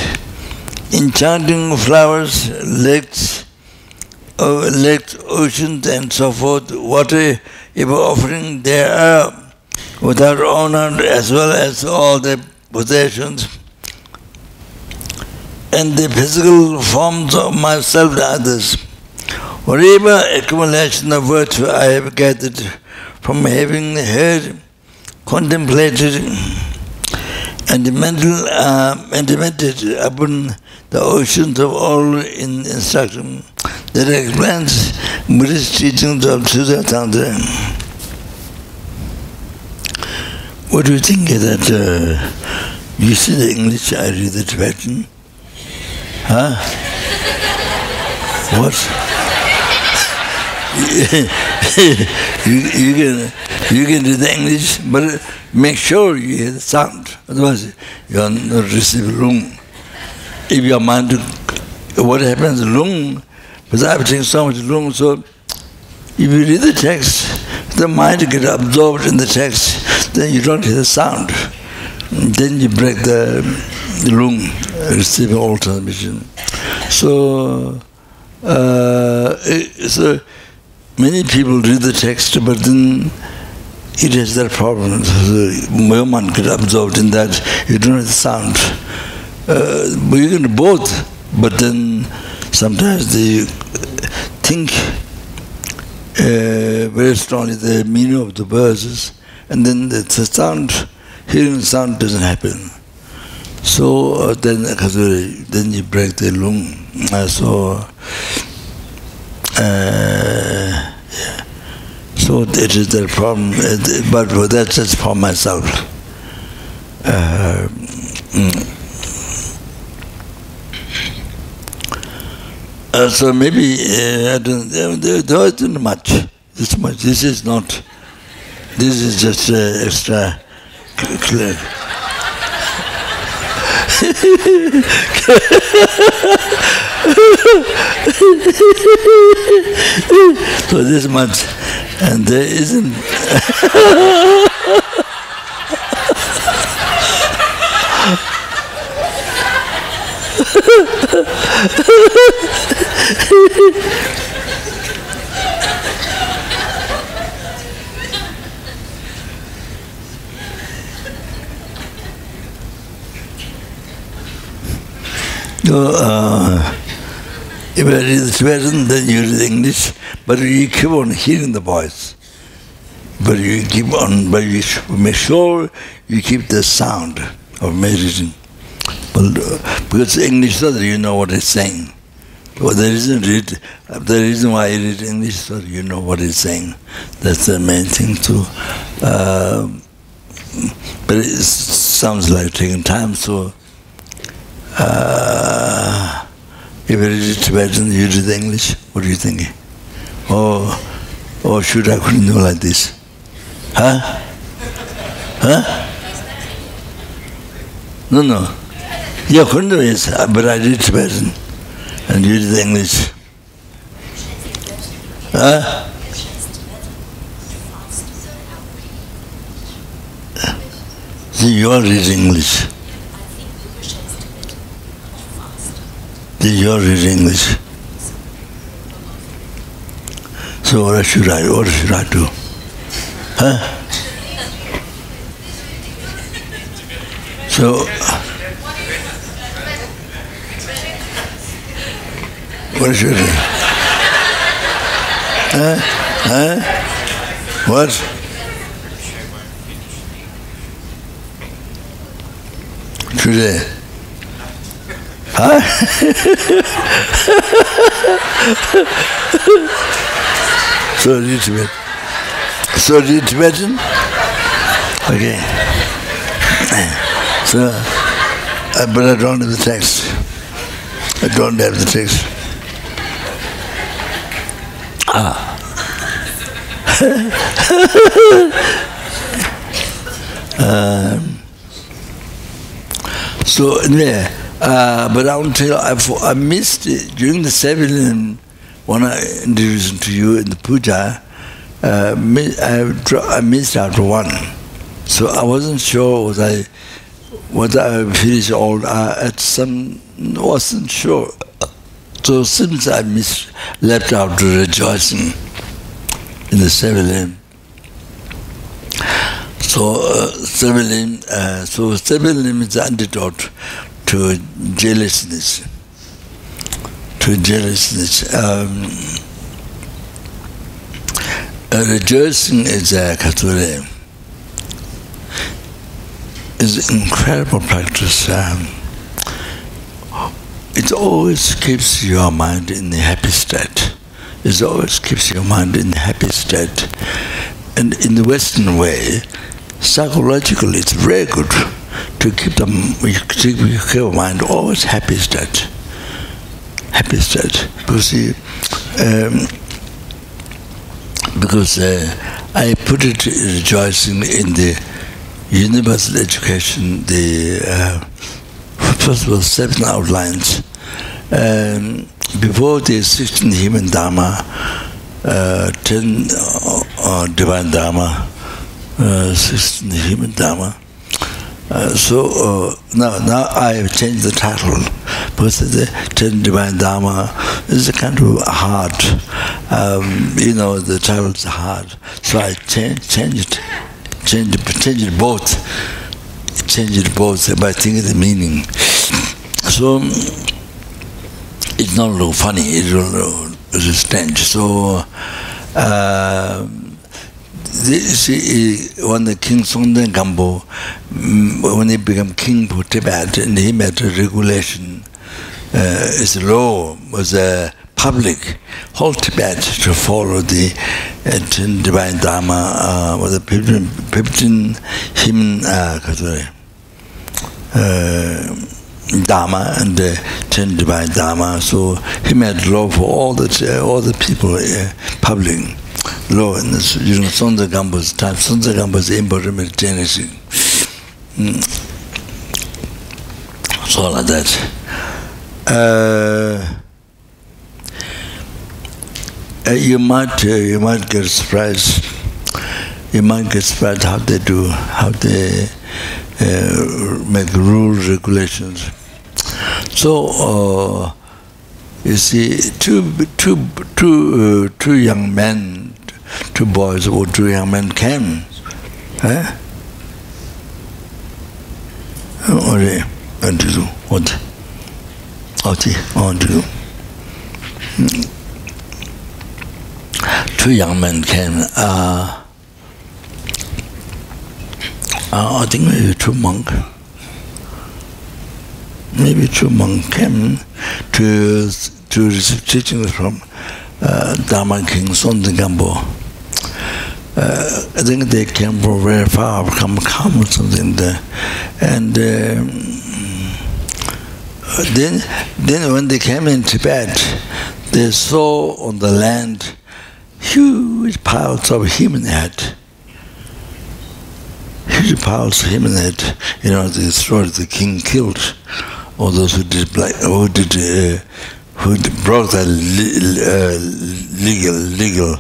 enchanting flowers, lakes, uh, lakes, oceans, and so forth, water ever offering there are without honor as well as all the possessions and the physical forms of myself and others. Whatever accumulation of virtue I have gathered from having heard contemplated and mental uh, meditated upon the oceans of all in instruction that explains Buddhist teachings of Sutra Tantra. What do you think of that? Uh, you see the English, I read the Tibetan. Huh? What? you, you can you can do the English, but make sure you hear the sound. Otherwise, you are not receiving lung. If your mind, what happens lung, because I've taken so much lung, so if you read the text, the mind gets absorbed in the text, then you don't hear the sound. Then you break the, the lung, receiving all transmission. So, uh, so many people read the text, but then it has that problem. The mind get absorbed in that, you don't have the sound. Uh, you can do both, but then sometimes they think uh, very strongly the meaning of the verses, and then the, the sound, hearing sound doesn't happen. So uh, then, then you break the lung. Uh, so, uh, yeah. So it is the problem, but that's just for myself. Uh, mm. uh, so maybe uh, I don't, there, there isn't much. This much. This is not. This is just uh, extra clear. so this much and there isn't. uh, if it's Tibetan, then you read English, but you keep on hearing the voice. But you keep on, but you make sure you keep the sound of meditating. But, uh, because English that you know what it's saying. Well, the reason read, the reason why I read English so you know what it's saying. That's the main thing too. Uh, but it sounds like taking time, so. Uh, if you read Tibetan, you read English, what are you thinking? Oh, oh, should I couldn't know like this? Huh? Huh? No, no. Yeah, couldn't do it, but I read Tibetan and you read English. Huh? See, you all read English. Did you read English? So what should I, what should I do? Huh? So, what should I? Huh? Huh? What? Today. So read Tibetan. So read Tibetan? Okay. So, uh, but I don't have the text. I don't have the text. Ah. um, so anyway, uh, but until I, I missed it, during the seven when I introduced to you in the puja, uh, I, missed out one. So I wasn't sure was I whether I finished all. Uh, at some wasn't sure. So since I missed, left out the rejoicing in the seven so uh, seven uh, so seven is the antidote to jealousness. To jealousness. Um, rejoicing is a is incredible practice. Um, it always keeps your mind in the happy state. It always keeps your mind in the happy state. And in the Western way, psychologically it's very good to keep them keep mind always happy state happy state because um, because uh, I put it rejoicing in the universal education the uh, first of all seven outlines. Um, before the 16 human dharma uh, 10 uh, uh, divine dharma uh, 16 human dharma uh, so uh, now, now I have changed the title because the Ten Divine Dharma is a kind of hard. Um, you know, the title is hard. So I changed, changed, changed, changed both. Changed it both by thinking the meaning. So it's not look funny. It will strange. So. Uh, see, when the King Songtsen Gampo, mm, when he became king for Tibet, and he made a regulation, uh, his law was a public, whole Tibet to follow the uh, divine Dharma, uh, with the Piptin Him, uh, uh, Dharma and the ten divine Dharma. So he made law for all the all the people, uh, public lo using Songtsen Gampo's type Songtsen Gampo's embodiment genesis mm. so like that. Uh, uh, you might uh, you might get surprised. You might get surprised how they do how they uh, make rules regulations. So uh, you see two two two uh, two young men two boys or two young men came. Eh? They? What? What they want do? Two young men came. Uh, uh, I think maybe two monks. Maybe monks came to to receive teachings from uh, Dharma King Songtsen Gampo uh, I think they came from very far, from Kham or something there. And um, then, then when they came in Tibet, they saw on the land huge piles of human head. Huge piles of human head. You know, they destroyed the king killed all those who did who did, uh, who broke the uh, legal, legal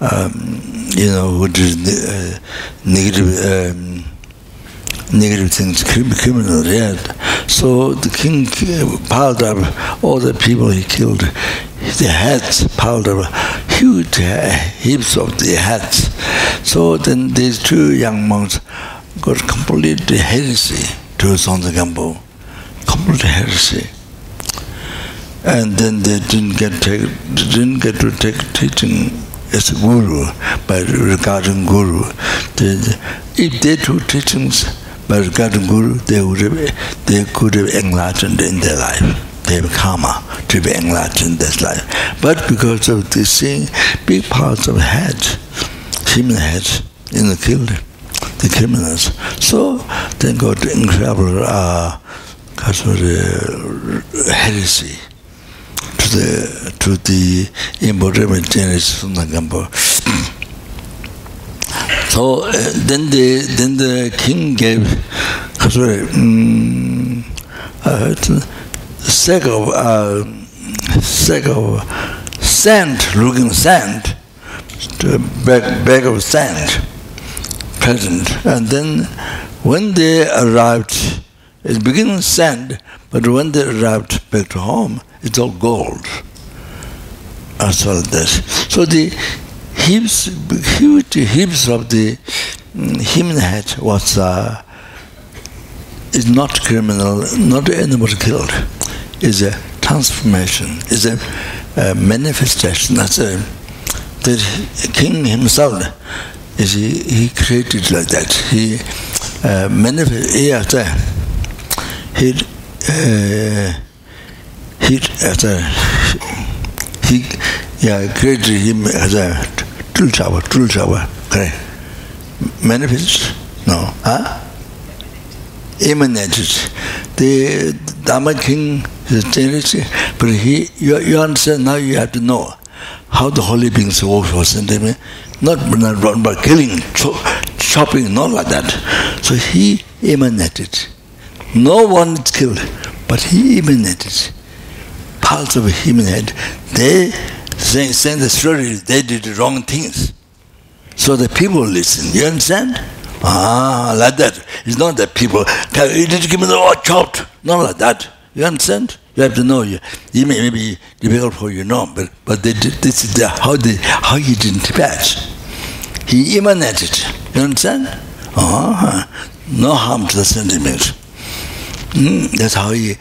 um, you know, what is uh, negative, um, negative things, criminal, yeah. So the king piled up all the people he killed, the heads piled up huge heaps of the hats. So then these two young monks got completely heresy to Gampo, complete heresy. And then they didn't get take, didn't get to take teaching as a guru by regarding guru. They, if they took teachings by regarding guru, they would have, they could have enlightened in their life. They have karma to be enlightened in this life. But because of this seeing big parts of heads, human heads, in the killed the criminals. So they got incredible uh, 가서 heresy to the to the embodiment generation Gambo. so uh, then the then the king gave sorry um, uh, sack of uh, sack of sand looking sand to bag bag of sand present and then when they arrived it began sand, but when they arrived back to home, it's all gold. As well as this. So the heaps, huge heaps of the mm, human head was uh, is not criminal, not anybody killed. Is a transformation, is a, a manifestation. That's a the king himself is he, he created like that. He uh, manifest, he he uh, he after he yeah created him as a tulchawa tulchawa correct. Manifest? No huh? Emanated the Dharma king is generous but he you, you understand now you have to know how the holy beings work for sentiment not, not by killing, chopping, not like that. So he emanated. No one is killed, but he emanated. Parts of a human head, they say, saying the story, they did wrong things. So the people listen. You understand? Ah, like that. It's not that people, you did give me the oh, chopped. Not like that. You understand? You have to know. You, you may, be difficult for you know, but but they did, this is the, how they how he didn't patch. He emanated. You understand? Uh-huh. No harm to the sentiment. That's how he.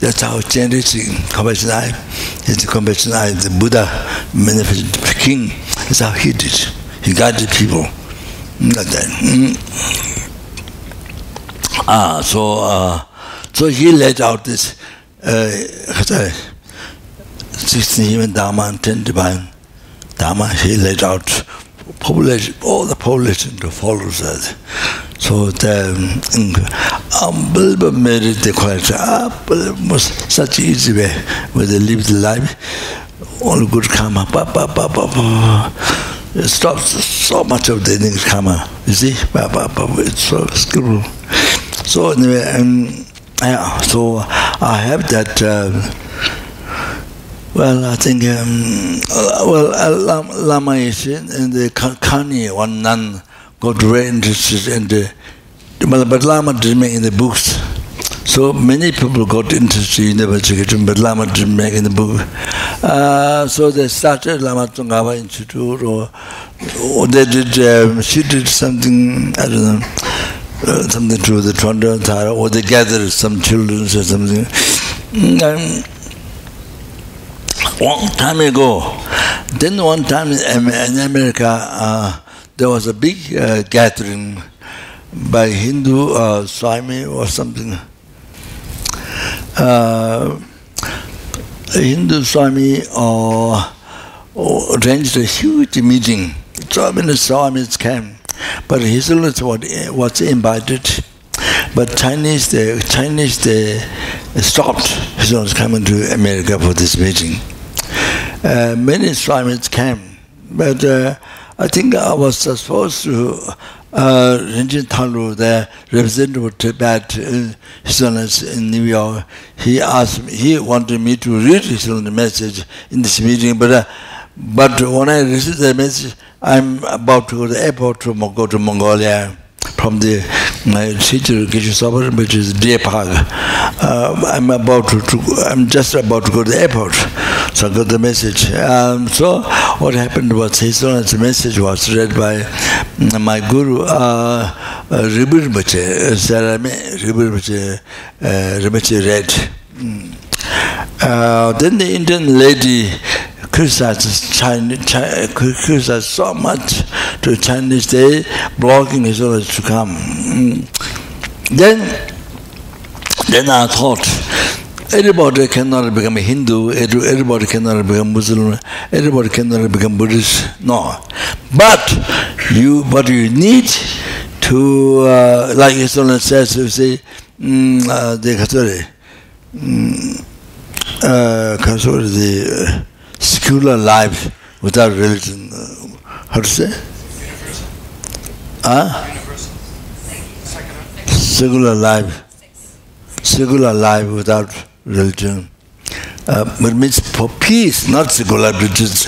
That's how generating compassion eye, the compassion eye, the Buddha manifested the king. That's how he did. He guided people like that. Ah, so uh, so he laid out this uh, 16 human Dharma and 10 divine Dharma, he laid out population, all the population to follow that. So the unbelievable merit the question, unbelievable, such easy way where they live the life, all good karma, pa, pa, pa, pa, pa. It stops so much of the things karma, you see, pa, pa, pa, it's so skillful. So anyway, um, yeah, so I have that. Uh, Well, I think, um, well, uh, Lama is in the Kani, one nun got very interested in the, but Lama didn't make in the books. So many people got interested in the Vajrayana, but Lama didn't make in the book. Uh, so they started Lama Tsongkhapa Institute, or, or they did, um, she did something, I don't know, uh, something to the Trondheim Tara, or they gathered some children or something. Mm, um, long time ago, then one time in America, uh, there was a big uh, gathering by Hindu uh, Swami or something. Uh, Hindu Swami or arranged a huge meeting. So many Swamis came. But His Holiness was invited, but Chinese, the Chinese, they stopped His Holiness coming to America for this meeting. Uh, many Swamis came, but uh, I think I was supposed to uh, Rinchen Dharlo, the representative of Tibet in in New York, he asked me, he wanted me to read his message in this meeting, but uh, but when I received the message, I'm about to go to the airport to go to Mongolia from the my teacher Kishu Sabar, which is Depag. Uh, um, I'm about to, to, I'm just about to go to the airport. So I got the message. Um, so what happened was his son's message was read by my guru, uh, uh Ribir Bache, Sarame Ribir Bache, uh, Ribache read. Mm. Uh, then the Indian lady criticizes Chinese, criticizes so much to Chinese, day, blocking his orders to come. Mm. Then, then I thought, everybody cannot become a Hindu, everybody cannot become Muslim, everybody cannot become Buddhist. No. But you, what you need to, uh, like Islam says, you say, mm, uh, the Katsuri, mm, uh, the, uh, secular life without religion. How to say? Universal. Huh? Secular life. Secular life without religion. Uh, means for peace, not secular, is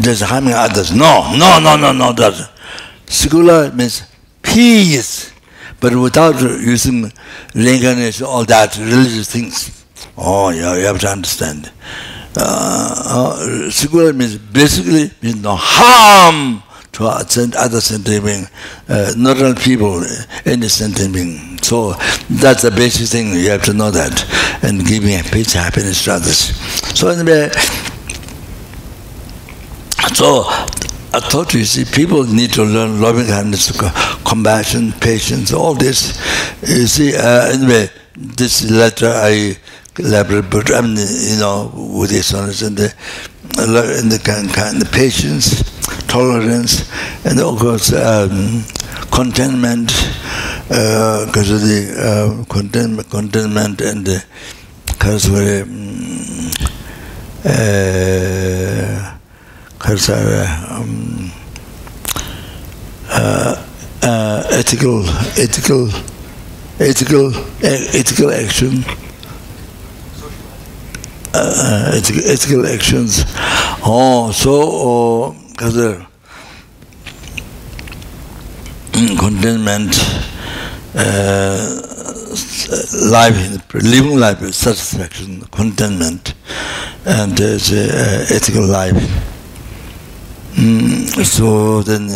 just harming others. No, no, no, no, no. That secular means peace, but without using reincarnation, all that religious things. Oh, yeah, you have to understand uh, uh, means basically means no harm to other sentient being, uh, not all people, any sentient being. So that's the basic thing, you have to know that, and giving peace, happiness to others. So anyway, so I thought you see, people need to learn loving kindness, compassion, patience, all this. You see, uh, anyway, this letter I elaborate, but I mean, you know, with this knowledge and the, and the the patience, tolerance, and of course um, contentment, because uh, of the uh, contentment, contentment and the because the because um, uh, uh, ethical, ethical, ethical, ethical action uh, ethical actions. Oh, so because uh, contentment, uh, life, living life, with satisfaction, contentment, and uh, uh, ethical life. Mm, so then,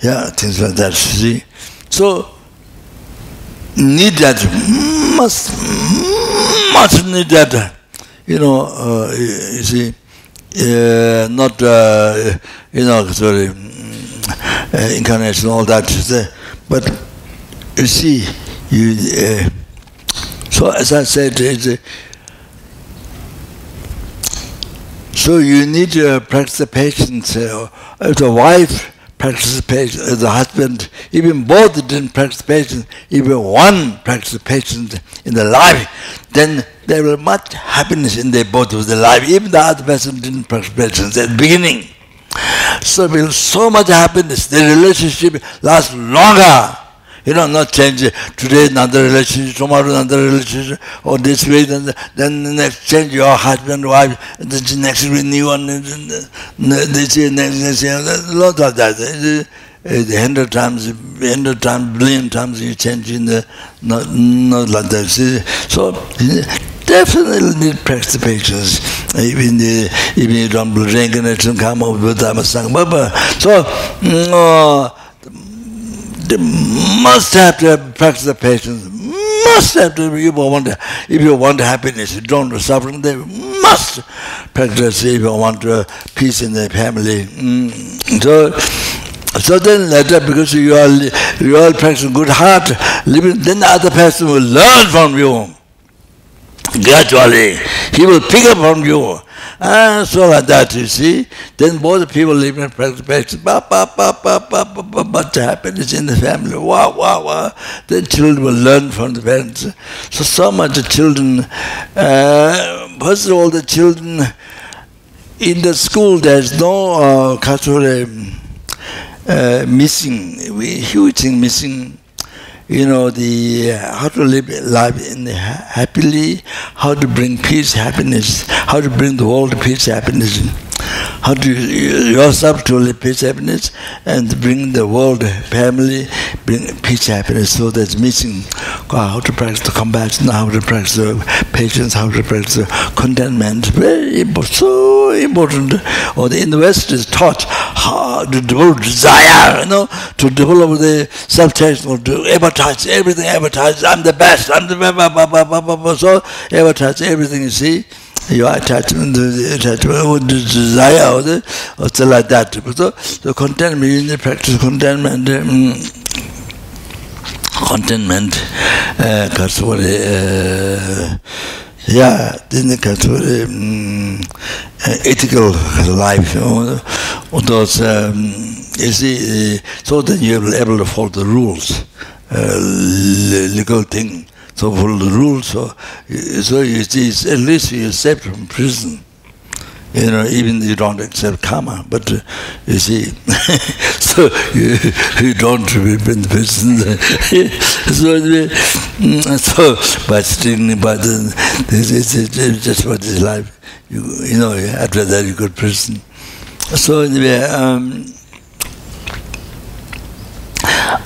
yeah, things like that. See, so need that must must need that you know, uh, you see, uh, not, uh, you know, sorry, uh, incarnation, all that, but you see, you, uh, so as I said, so you need to practice the patience. Uh, if the wife practices patience, uh, the husband, even both didn't practice patience, even one participation in the life, then there will much happiness in their both of the life. Even the other person didn't practice patience at the beginning. So will so much happiness. The relationship lasts longer. You know, not change today another relationship, tomorrow another relationship, or this way, then then the next change your husband, wife, the next new one, this year, next, next year, a lot of that. A hundred times, hundred times, billion times you change in the, not, not like that. So, definitely need practice patience. Even the, even you don't believe in come up with them, so, uh, they must have to practice the patience, must have to, if you want, if you want happiness, you don't suffering, they must practice if you want uh, peace in the family. Mm. So, so then later, because you are, you are practicing good heart, living, then the other person will learn from you. Gradually, he will pick up from you. And so like that, you see. Then both people live in practice, ba, ba, ba, ba, ba, ba, ba, but happiness in the family, wow, wow, wow. The children will learn from the parents. So, so much the children, uh, first of all, the children in the school, there's no uh, cultural uh, missing, huge thing missing you know, the uh, how to live life in happily, how to bring peace, happiness, how to bring the world peace, happiness. How to yourself to live peace, happiness, and bring the world, family, bring peace, happiness. So that's missing. How to practice the compassion, how to practice the patience, how to practice the contentment. Very important, so important. Or the in the West is taught how to develop desire, you know, to develop the self-taste, to advertise everything, advertise. I'm the best. I'm the best. So advertise everything. You see your attachment, the attachment, what the desire, or the, or so like that. So, the contentment, in the practice contentment, um, contentment, uh, uh, yeah, then the kaswari, um, uh, ethical life, you know, those, um, you see, uh, so that you're able to follow the rules, uh, legal thing. So follow the rules. So, so you see, at least you escape from prison. You know, even you don't accept karma, but uh, you see, so you, you don't live in prison. so, mm, so, but still, but uh, this is just what is life. You, you know, after that you go to prison. So anyway, um,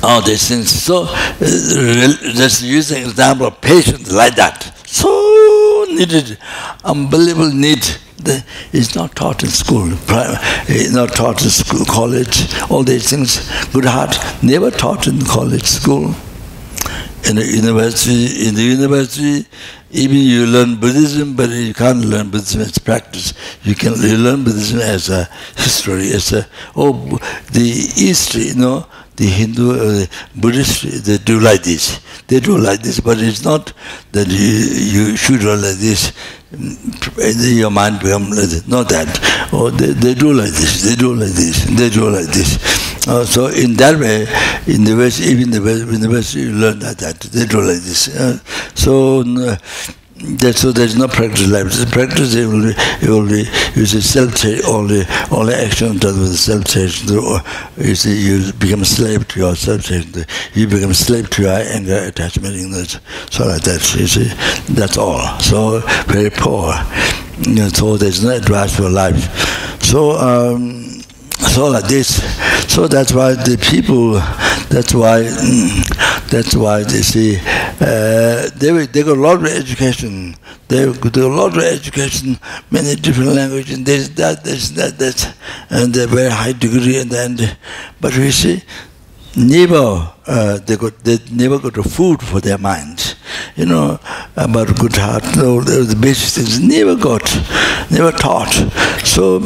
all these things. So uh, just using example of patience like that. So needed, unbelievable need. It's not taught in school, it's not taught in school, college, all these things. Good heart, never taught in college, school. In the university, in the university, even you learn Buddhism, but you can't learn Buddhism as practice. You can learn Buddhism as a history, as a oh, the history, you know the Hindu, uh, Buddhist, they do like this. They do like this, but it's not that you, you should do like this, your mind become like this. Not that. Oh, they, they do like this, they do like this, they do like this. Uh, so in that way, in the West, even the West, in the West, you learn that, that they do like this. Uh, so uh, That's so there's no practice left. It's practice it will be, it will be you see self change only only action done with self change uh, you see you become slave to your self change you become slave to your anger attachment in that so like that you see that's all. So very poor. You know, so there's no advice for life. So um so like this. So that's why the people. That's why. That's why they see. Uh, they they got a lot of education. They got a lot of education, many different languages. There's that, this that, that, and they're very high degree. And then, but we see, never uh, they got they never got a food for their minds. You know about good heart, all the basic things never got, never taught. So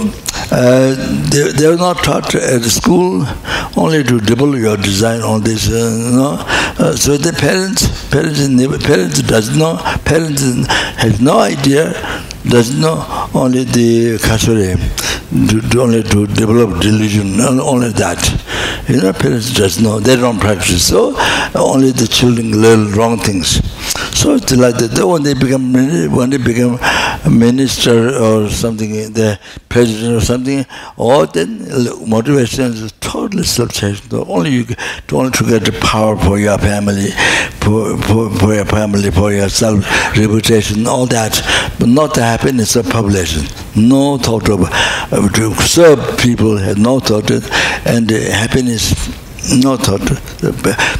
uh, they, are not taught at school only to develop your design on this uh, know. Uh, so the parents parents parents does not parents has no idea does not only the to, only to develop delusion only that. You know parents just know, they don't practice so only the children learn wrong things. So it's like that when they become when they become a minister or something the president or something or then motivation is totally self-centered only you only to get the power for your family for, for, for your family for yourself reputation all that. But not the happiness of population. No thought of uh, to serve people had no thought and uh, happiness no thought.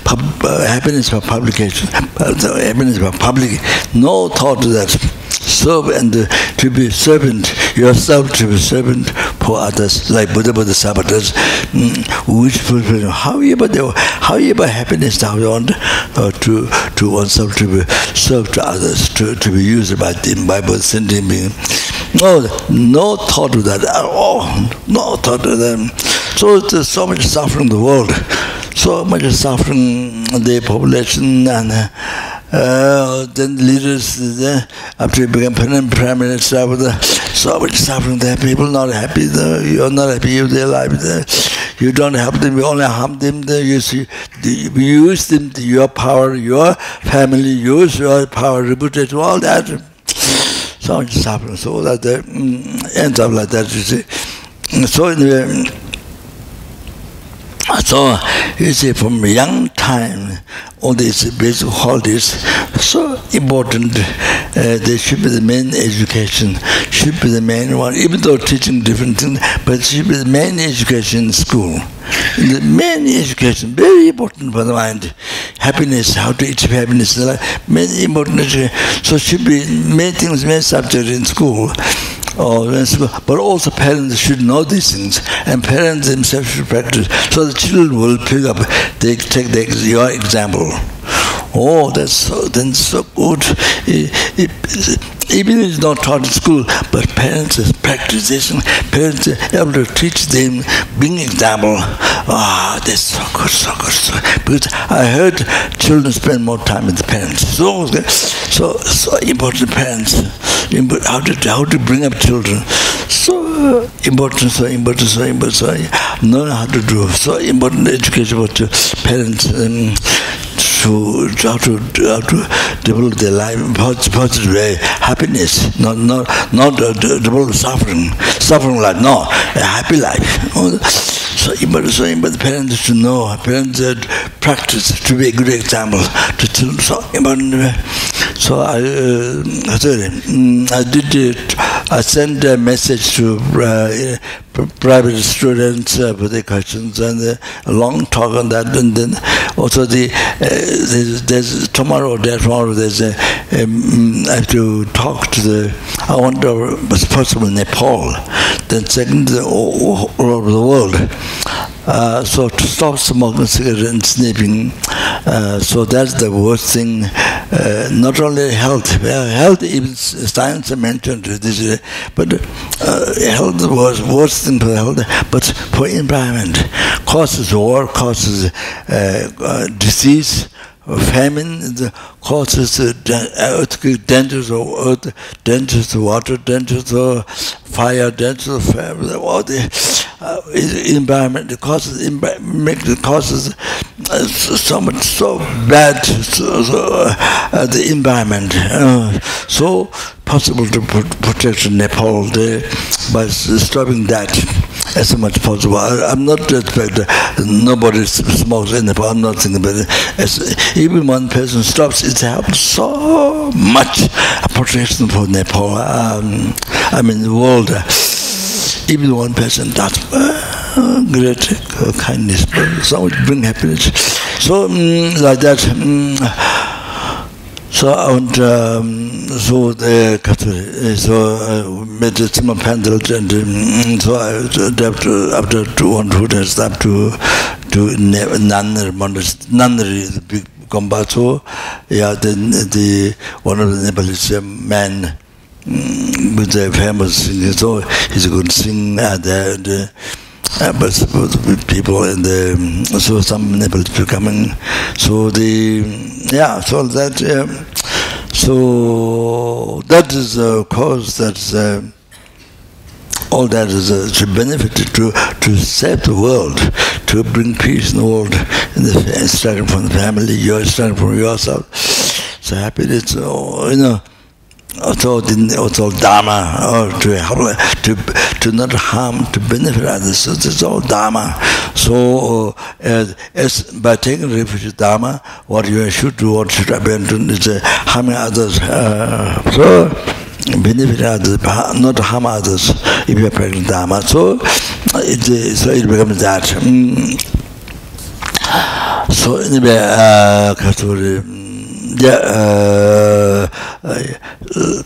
Pub, uh, happiness for publication happiness for public no thought that serve and uh, to be servant yourself to be servant for others like Buddha Buddha Sabbatas mm, which fulfill. How you but how you but happiness you want uh, to to oneself to be served to others to, to be used by them by sending being no no thought of that at all. No thought of them. So there's so much suffering in the world. So much suffering the population and uh, then leaders uh, after you become prime minister uh, so much suffering there. People not happy there. You're not happy with their life there. You don't help them. You only harm them there. You see you use them your power your family use your power reputation all that so much suffering so that the mm, ends up like that you see so you see, from young time, all these basic holidays, so important, uh, they should be the main education, should be the main one, even though teaching different things, but should be the main education in school. The main education, very important for the mind. Happiness, how to achieve happiness, main important. So should be main things, main subject in school Oh, or but also parents should know these things and parents themselves should practice so the children will pick up they take the, your example. Oh that's so then so good. It, it, even if it's not taught in school but parents practicing parents are able to teach them being example ah oh, that's so good so good so good. because i heard children spend more time with the parents so so so important parents how to how to bring up children. So important, so important, so important. So know how to do. So important education for parents. Um, to how to how to develop their life positive, positive way happiness not not not uh, develop suffering. Suffering life no a happy life. So but so but the parents to know parents that practice to be a good example to children. So but so I uh, mm, I, did it I sent a message to uh, private students uh, for their questions and uh, a long talk on that. And then also the uh, there's, there's, tomorrow, day tomorrow, there's a um, I have to talk to the. I wonder what's possible in Nepal. Then second, all over the world. Uh, so to stop smoking cigarette and sniffing, uh, so that's the worst thing. Uh, not only health, health even science mentioned this, uh, but uh, health was worse thing for health, but for environment, causes war, causes disease, famine causes earthquake, dangers of earth, dangers of water, dangers of fire, dangers of famine, all the uh, environment, causes, make the causes uh, so much so bad, so, so uh, the environment. Uh, so possible to protect Nepal there by stopping that as much as possible. I, am not expecting nobody smokes in Nepal. I'm not thinking about it. As even one person stops, it helps so much protection for Nepal. Um, I mean, the world. even one person that's uh, great uh, kindness so it bring happiness. So um, like that um, so and um, so uh, the uh, so uh, mit zimmer pendelt and um, so I uh, after after 200 has up to to nanner nanner is big combat so yeah then the one of the nepalese men with the famous singer so he's a good singer there the uh, but people in the so some Nepal people coming. So the yeah so that um, so that is a cause that's uh, all that is uh, to benefit to to save the world to bring peace in the world in the starting from the family you're starting from yourself. So happiness you know so so dharma or to help to to not harm to benefit others so it's all dharma so uh, as, as by taking refuge in dharma what you should do what should abandon is uh, harming others uh, so benefit others not harm others if you are practicing dharma so it, so it becomes that. Mm. so anyway uh, mm, yeah, uh,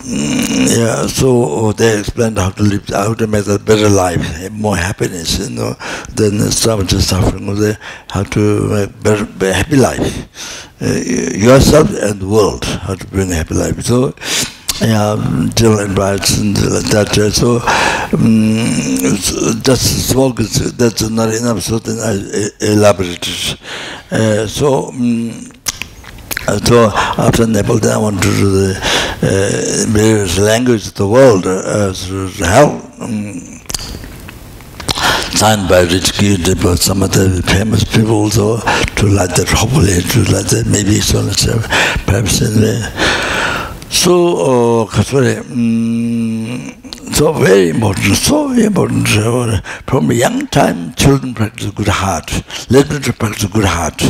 yeah. So they explained how to live, how to make a better life, more happiness, you know, than much suffering. They how to make better, happy life, uh, yourself and the world, how to bring a happy life. So. Yeah, Jill advice and that. So, um, just smoke that's not enough. So then I elaborated. Uh, so. Um, so after Nepal, then I want to the uh, various languages of the world to help. Um, signed by Rich Kid, but some of the famous people also to like that, hopefully to like that, maybe so let's perhaps in there. So, uh, So very important, so important. From young time, children practice a good heart. Let them practice good heart.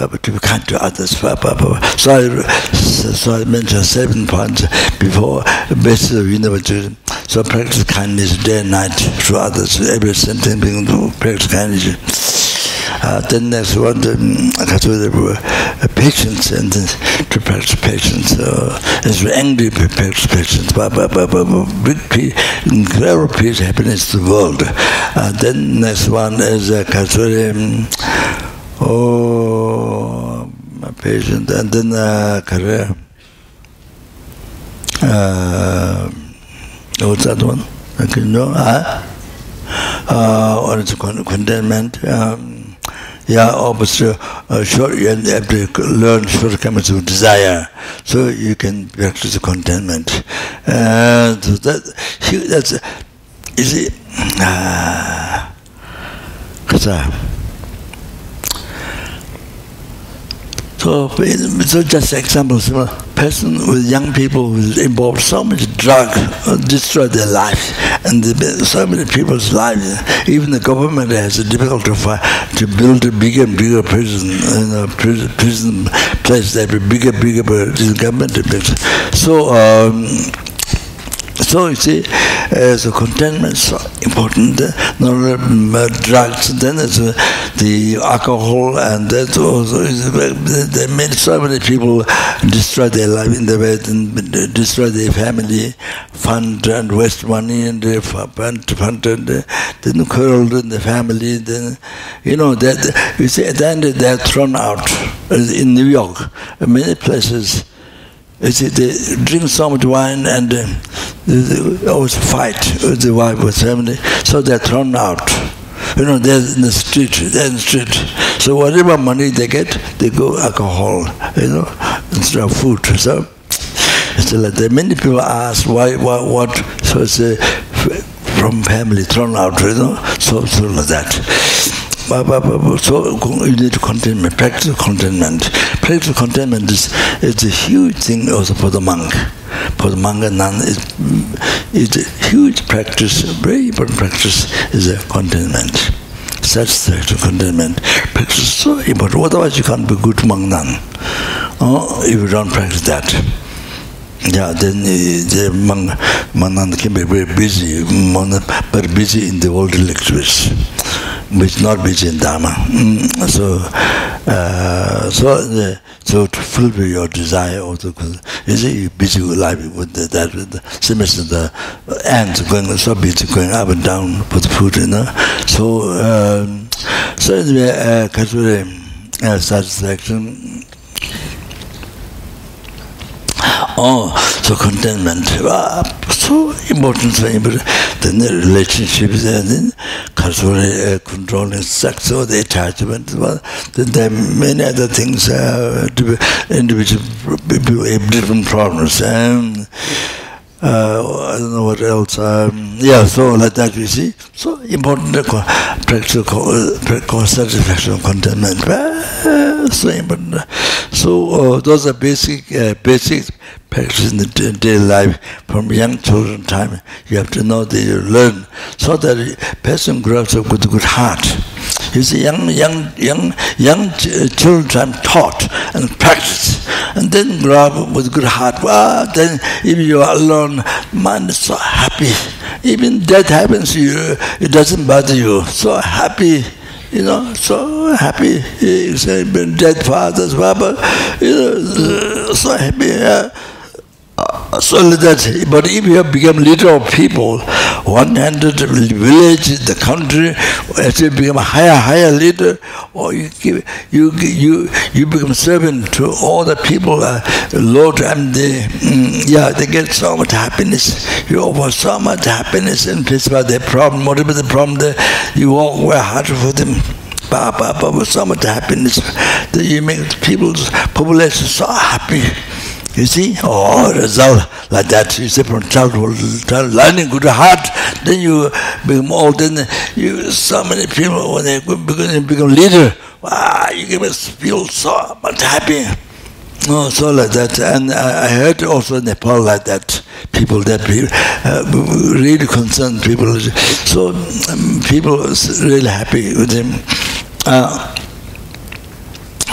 To kind to others. So I, so I mentioned seven points before, basis of universal. So practice kindness day and night to others. Every sentence being to practice kindness. Uh, then next one, um, I the uh, patience and to practice patience. Uh, it's angry practice patience, but, but, but, but big peace, incredible peace, happiness the world. Uh, then next one is uh, Katsuri, oh, my patient, and then uh, career. Uh, what's that one? I can know. Uh, uh, or it's contentment. Um, yeah, obviously, uh, sure, you have to learn shortcomings of desire, so you can practice contentment. And so that, that's, you see, uh, so, so just examples, person with young people involved so much drug uh, destroy their life. And so many people's lives even the government has a difficulty to, to build a bigger and bigger prison you know, prison, prison place that be bigger bigger the government so um, so you see, uh, so contentment is important. Not only drugs, then it's uh, the alcohol, and that also is, there many, so many people destroy their life in the way, and destroy their family, fund and waste money, and they fund, fund and then quarrel in the family. Then, you know, that you see, at the end they're thrown out. In New York, many places, they drink so much wine and uh, always fight with the wife, with family, so they're thrown out. You know, they're in the street, they're in the street. So whatever money they get, they go alcohol, you know, instead of food. So it's like that. Many people ask why, why what, so it's uh, from family thrown out, you know, so, so like that. So you need contentment, practice contentment. Practice contentment is, is a huge thing also for the monk. For the monk and nun, is a huge practice, a very important practice is a contentment. The contentment. Practice is so important. Otherwise you can't be good monk nun. Oh, if you don't practice that. Yeah, then eh, the monk, monk nun can be very busy, but busy in the world lectures which not be in dharma mm, so uh, so uh, so to fulfill your desire also is it busy with life with the, that with the similar to the ants going so busy going up and down with food you know. So um, so anyway, uh, casually uh, satisfaction. Oh so contentment ba so important thing but then the relationship is then control control and sex so the attachment well then there many other things uh, to be individual different problems and uh, I don't know what else. Um, yeah, so like that you see. So important uh, practical, uh, practical satisfaction, contentment. Uh, so important. So uh, those are basic, uh, basic practice in the daily life from young children time. You have to know that you learn so that a person grows up with a good heart. You see, young, young, young, young children taught and practice, and then grow up with good heart. Well, then if you are alone, mind is so happy. Even death happens to you, it doesn't bother you. So happy you know, so happy. He's been dead fathers, Baba, you know, so happy. Uh, so that, but if you have become leader of people, one handed village, the country, as you become a higher, higher leader, or you give, you you you become servant to all the people, uh, Lord, and they, mm, yeah, they get so much happiness. You offer so much happiness and face about their problem, whatever the problem, they, you walk work hard for them. Ba, with so much happiness that you make people's population so happy. You see, oh, result like that. You say from childhood, child learning good heart, then you become old, then you, so many people, when they to become leader, wow, you give us feel so much happy. Oh, so like that, and I heard also in Nepal like that, people that uh, really concerned people. So um, people really happy with him. Uh,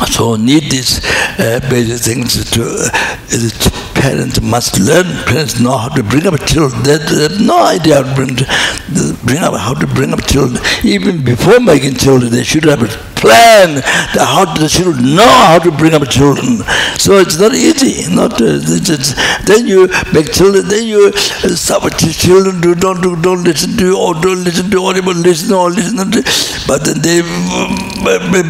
so need these uh, basic things to uh, parents must learn. Parents know how to bring up children. They, they have no idea how to bring, bring up how to bring up children. Even before making children they should have a plan how the children know how to bring up children. So it's not easy. Not uh, it's, then you make children then you uh, stop children do don't do, don't listen to you or don't listen to audible listen or listen to but then they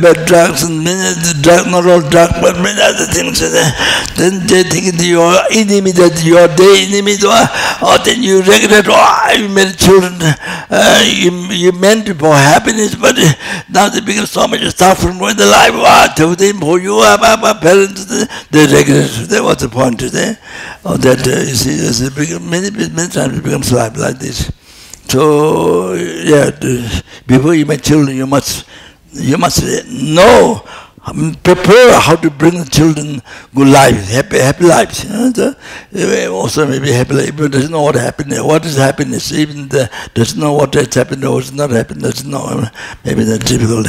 bad drugs and many drug, not all drug, but many other things. Then they think that you are enemy, that you are their enemy, or then you regret, oh, you made children, uh, you, you meant for happiness, but now they become so much suffering with the life. What to them for you, our parents, they regret. That was the point today. Oh, that uh, you see, many, many times it becomes life like this. So, yeah, before you make children, you must you must know um, prepare how to bring the children good lives, happy, happy lives. You know, also maybe happy life, but doesn't know what happiness, what is happiness, even the, doesn't know what is happening or is not happening, doesn't know, maybe that's difficult.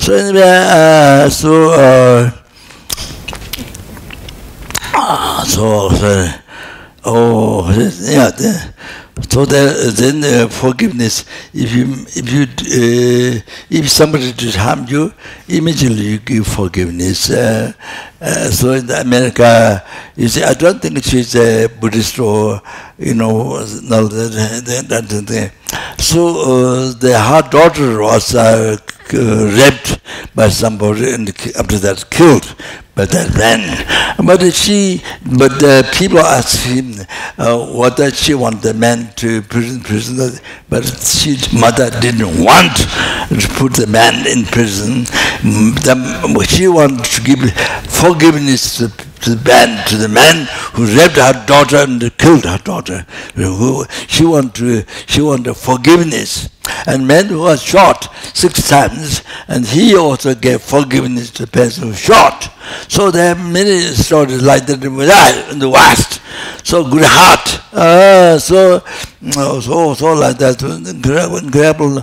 So anyway, uh, so, uh, ah, so, so, oh, yeah, the, so that then uh, forgiveness. If you if you uh, if somebody did harm you immediately you give forgiveness. Uh, uh, so in america you see i don't think she's a buddhist or you know no that that, that, that. so uh, the her daughter was uh, raped by somebody and after that killed by that man. But she, but the people asked him uh, what does she want the man to prison, prison. But his mother didn't want to put the man in prison. The, she wanted to give forgiveness to to the man, to the man who raped her daughter and killed her daughter. She wanted, she wanted forgiveness. And man who was shot six times, and he also gave forgiveness to the person who shot. So there are many stories like that in the West. So good heart. Uh, so so so like that incredible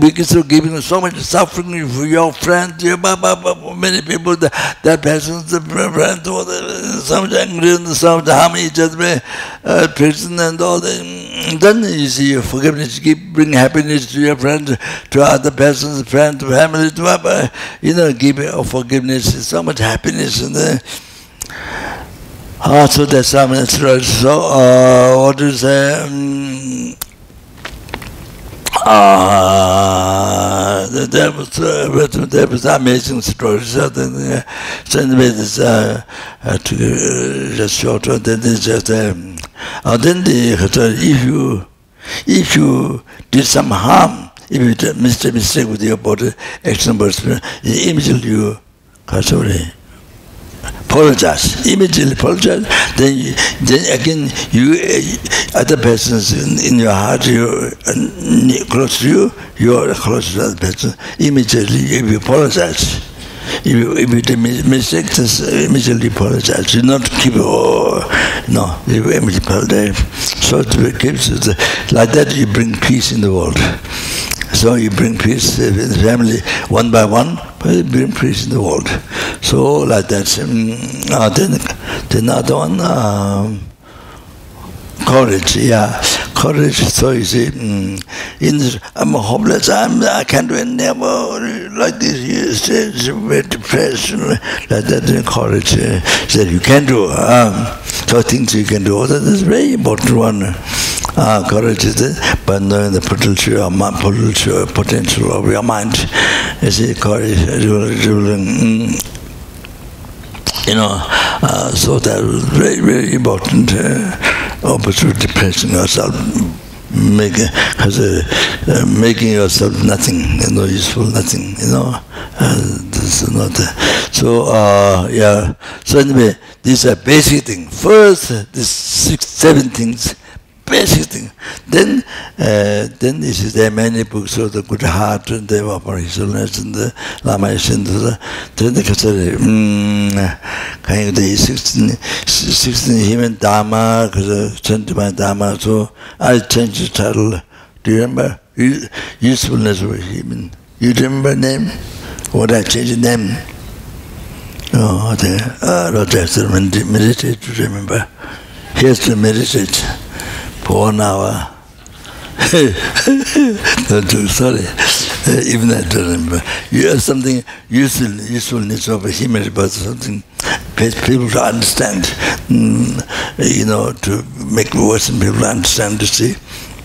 because of giving so much suffering for your friend your many people that that person's the friend or the some angry and some harm each other uh, prison and all that then you see forgiveness keep bring happiness to your friends to other persons friends family to whatever. you know give forgiveness so much happiness in there Ah, so that's some instruction. So, uh, what is um, uh, that was uh, that was amazing story. So then, uh, so anyway, this uh, uh, to uh, just short. Then it's just um, uh, then the if you if you did some harm, if you did mistake mistake with your body, action, but immediately you, sorry apologize, immediately apologize, then you, then again you uh, other persons in, in your heart, you uh, close to you, you are close to other person, immediately if you apologize. If you, if you make mistake, just uh, immediately apologize. You not keep, oh, no, you immediately apologize. So it keeps, uh, like that you bring peace in the world. So you bring peace in the family one by one, but you bring peace in the world. So like that. Mm, uh, then, the other one, um, courage, yeah, courage. So you see, um, in I'm hopeless. I'm I can't do it. Never like this. It's very depressed. Like that. Courage. Uh, said you can do. Um, so things you can do. That is very important one. Uh, courage is it, but knowing the potential, potential, potential of your mind. You see, courage. Mm, you know, uh, so that was very, very important uh, opportunity placing yourself, making, uh, uh, making yourself nothing, you know, useful nothing, you know. Uh, this is not, so, uh, yeah, so anyway, these are basic things. First, these six, seven things, basic thing. Then, uh, then this is there are many books of the good heart and the operations and the Lama Shindu. Then the Kasari, kind of the 16, 16 human Dharma, my Dharma, so I changed the title. Do you remember? Usefulness of human. You remember name? What I changed the name? Oh, there. Uh, Roger, meditate to remember. He has to meditate one hour. do, sorry, uh, even I don't remember. You have something useful, usefulness of a human, but something for people to understand, mm, you know, to make Western people understand, to see.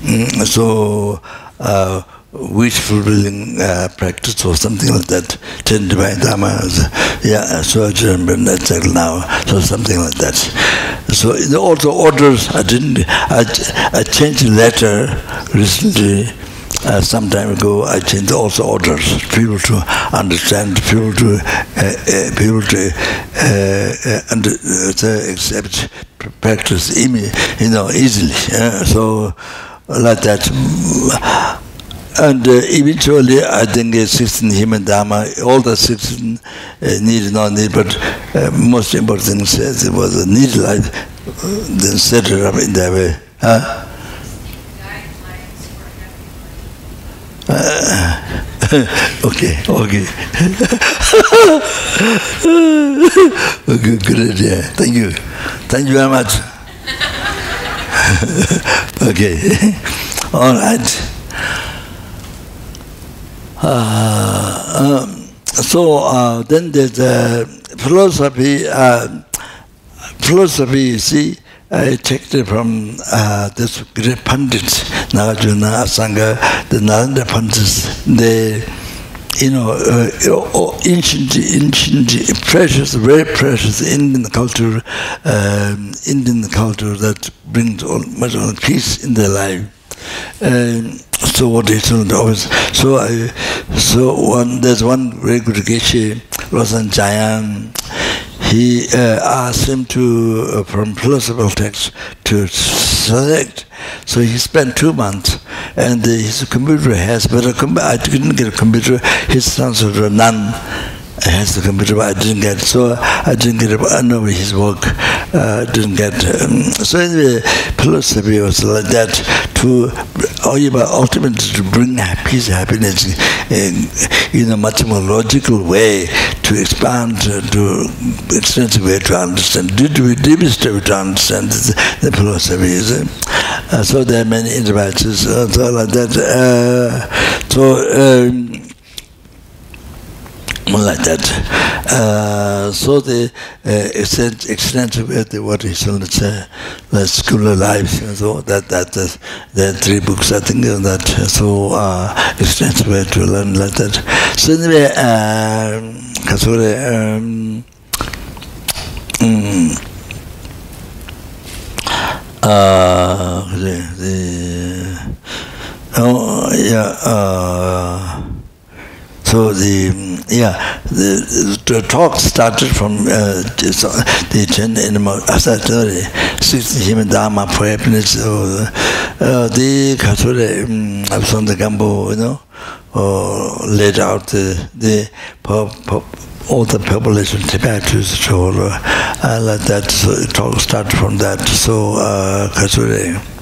Mm, so, uh, wish fulfilling uh, practice or something like that. Ten divine dhammas. Yeah, so I remember that now. So something like that. So also orders. I didn't. I I changed the letter recently. Uh, some time ago, I changed also orders. People to understand. People to uh, uh, people to uh, uh, under, uh, accept practice. You know easily. so like that and uh, eventually I think uh, 16 human dharma, all the 16 uh, need, not need, but uh, most important thing says it was a need life, uh, then set it up in that way. Huh? Uh, okay, okay. okay, good idea. Thank you. Thank you very much. okay. All right. Uh, um, so uh, then there's a philosophy. Uh, philosophy, you see, I take it from uh, this great pundits, Nagarjuna, Asanga, the Nalanda pundits. They, you know, uh, ancient, ancient, precious, very precious Indian culture, um, Indian culture that brings all, much peace in their life. So what told always so I so one there's one very good geshe Rosan Jayan. He uh, asked him to uh, from philosophical text to select. So he spent two months and uh, his computer has but a com I didn't get a computer. His sons were none has the computer, but I didn't get. So I didn't get. I know his work. Uh, didn't get. Um, so anyway, philosophy was like that to, oh, ultimately to bring peace, happiness in, in a much more logical way to expand uh, to extensive way to understand, to be deepest to understand the, the philosophy. Uh, so there are many interventions, uh, so like that. Uh, so. Um, like that. Uh, so the uh, extent, extent of it, what is on the, the school of life, so that that uh, there are three books I think of that. So uh, extensive way to learn like that. So anyway, um, um, mm, uh, the, the oh yeah. Uh, so the yeah the, the talk started from uh, uh the Chen animal asatari six him dharma preparedness or uh, the kasure um, abson the gambo you know or laid out the the pop, pop, all the population Tibet is so uh, like that so, talk started from that. So uh, kasure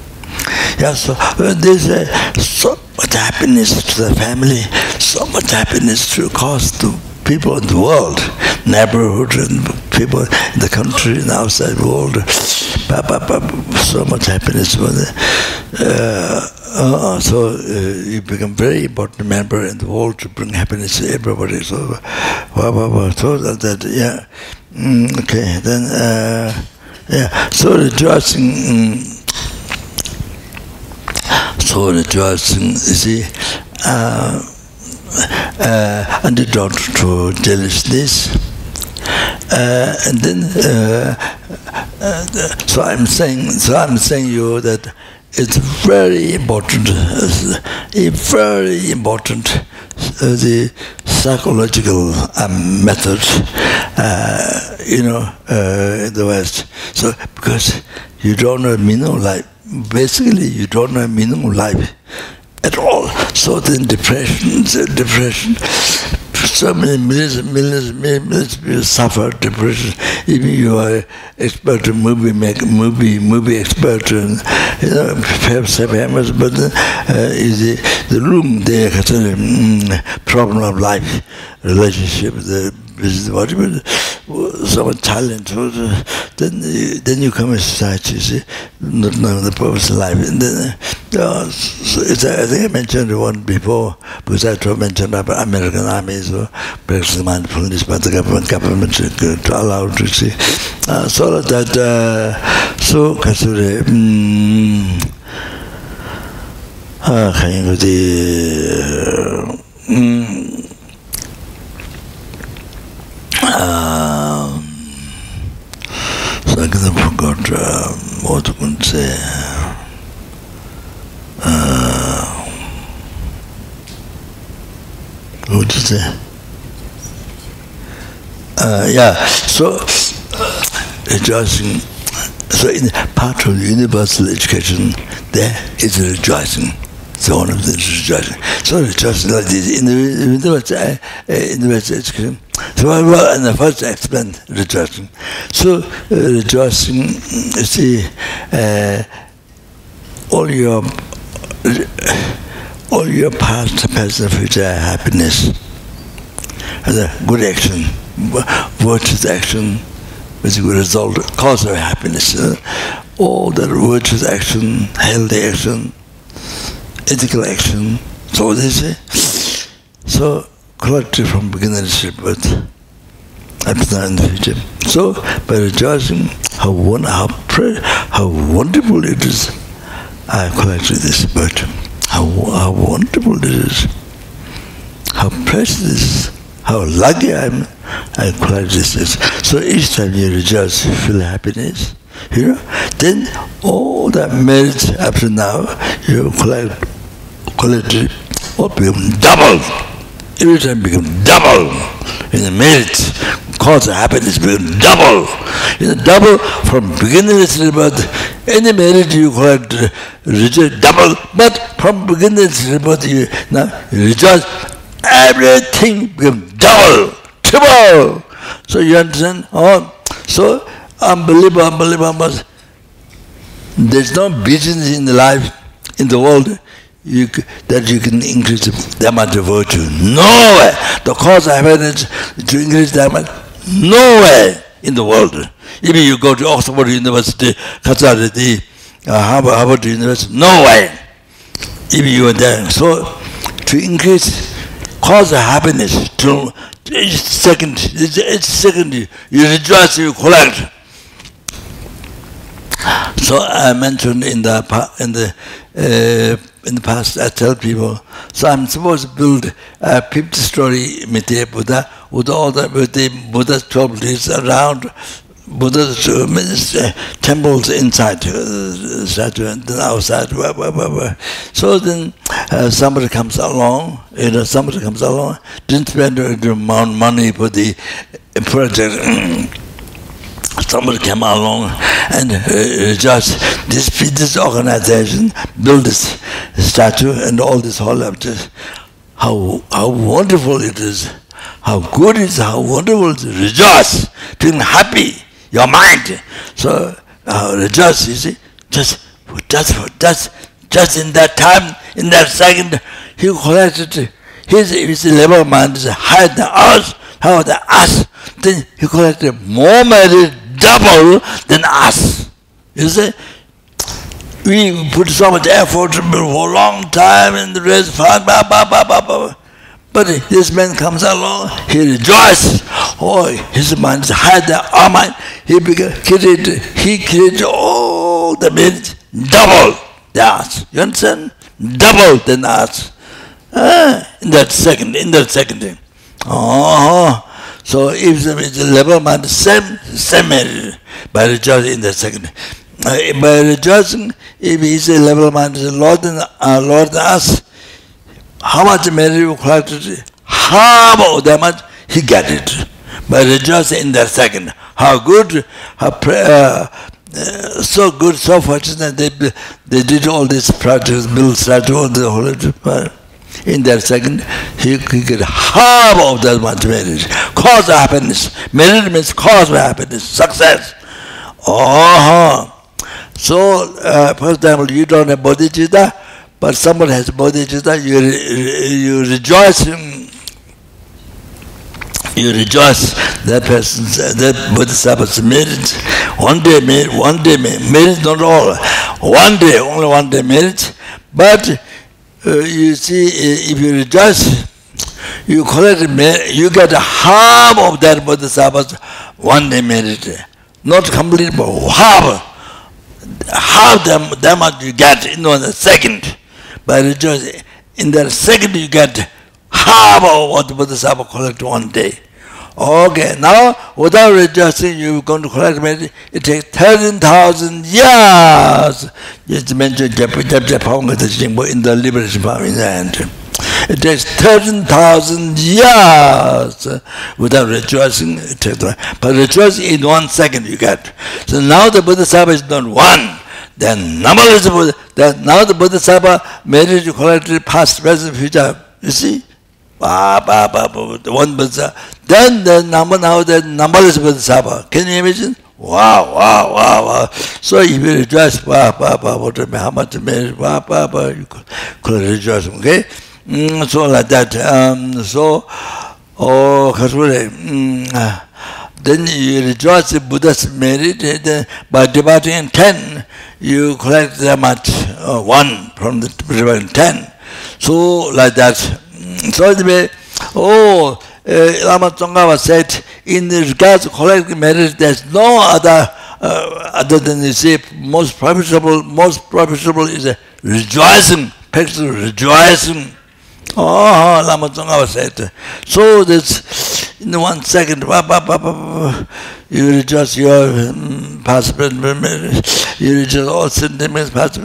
Yeah, so uh, there's uh, so much happiness to the family, so much happiness to cause to people in the world, neighborhood and people in the country and outside world. So much happiness the, uh, uh, so uh, you become very important member in the world to bring happiness to everybody. So, so that, that yeah, mm, okay. Then uh, yeah. So rejoicing. Mm, so rejoicing, you see, uh, uh, antidote to jealousness. Uh, and then, uh, uh, so I'm saying, so I'm saying you that it's very important, uh, very important, the psychological um, method, you know, in the West. So because you don't know, know, like basically you don't know a meaning of life at all. So then depression, depression, so many millions and millions and millions of people suffer depression. Even you are expert movie maker, movie movie expert, and you know, perhaps famous, but uh, is the, the room a mm, problem of life, relationship, the business, whatever some talent, then then you come inside, you see, not knowing the purpose of life. And then, uh, so it's, I think I mentioned one before, because I tried to mention American army, so practicing mindfulness by the government, government to, allow to see. Uh, so that, uh, so, kasure, mm, ah, kaya ko di, mm, um, so I kind of forgot uh, what I can say. Uh, what to say? Uh, yeah, so rejoicing, so in part of the universal education, there is rejoicing. So one of the rejoicing. So rejoicing like this in the universal, uh, universal education. So I will, and the first explain rejoicing. So uh, rejoicing, see, uh, all your all your past, present, future happiness, as a good action, virtuous action, a good result, cause of happiness. Uh, all the virtuous action, healthy action, ethical action, so they say. So collected from beginnership but up to in the future. So by rejoicing how one how pre, how wonderful it is, I collected this but how how wonderful it is, how precious how lucky I am I collected this. So each time you rejoice, you feel happiness. You know, then all that merits up to now you collect collected all become double. Every time become double. In the merit cause of happiness become double. In the double from beginning to birth any merit you collect reject double. But from beginning to birth you now rejoice everything become double. Triple. So you understand? Oh so unbelievable unbelievable. There's no business in the life in the world you, that you can increase the amount of virtue. No way! The cause of happiness to increase the amount, way in the world. Even you go to Oxford University, Katsarati, uh, Harvard, Harvard University, nowhere. Even you are there. So, to increase cause of happiness, to each second, each second you rejoice, you collect. So I mentioned in the in the uh, in the past, I tell people, so I'm supposed to build a 50-story Maitreya Buddha with all the, with the Buddha's 12 deeds around, Buddha's uh, temples inside, uh, statue, and outside, blah, blah, blah. So then uh, somebody comes along, you know, somebody comes along, didn't spend the money for the project, somebody came along and uh, just this this organization built this statue and all this whole of how how wonderful it is. How good it is. How wonderful it is. Rejoice. Being happy. Your mind. So uh, rejoice you see. Just just just just in that time in that second he collected his his level of mind is higher than us how the us. Then he collected more merit double than us. You see? We put so much effort for a long time in the rest, blah, blah, blah, blah, blah. But this man comes along, he rejoices. Oh, his mind is higher than our mind. He created, he created all the merits double than us. You understand? Double than us. Ah, in that second, in that second thing. Oh, so if the level mind same same by rejoicing in the second. Uh, by rejoicing, if he is a level mind Lord uh, Lord us, how much merit you collected, how that much he get it. By rejoicing in the second. How good, how uh, uh, so good, so fortunate, they, they did all these projects, build statue of the Holy. In that second, he could get half of that much merit. Cause of happiness. Merit means cause of happiness, success. Oh, so, uh, for example, you don't have bodhicitta, but someone has bodhicitta, you, you rejoice in you rejoice that person's that bodhisattva's merit one day merit one day merit not all one day only one day merit but uh, you see uh, if you rejoice you collect you get half of that bodhisattva's one day merit not complete but half. Half them that much you get in one second. By rejoicing in that second you get half of what the Bodhisattva collect one day. Okay, now without rejoicing, you're going to collect maybe it takes 13,000 years. Just mention Japan in the liberation power in the end. It takes 13,000 years without rejoicing. It takes, but rejoicing in one second you get. So now the Bodhisattva is not one. Then numberless Buddha, then now the Bodhisattva it to collect past, present, future. You see? Ba ba ba ba one bodhisattva then the number now the number is bodhisattva can you imagine? Wow wow wow wow. So if you rejoice ba ba ba what how much me ba ba ba you could rejoice okay? Mm, so like that um so oh kasure mm, then you rejoice the buddha's merit then by dividing 10 you collect that much uh, one from the dividing 10 so like that so the oh uh, Lama Tsongkhapa said in regards to collecting merit there's no other uh, other than you say most profitable most profitable is a rejoicing practice rejoicing. Oh Lama Tsongkhapa said. So this in the one second ba, ba, ba, ba, you rejoice your um, past you rejoice all sentiments past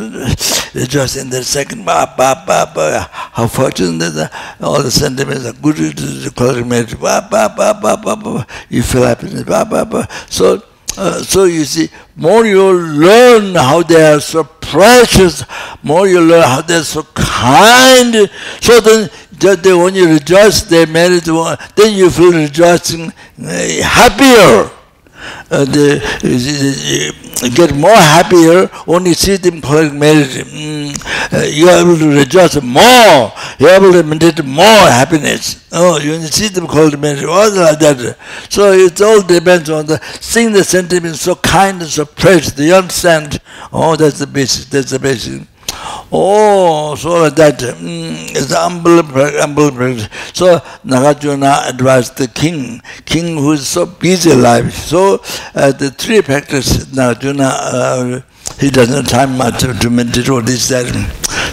rejoice in the second ba, ba, ba, ba, how fortunate that all the sentiments are good to congregate ba, ba, ba, ba, ba, ba, you feel happiness ba, ba, ba. so uh, so you see more you learn how they are so precious more you learn how they are so kind so then that when you rejoice they married one, then you feel rejoicing uh, happier. Uh, the, uh, get more happier when you see them marriage. Mm, uh, you are able to rejoice more. You are able to meditate more happiness. Oh, you see them collect marriage, all like that. So it all depends on the seeing the sentiment so kind and so precious. You understand? Oh, that's the basic. That's the basic. Oh, so that is humble, humble. So Nagarjuna advised the king, king who is so busy life. So uh, the three practices Nagarjuna, uh, he doesn't have time much to meditate or this, that.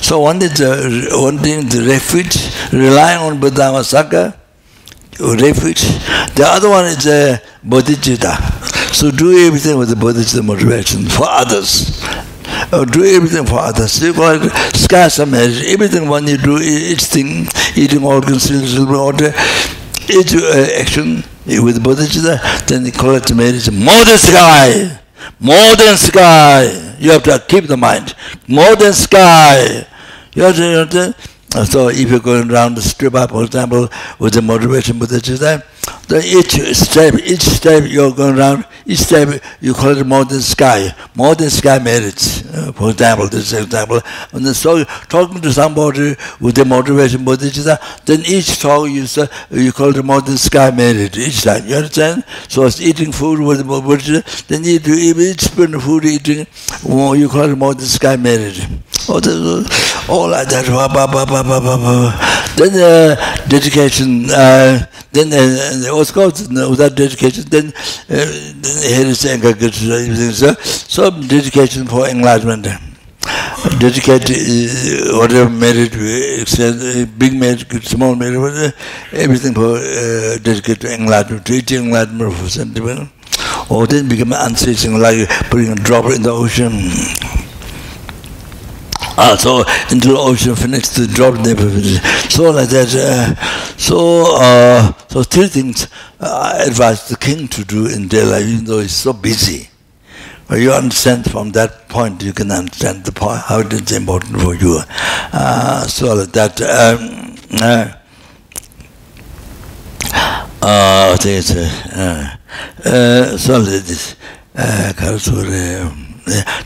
So one is uh, one thing the refuge, relying on Buddha Saka, refuge. The other one is uh, bodhicitta. So do everything with the bodhicitta motivation for others uh, do everything for others. You it scarce marriage. Everything when you do each thing, eating organs, silver, water, each uh, action with bodhicitta, then you call it marriage. More than sky, more than sky. You have to keep the mind. More than sky. You to so if you're going around the stupa, for example, with the motivation bodhicitta, then each step, each step you're going around, each step you call it modern sky, modern sky merits. Uh, for example, this example, and so talking to somebody with the motivation bodhicitta, then each talk you say, you call it modern sky merit each time. You understand? So it's eating food with the bodhicitta, then you do each spoon of food eating, you call it modern sky merit. All, the, all like that. Then uh, dedication, uh, then uh, called without dedication, then, uh, then here is everything. So, so dedication for enlightenment. Dedicate uh, whatever merit, big merit, small merit, everything for uh, dedicate to enlightenment, teaching enlightenment for sentiment. Or then become unceasing, like putting a drop in the ocean. Ah, so into the ocean finished the drop never So like that. Uh, so uh, so three things I advise the king to do in life, even though he's so busy. But you understand from that point, you can understand the point, how it is important for you. Uh, so like that, um, uh, uh, uh, uh, so this, uh,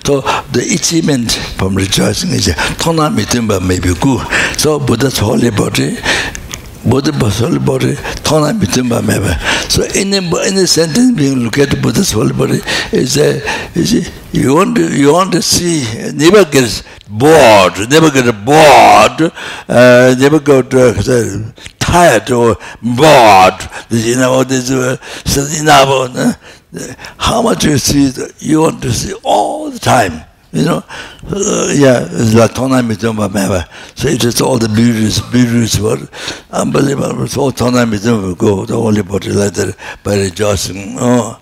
so the achievement from rejoicing is tona mitimba may be good. So Buddha's holy body Buddha's holy body tona mitimba may be? So in any sentence being look at Buddha's holy body is a is you want to, you want to see never get bored never get bored uh, never get uh, tired or bored This you know this uh, so know uh, how much you see, you want to see all the time. You know, uh, yeah, it's like Tona Mitumba Meva. So it is all the beauties, beauties word. Unbelievable. So Tona Mitumba go, the holy body like that, by rejoicing. Oh,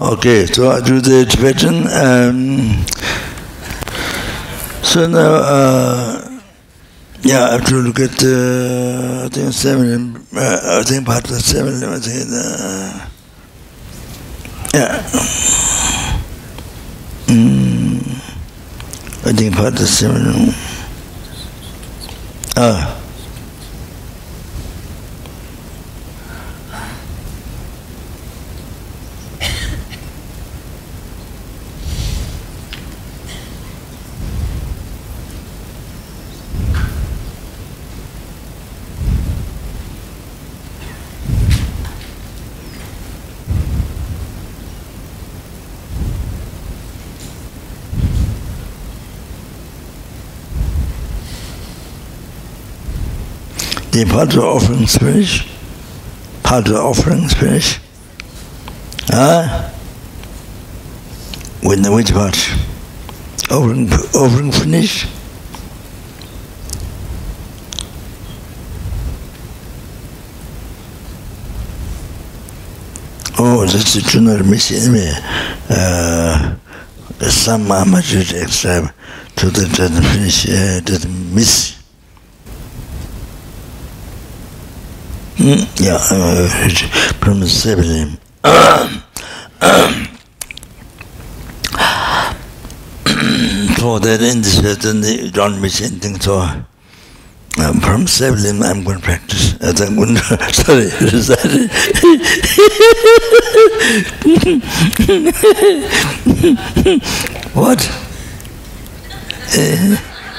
okay, so I do the expression. Um, so now, uh, yeah, I have to look at, uh, I think seven, uh, I think part of the seven, I think, uh. Mm. Think part the seven. Ah. The of offering finish part of offering finish ah when the which part? Offering offering finish. Oh that's a tuner missing me uh some amateur extra to the finish uh, the miss Ja, pronunciably. So that in this way, don't miss anything. So um, from seven, I'm going to practice. As I'm going to, sorry, sorry. what?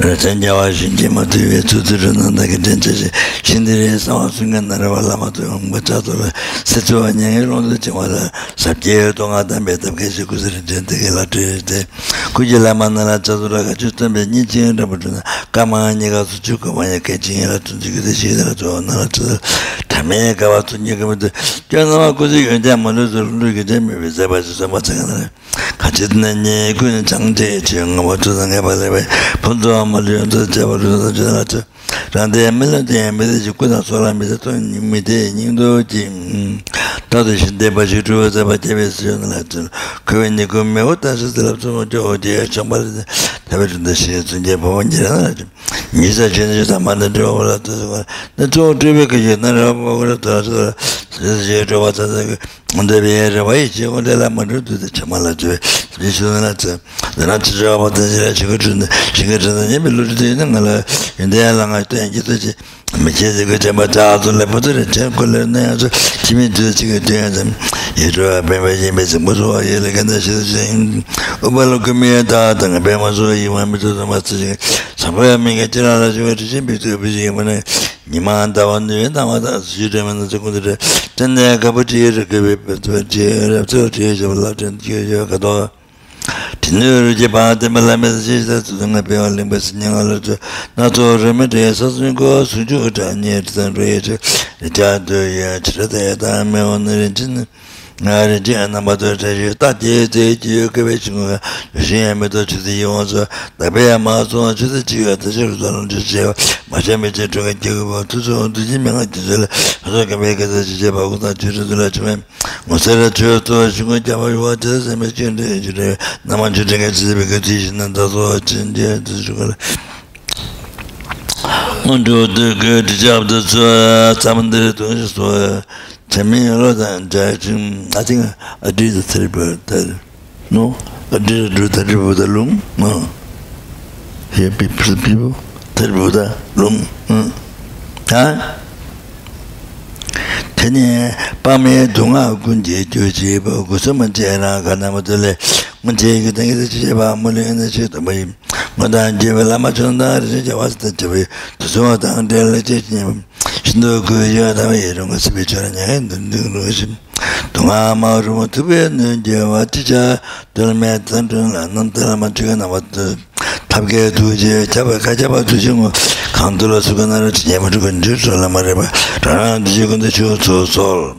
rācān jāvā shīngi mātū yuwa tūtū rānā dhāka dānchā shī shīndi rē sāvā sūngā nā rāvā lāma tu yuwa mbā chā tu rā sācū wā nyāngi rōndu chī wā rā sāp kye yuwa tōngā tāṁ bē tāp kē shī kūsī rī dāntā kē lā tū rī tē kūjī lāma nā rā chā tu rā kā chū tāṁ bē nī chī ngā rā pū tu nā kā mā ngā kā sū chū kā mā yā kē chī ngā rā tu chī kī tā shī rā chū wā nā rā chū tā mē kā wā tu ngā kā mā tu kia nā mā kūsī yuwa jā mā rū tu rū kī jā mē bē sā bā chū sā mā chā kā nā rā kā chī tā nā nyē kū nā chāng chē chī ngā mā chū tā ngā bā rā bā pū tu wā मल्ली ज़बरदस्त जाना चाहिए rāndē mīlā tēyā mīdē jī kūtā sōrā mīdē tō mīdē nīngdō jī mm. tātā shindē bā shī rūwa tsā bā tēbē sī yōng nā tsū kuwē nī kū mē wō tā shī tsā lab tsū mō chō o jī yā chōng bā rī tābē chū tā shī tsū jē pā wā jī rā nā chū nī sā chē nā chū tā mā nā chō wā rā tū sā wā nā chō o chū bē kā chī nā rā wā wā rā tū rā sā rā sā chē chō ten ki tuji mi che zi ku che ma cha su le putu re che ku le na ya su chi mi tu chi ku tu ya zim ye ru wa pen pa yin pe si mu su wa ye le kanda shi tu chi u pa lu ku mi ya ta ta nga pe ma su yi wa mi tu tu ma su chi sa pa ya mi ka chi ra ra shi wa tu chi pi tu pi chi ma na ni ma an ta wan ni wen ta ma ta su shi re ma na su ku tu re ten ne ka pa chi ye re ka pe pe tu chi ye re tu chi ye shi pa la ten chi ye ka to tinur ji pa de mala me ji da tu na pe al me sin ngal de na to re me de sa sin go su ju da ne de re de da de ya tre de da me on re jin. ngāri jīyā nāmbā tu chāyī, tā jīyā jīyā jīyā kibē chīngu, shīyā mī tu chītī yīwā sō, tā bēyā mā sō, chītī jīyā, tā shīyā sō rōng chī chīyā, mā shā mī chī chūgā jīyā bā, tu sō, tu jī mī ngā jī sō, sō kibē kata chī chīyā bā, gu tā chī chī tu rā chī mē, ngō sā rā chī tō, shīngu jā bā yuwa, chī sā mī chī rā, chī rā, nā mā chī chī kā chī bā kā tī shī nā tā sō, chī jīyā, tā shī kā rā. ngō chū tu kā tī chā bā tā sō, tsā mā tā rā tō shī sō, Tami rather direction, I think I did the terrible that no, I did the terrible with the loom, no. Here people people terrible with the loom. Mm. Huh? Tene pame dunga kunje joje ba kusama jena kana motele munje ge tenge je ba mole ne che to bai moda je ba lama chonda je je was ta je bai to so ta de le je ni shindo ku ya da ye rong se be chara nya ndun ndun ro shi dunga ma ru mo tu be ne je wa ti ja dol me tan dun la nan ta ma je na wa tab게 두제 잡아 가잡아 두지고 강들어 수건을 지내버 죽은 줄 알아 말해봐 라는 지금도 저저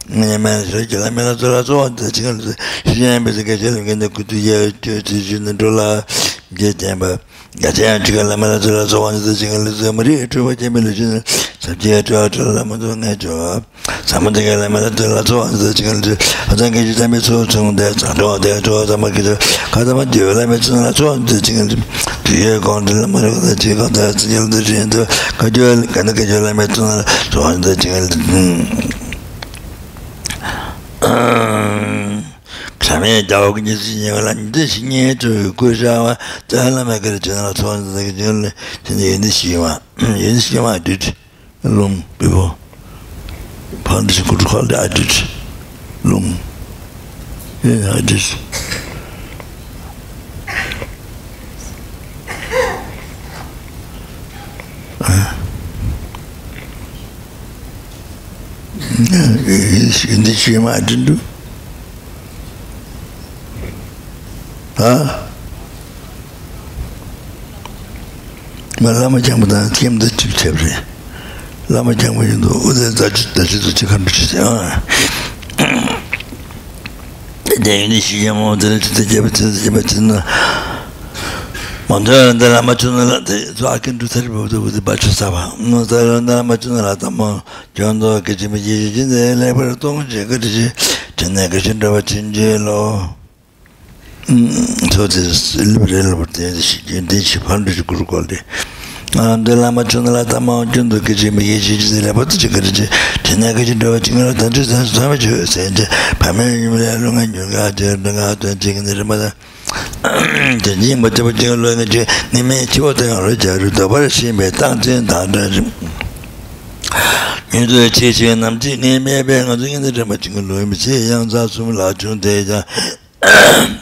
mene mene so kila mene zora so wanda chikan shiyan besi ka shiyan kende kutu ya tiyo ti shina dola je tenpa ya chiyan chikan la mene zora so wanda ta chikan li zora mari etu wa jembe li shina sabji ya tuwa tuwa la mendo nga chwa samanta ka la mene zora so wanda ta chikan li atan ka shi tami so chung de sanduwa de chwa tama kito ka tama diyo la mene zora so wanda ta chikan li tuye kondi la mene kata chi kata chikan li shiyan tuwa ka diyo ka diyo la mene zora so wanda ta chikan li kramya jawa kunye sinye wala nida sinye choy kushawa tsaala ma kari chanala tsawaan tsaaka chanala chanala yenda shiwa yenda shiwa adit lung bibo. Pandisi kutu khalda adit lung yenda adit. Ah 근데 지금 아들도 아 말라마 장보다 팀도 집체브레 라마 장보도 어제 다지 다지도 지금 비치세요 대인이 시험 어제 다지 다지 다지 먼저 내가 맞추는 저 아킨 두 살이 보도 보도 맞춰서 봐. 먼저 내가 맞추는 라다 뭐 견도 그지미 지진데 레버 동제 그지. 전에 그신다 진제로. 음 저지 일부를 볼때 시진데 시판도 그럴 건데 ndela ma chunda la tama chunda kichi mi kichi chi zile pata chi kari chi tina kichi dawa chinga la tanchi san suwa chi sen chi pame yunga lunga nyunga chi nga tuan chinga nirima da yin mo tebo jingo lo ni chi ni me chiwo tenga lo cha ru to bar shi me tang zin tang zin zin e yin zo chi chi nam chi ni me be nga zin yin tebo jingo lo mi chi yang za sum la chung te ja.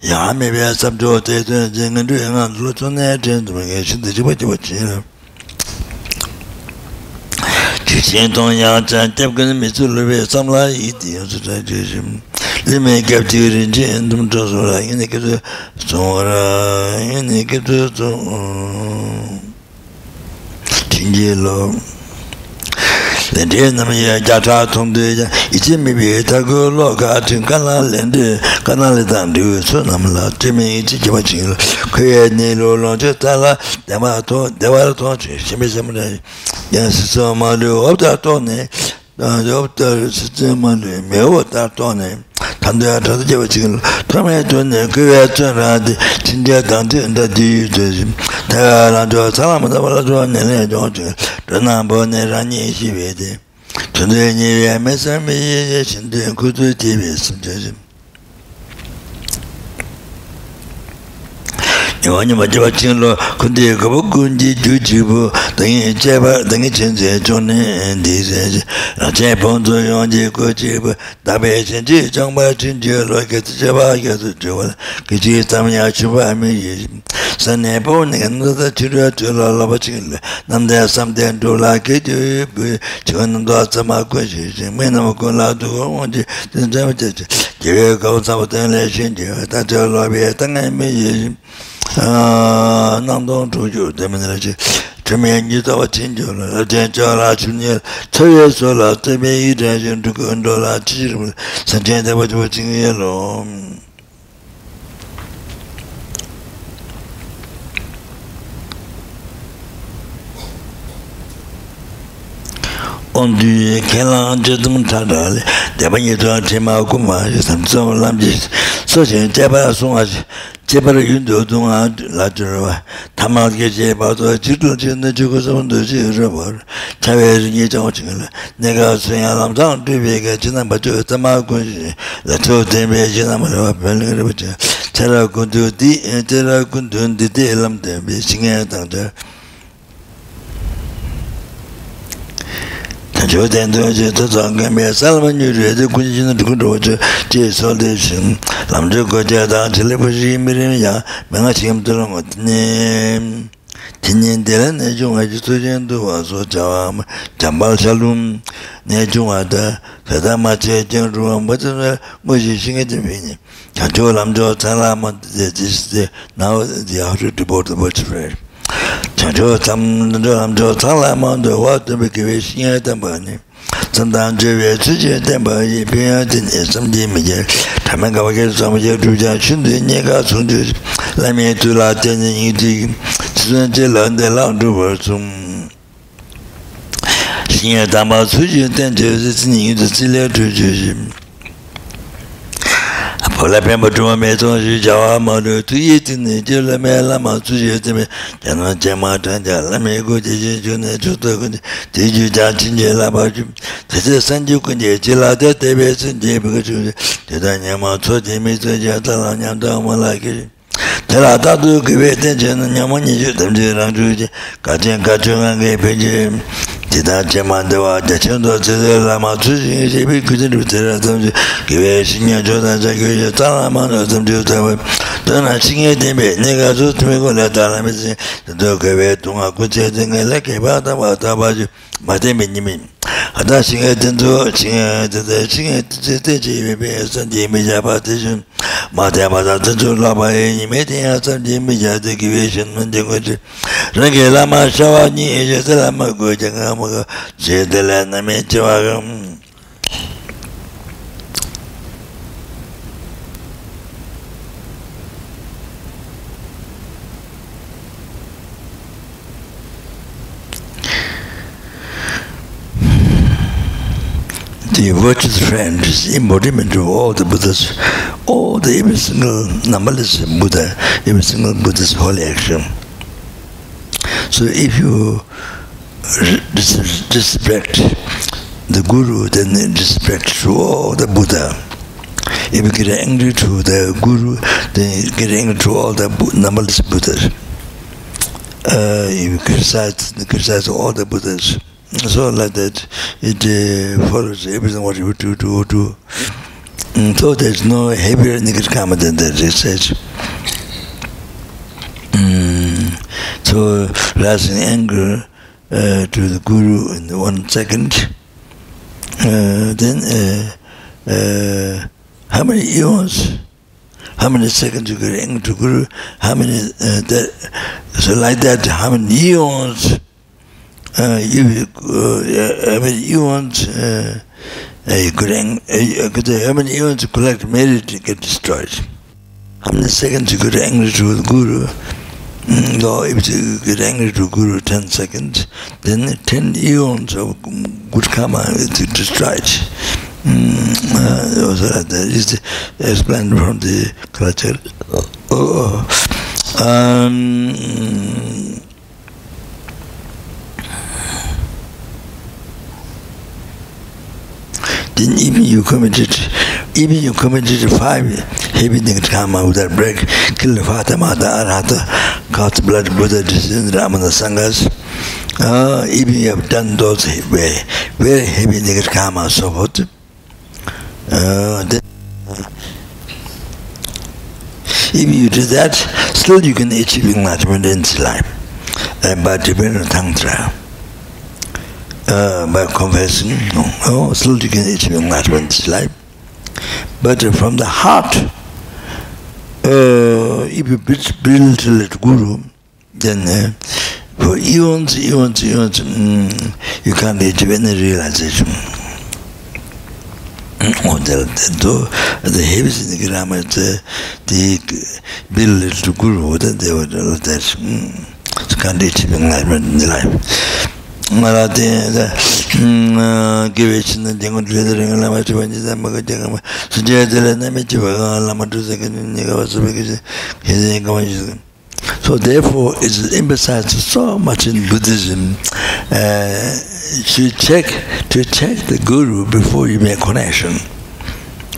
Ya me be sab jo te zin zin zin zin zin zin zin zin zin zin zin zin zin zin zin zin shen tong yang chan tep kani mi tsu lupe samla i ti yang su chan chu shim li me kyab ti yuri chi en tum cho su ra yin ki tu song ra yin ki tu song ting ji lo lende nam ye jata thongde ja ichi mi be ta go lo ka tin kala lende kana le dan de so nam la te me ichi ke ma chin ko ye ne lo lo je ta la de ma to de wa to chi chi me se mo ne ya si so ma lo ob da to ne ob da si ma lo me ob da to ne 단대 저도 제가 지금 처음에 전에 그에 전라디 진짜 단대 인다디 되지 내가 저 사람마다 말아 좋았네 저저 전화 번에 라니 시베데 전에 예매 매사미 신대 구두 집에 있으면 되지 tē chō tē nyē yā mē sā mē yē yē shī tē kū tū tē bē sī chō shī yawani majaba chinglo kundi kabo kunji ju jibu dangi cheba dangi chenze chone di senji rachen pongzo yonji ku jibu dabe chenji changba chenji lo kati cheba kati cheba kichi samya chuba mi yi sanne po niga nada chirya chula laba chinglo namdaya samden chula kiti bu chiga nanda sama ku shi shi mui nama ku la tu ku wonji chen cheba cheche kiwe kao sabo tenle shenji ta chela lo bi tanga mi yi 아 남동 조조 때문에 이제 저면 이제 진조라 진조라 주니 처여서라 때문에 이제 좀 그건도라 지 nāngdōng chūkyū dēmēnirā chī chīmē ngī tāwa tīñchō rā, tēnchō rā chūnyē rā, tsōyē sō rā, tēmē yī rā chī rā chūkyū ndō rā, chī rā, sāñchē tāwa chūkyū chīngyē rō. 온디 켈란 제좀 타달 대반이 저 제마고 마 삼성 람지 소제 제바 송아지 제바를 윤도 동아 라저와 담아게 제바도 지도 지는 주고 좀도 지르버 자외진이 정치는 내가 생각함상 뒤에가 지난 바도 담아고 라저 대배 지난 바도 별을 붙여 제라 군두디 제라 군두디 람데 비싱에 당자 jo den do je to zang ge me sal ma nyu re de kun jin de kun do je je so de shin lam je go je da je le bu ji mi re ya me ga chim de ro ne tinyen de la ne jo ga ji to jen do wa so ja wa ma jam ba sha lum ne jo wa da sa da ma je jen ru wa mo de mo ji shin ge de bi ni ja jo lam jo ta la ma de ji de na de ya ru de bo de bo chancho tsam chancho tsangla mando wa tabi kiwe shinya tenpa ni tsandam chewe chiche tenpa yi pinya tine samdi mije tamen kawa ke samje chuja shindu nyeka sunju lamye tula tenye yiti chizun che lande lang chuwa sum shinya tenpa suje tenche zitsini yiti zile chujuji pōla pēmbā chūma mē tōng shī jāwā mā rū tū yī tī nī jī lā mē lā mā tsū shī tī mē jā nā jā mā tāng jā lā mē gu jī jī chū nē chū tō gu jī tī jī jā chī jī lā bā chū tā sī sān jī gu jī jī lā tā tē bē sī jī bī gu chū jī tī tā nyā mā tsō jī mī tsō jā tā lā nyā tā mā lā kī jī tērā tātū kīwē tēnchē nā ñāma ñiñchū tamchē rāngchū chē kāchēn kāchū ngāngē pēchē tētā chē māntawā tēchēn tō tsē tē rā mā tsū chē chē pē kūchē rū tērā tamchē kīwē shīnyā chō tā chā kīwē chē tā rā mā rā tamchē rū tā wē tō nā shīnyā tē pē nē kā tsū tū mē kō lā tā rā mē tsē tō kīwē tū ngā kūchē tē ngā lā kē pā tā pā tā pā chū mā tē mē nī mē 다 시게 된도 시게 된데 시게 되지 베베 산디 미자바 되지 마대마다 된도 라바에 니메디야 산디 미자데 기베션 문제 거지 랑게 라마 샤와니 에제들 아마 고정아 뭐 제들 나메 저가 the virtuous friend is embodiment of all the Buddhas, all the every single numberless Buddha, every single Buddha's holy action. So if you dis- disrespect the Guru, then disrespect to all the Buddha. If you get angry to the Guru, then get angry to all the numberless Buddhas. Uh, if you criticize, criticize all the Buddhas, so like that, it uh, follows everything what you do, do, do. Mm, so there's no heavier negative karma than that, it says. Mm, so rising anger uh, to the guru in the one second, uh, then uh, uh, how many eons, how many seconds you get angry to guru, how many, uh, that, so like that, how many eons uh, you, uh, I mean, you want uh, good, uh, could how many you want to collect merit to get destroyed? How many seconds you get angry the guru? Mm, no, if you get angry to guru 10 seconds, then 10 eons of good karma is destroyed. Mm, uh, that is explained from the culture. Oh, um, then even you committed, even you committed five heavy negative karma without break, kill the father, mother, arhata, cut blood, Buddha, descend, Ramana, Sanghas, uh, even you have done those very, very heavy negative karma, so forth, uh, then, if you do that, still you can achieve enlightenment in this life, uh, by depending on Tantra. Uh, by confessing, oh, can achieve enlightenment in this life. But from the heart, uh, if you build a little guru, then uh, for eons, eons, eons, mm, you can't achieve any realization. Oh, the, the, the heavies in the grammar, the, the build it guru, that they were that, mm, can't achieve enlightenment in the life. So therefore it's emphasized so much in buddhism uh to check to check the guru before you make connection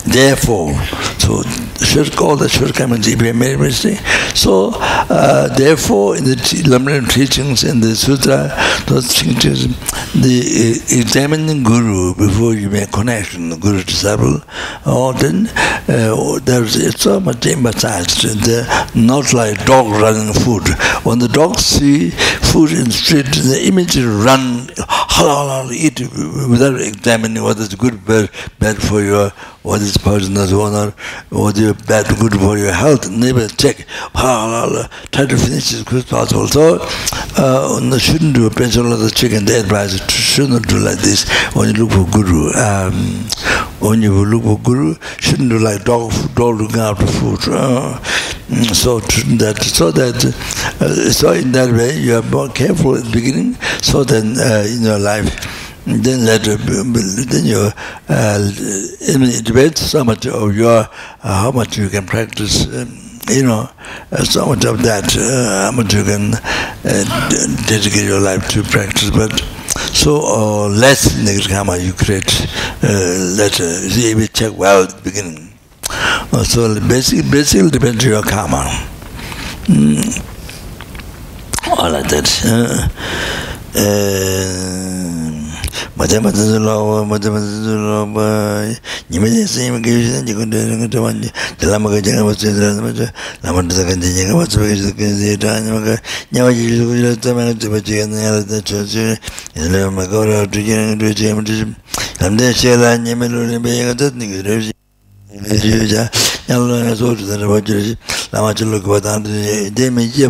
therefore so shirk all the shirk if you made mistake so uh, therefore in the Lamrim teachings in the sutra those teachings the uh, examining guru before you make connection the guru disciple or then uh, there's so much emphasized the not like dog running food. When the dogs see food in the street the image run halal eat without examining whether it's good bad, bad for your what this person does one? Or what is bad good for your health? Never check. How try to finish as quick as possible. So uh, one shouldn't do a pension of the chicken dead price shouldn't do like this. When you look for guru um, when you look for guru shouldn't do like dog, dog looking after food. Uh, mm, so that so that uh, so in that way you are more careful at the beginning so then uh, in your life. Then later then you uh, it depends so much of your uh, how much you can practice um, you know uh, so much of that uh, how much you can uh, dedicate your life to practice. But so uh, less negative karma you create uh, later. See you check well at the beginning. Uh, so basically basically depends on your karma. Mm. all of that. Uh, uh, 맞아 맞아 들어 맞아 맞아 들어 님이 선생님 계시는 지금 되는 거 완전 들라마가 제가 맞아 들어 맞아. 나만도 간지 제가 맞아 그래서 그래서 다니 뭐가 냐와 지고 이럴 때만 좀 제가 내가 저저 이래 뭐가 어떻게 되는 거지? 아무튼 남대 시간 님을 내가 듣는 거 이제 야로나 소주들 버지 남아 줄로 거다는데 데메 이제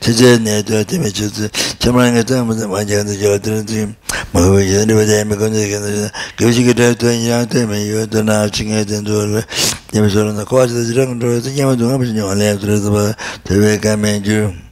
제제 내도 데메 주스 정말 내가 무슨 완전히 저들은 뭐 얘네 왜 건데 근데 교식이 돼도 이야 때문에 이것도 나 중에 된도 데메 저런 거 가지고 저런 거 가지고 그냥 좀 하면 되는 거 알아야 들어서 대외 가면 좀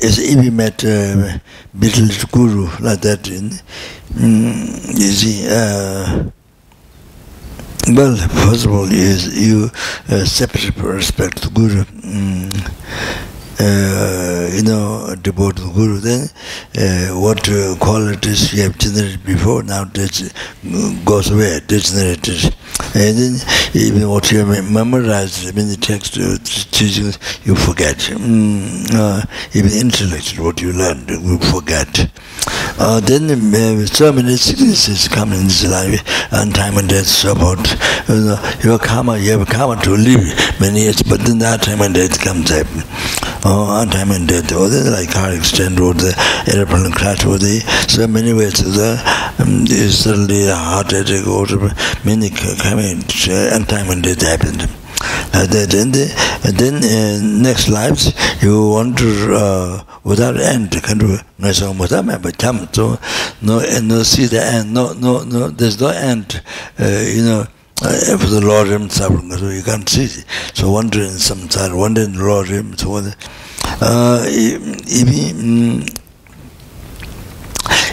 if we met uh, Beetle Guru like that in, mm, you see uh, well first of all is you uh, separate respect to Guru. Mm, uh, you know, devoted Guru, then uh, what uh, qualities you have generated before now that mm, goes away, degenerated. And then even what you have memorized, I mean the text, uh, teachings, you forget. Mm, uh, even intellect, what you learned, you forget. Uh, then uh, so many sicknesses come in this life, and time and death, so about you know, your karma, you have karma to live many years, but then that time and death comes up. Oh, on time and death, or the like car accident, or the airplane crash, or the so many ways, the um, suddenly a heart attack, or many coming, and time and death happened. Uh, then, the, and then uh, next lives you want to uh, without end kind of no so without but come so no no see the end no no no there's no end uh, you know uh, if the Lord himself, so you can't see. it. So wondering sometimes, wondering the Lord himself, so wandering, uh, if, mm,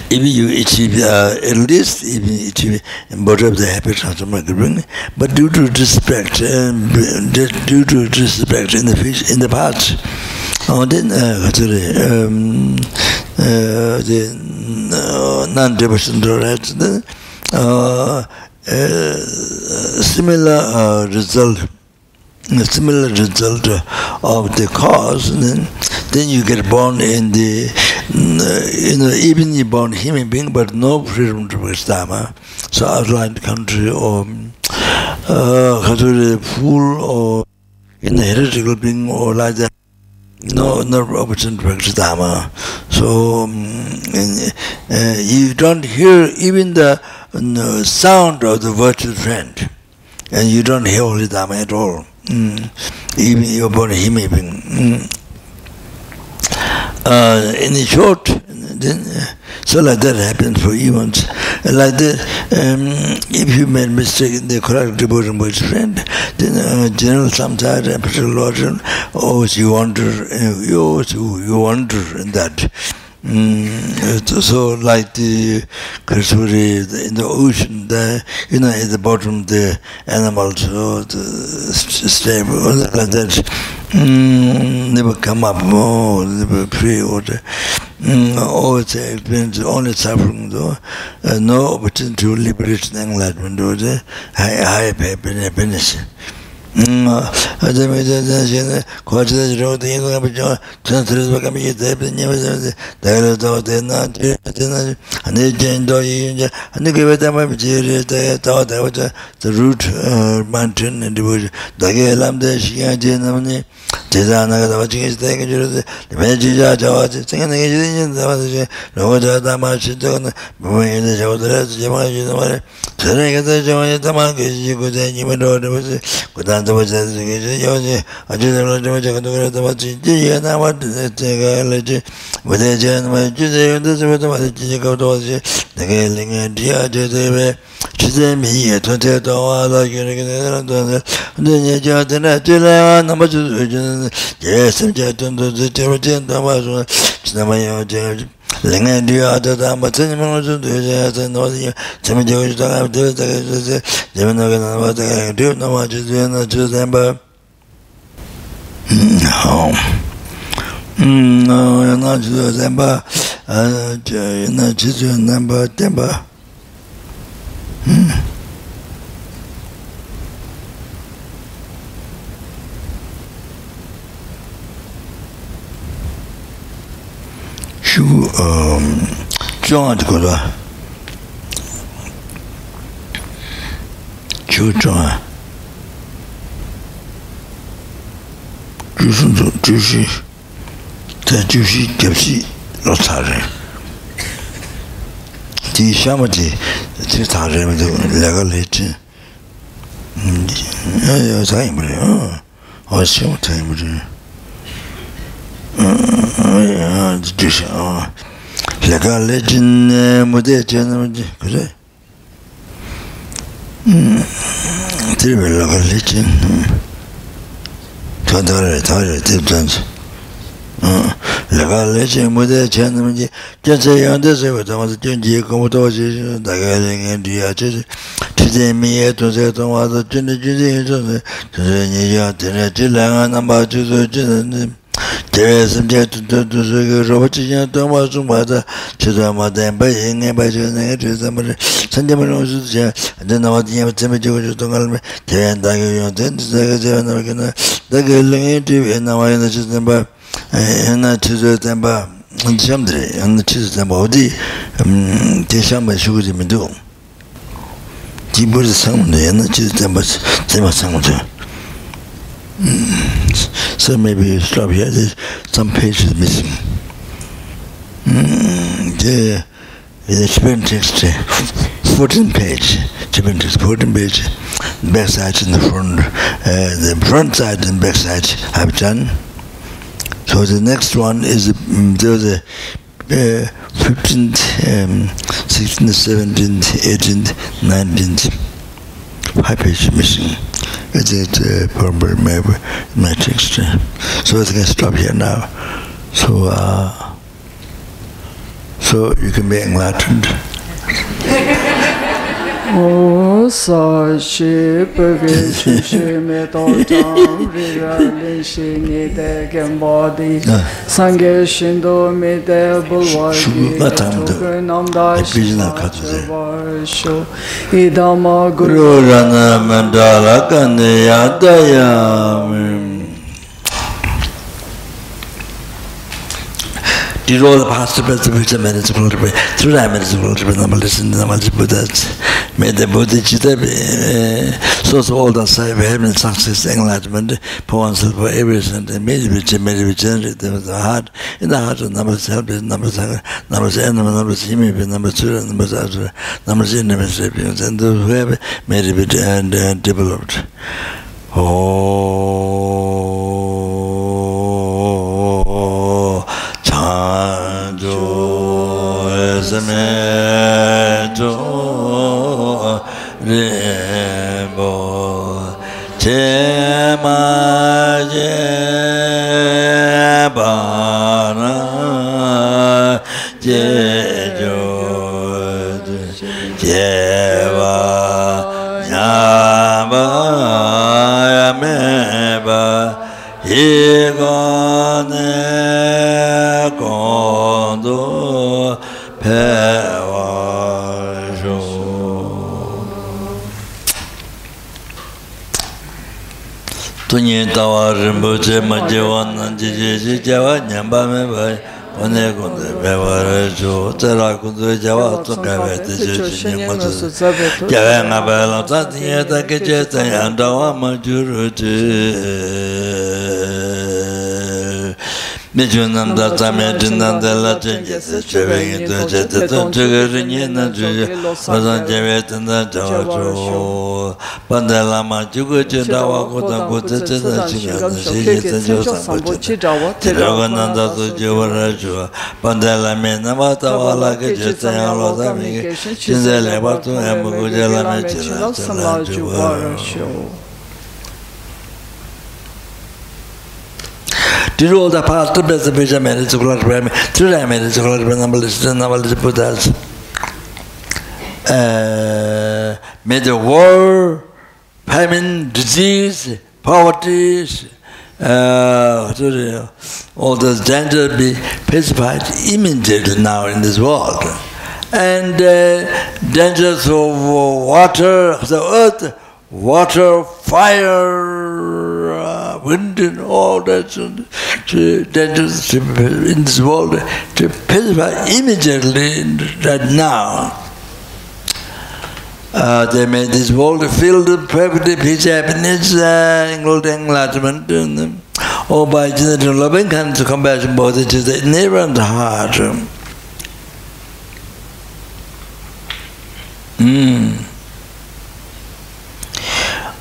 if you achieve, uh, at least if you achieve both of the happy transformation, but due to disrespect, um, due to disrespect in the fish, in the past, oh, uh, then, uh, um, uh, the uh, non-devotion, then uh, uh, similar uh, result a similar result of the cause then, then you get born in the uh, you know even you born human being but no freedom to Kristama so outlined country or uh, full or in the heretical being or like that no no opportunity for Kristama so um, and, uh, you don't hear even the uh, sound of the virtuous friend, and you don't hear Holy Dharma at all. Mm. Even your body hymning. Mm. Uh, in the short, then, uh, so like that happens for humans. Like that, um, if you made mistake in the correct devotion with friend, then uh, general samsara and particular origin, oh, you wonder, uh, you, you wonder in that. Mm, so like the Kasturi in the ocean, there you know, at the bottom the animals so the stay like that mm, never come up or never free or the, mm, or they experience only suffering though, uh, no opportunity to liberation enlightenment or the higher happiness. High, happiness? ᱡᱮ ᱠᱚᱡᱮ ᱡᱨᱚ ᱫᱤᱱ ᱜᱟ ᱵᱤᱡᱚ ᱛᱨᱟᱱᱥᱞᱮᱴ ᱵᱟᱠᱟ ᱢᱤ ᱫᱮᱵ ᱧᱮ ᱢᱮᱡᱮ ᱫᱟᱭᱨ ᱫᱚ ᱫᱮᱱᱟ ᱡᱮ ᱫᱮᱱᱟ ᱟᱱᱮ ᱡᱮᱱ ᱫᱚ ᱤᱧ ᱟᱱᱮ ᱜᱮ ᱵᱮᱛᱟ ᱢᱟ ᱵᱤᱡᱮ ᱨᱮ ᱛᱟ ᱛᱟ ᱫᱟ ᱵᱟᱡᱟ the root uh, mountain and the dage lam de shia je namne jeza na ga ba ji ge de ge jure de me ji ja ja wa ji teng ne ge ji de ba de ro ja da ma chi de na mo ye de ja de je ma ji de ma de je ge de je ma ye ta ma ge ji go de ni me do de ba dāpa chāyā sīkī chī yāwa chī āchī dāpa dāpa chāyā dāpa chāyā dāpa chī chī yā nā wā tī chī kā yā lā chī wadā chāyā nā mā chī chā yā dā chī wadā mā chī chī kā wadā wā chī dā kā yā lī ngā chī yā chā chā yā chī chā mī yā tō chā tō wā lā kī rā kī rā rā tō rā dā yā chā tī rā chī rā wā nā mā chī chū chī yā sīm chā tō tō chī chā wā chī nā mā chū chī nā mā yā chā linga diya ata tamba tsani mungu tsu duya ata nwa tsi tsami jagu chu taka diya taka chu tsi jami naga nama taka diya nama chu duya na chu tamba yana chu duya tamba yana chu duya tamba tamba shu zhuang de ge chu zhuang zhu shun zhu zhu shi ta zhu shi jiab shi lo ca ren di xia ma di ti ca ren ma di la ga le zhen ya ya ca yin bu ren o xia ma ca yin bu ren 아, 주셔. 내가 레진 무대 전에 그래. 음. 들으려고 레진. 더더래 더래 듣던. 어. 내가 레진 무대 전에 이제 저제 연대서 부터 전지 공부도 하지. 내가 랭에 뒤에 저 지제미에 도저도 와서 전에 주제 전에 전에 이제 되네 질랑한 남바 주소 전에 제외 심제 두두 그 로버트냐 도마 좀 받아 제가 마다 배 행에 봐주네 그래서 뭐 선제만 오 dewe simche tuntun tusu ki roba chijan tuwa su mada chidwa mada mba yinge mba chiga nenge chiga samari sanje mara usu chiga ade nama tiye mba tsime chiga usu tunga lme dewe ndage yon ten tisaga zewa nama kina dage linge tiwe nama yana chiga tenpa yana chiga tenpa chamdre yana chiga tenpa odi te shamba shukuzi midu jiburi sangmdo yana chiga tenpa tenpa sangmdo Mm. So maybe you stop here. There's some pages is missing. Mm. The, the Tibetan 14 page, Tibetan text, 14 page, back side and the front, uh, the front side and back side I've done. So the next one is mm, the, the uh, 15th, um, 16th, 17th, 18th, 19th. Five pages missing. It's a problem maybe my text. So I can stop here now. So uh, so you can be enlightened. O sa shi pe ge shi shi me to chang ri ra li shi ni de gen bo di sang ge shin do me de bu wa gi to ge nam da shi ma che wa shu i da ma guru rana mandala kanya ya daya mim. did all the past but the future minutes for the through the minutes for the number listen the number but that made the buddha chita so so all the say we have in success enlightenment poems for everything. The made which made which there was a heart. In the heart of numbers help is numbers numbers and numbers him in numbers two and numbers other numbers in numbers and the web made it and developed. Oh. smeto rebo tema je bara je jo je va ya ba ya me ba ye go ne ko tunyi tawa rinpoche majewa nanchi jeshi jawa nyamba me bhai wane kunze pewa recho tsera kunze jawa tsunga bhe te jeshi nyamba tsu jawa nga bhe lam tsa tinye ta keche tsayan dawa ma juru 미주남 다자메 딘난달라 젠게세 쳬베게 도제테 도제게르니나 주제 마산 제베탄다 자와조 반달라마 주고제 다와고다 고테테다 지냐 제제테 조사 보체 드라가난다도 제와라조 반달라메 나마타와라게 제타야로다 미게. 신zel레 바투 엠고제라메 제라 me, to the made to glory to number list and number list Buddhas. Uh, may the war, famine, disease, poverty, uh, all those dangers be pacified immediately now in this world. And uh, dangers of water, the earth, water, fire, wind, and all that and to dangers to, in this world to pacify immediately right now. Uh, they made this world filled with perfect peace, happiness, uh, including enlightenment, and um, all by general loving kindness, compassion, both is the inherent heart. Mm.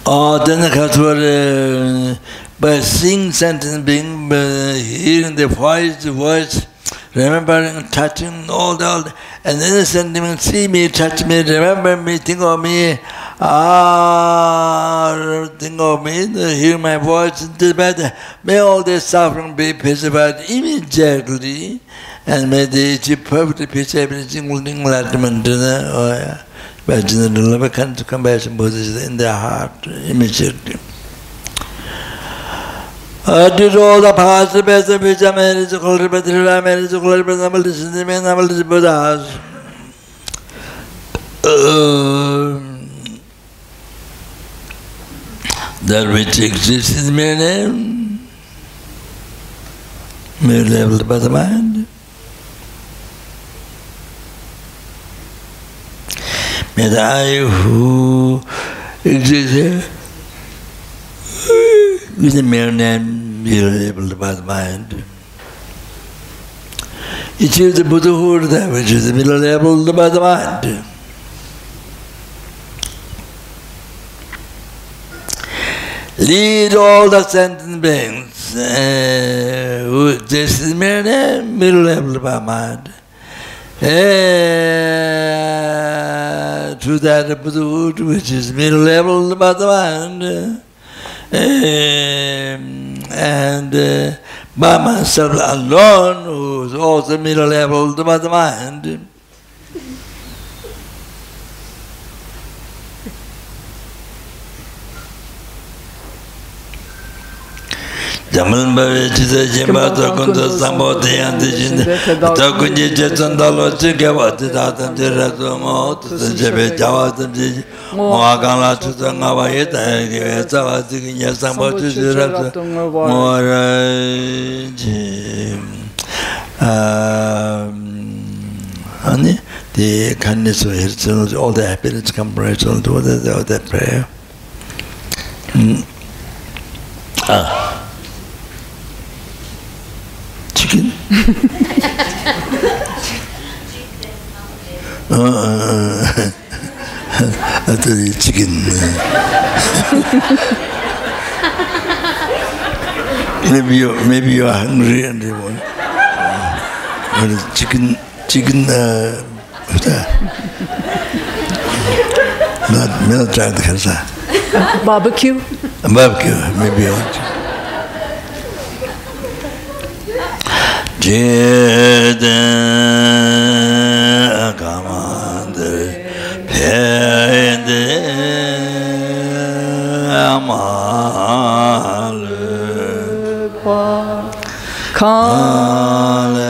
Oh, then the Kathwar, uh, by seeing sentence being, uh, hearing the voice, the voice, remembering, touching, all the, all and then the sentiment, see me, touch me, remember me, think of me, ah, think of me, hear my voice, may all this suffering be pacified immediately, and may they achieve perfect peace, everything will enlightenment, oh yeah. But the love can come back in their heart immediately. I did all the past, the best of which I managed to call it, but I managed to call it, but I'm listening to me, and I'm listening to Buddhas. That which exists in mere name, mere level by the mind. May the I who exists with the mere name labeled by the mind. İs the Buddhahood that which is labeled by the mind. Lead all the sentient beings uh, who exist in mere name be labeled by mind. Uh, to that Buddhahood which is mere labeled by the mind. Um, and uh, by myself alone, who is also middle level by the mind. jamal bhavi chise jimba to kundu sambo deyanti jinde to kunji chetan dalo chike vati datam tira sumo tuta chebe jawatam chiji moa kanla chuta ngaba yeta kiwe cawa chiki nye sambo chuchi rapsa morai ji um, ani the kindness of his all the happiness comes from the all the prayer? Mm. ah. Chicken? uh, I thought you chicken. maybe you maybe you are hungry and you want uh, chicken chicken uh, what's that? not not trying to catch barbecue barbecue maybe you want 제데 가만들 페데 아말파 칼레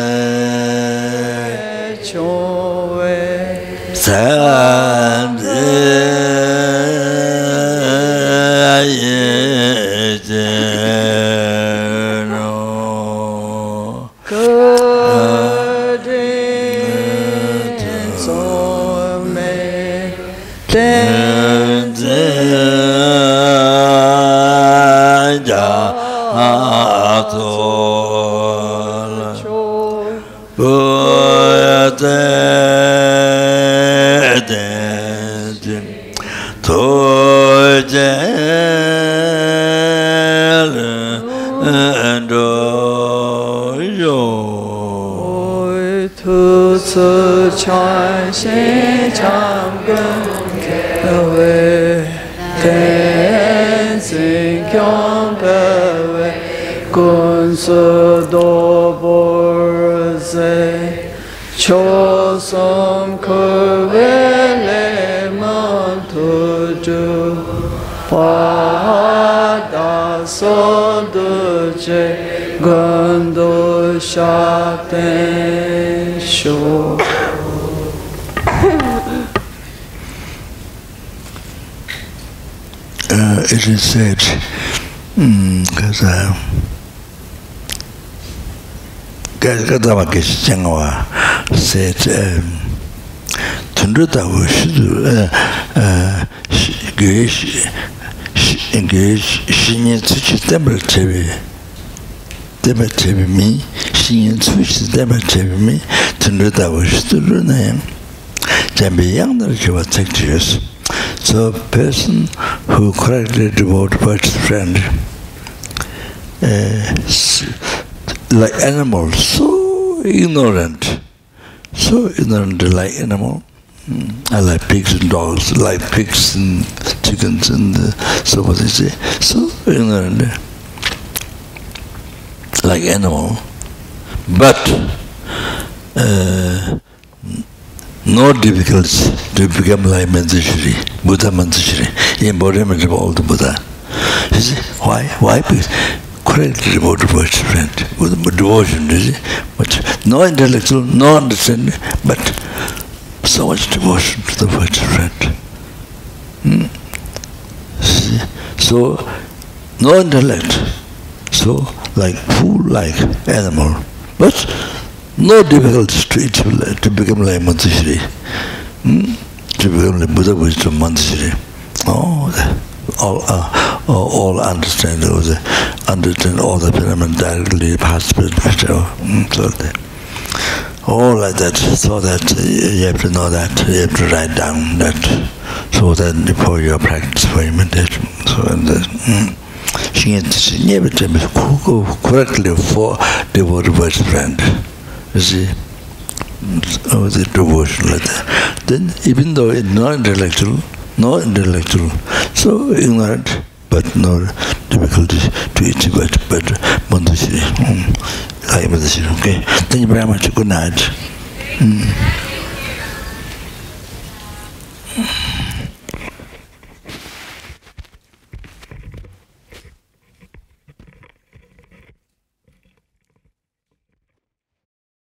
조웨 사 此全心诚跟各位天心共各位观世多波塞求生可为雷蒙土主法大所得者观多沙天 sho uh, it is said because mm, 가다가 계시장와 세 튼르다고 시도 에 그시 시 신이 지치 때문에 제비 때문에 제비 미 Tundruta was Gesh Gesh Shinyan Tsuchi Temple Chebi Temple Chebi Mi Shinyan Tsuchi Temple Chebi Mi Tundruta was Shudurunayam Jambi Yangdar Kiwa Tekchiyos. So a person who correctly devote one's friend, uh, like animals, so ignorant, so ignorant like animal. Mm. I like pigs and dogs, like pigs and chickens and uh, so what they say. So ignorant, like animal. But uh, no difficulties to become like Manjushri, Buddha Manjushri, embodiment of all the Buddha. You see, why? Why? Because correctly devoted friend, with devotion, you see. But no intellectual, no understanding, but so much devotion to the one's friend. Hmm? See? So, no intellect, so like fool, like animal, But no difficult to, to, to become like Manjushri. Hmm? To become like Buddha wisdom Manjushri. Oh, all, uh, uh all understand those, understand all the phenomena directly, past, present, oh, hmm, so that. All like that, so that you have to know that, you have to write down that, so that before your practice for your meditation, so and that. Mm. 신경 never tell me correctly for the devoted first friend. You see, oh, the devotion like that. Then, even though it's not intellectual, no intellectual, so ignorant, but no difficulty to eat but but Manjushri. Mm. Okay. Thank you very much. Good night. Mm.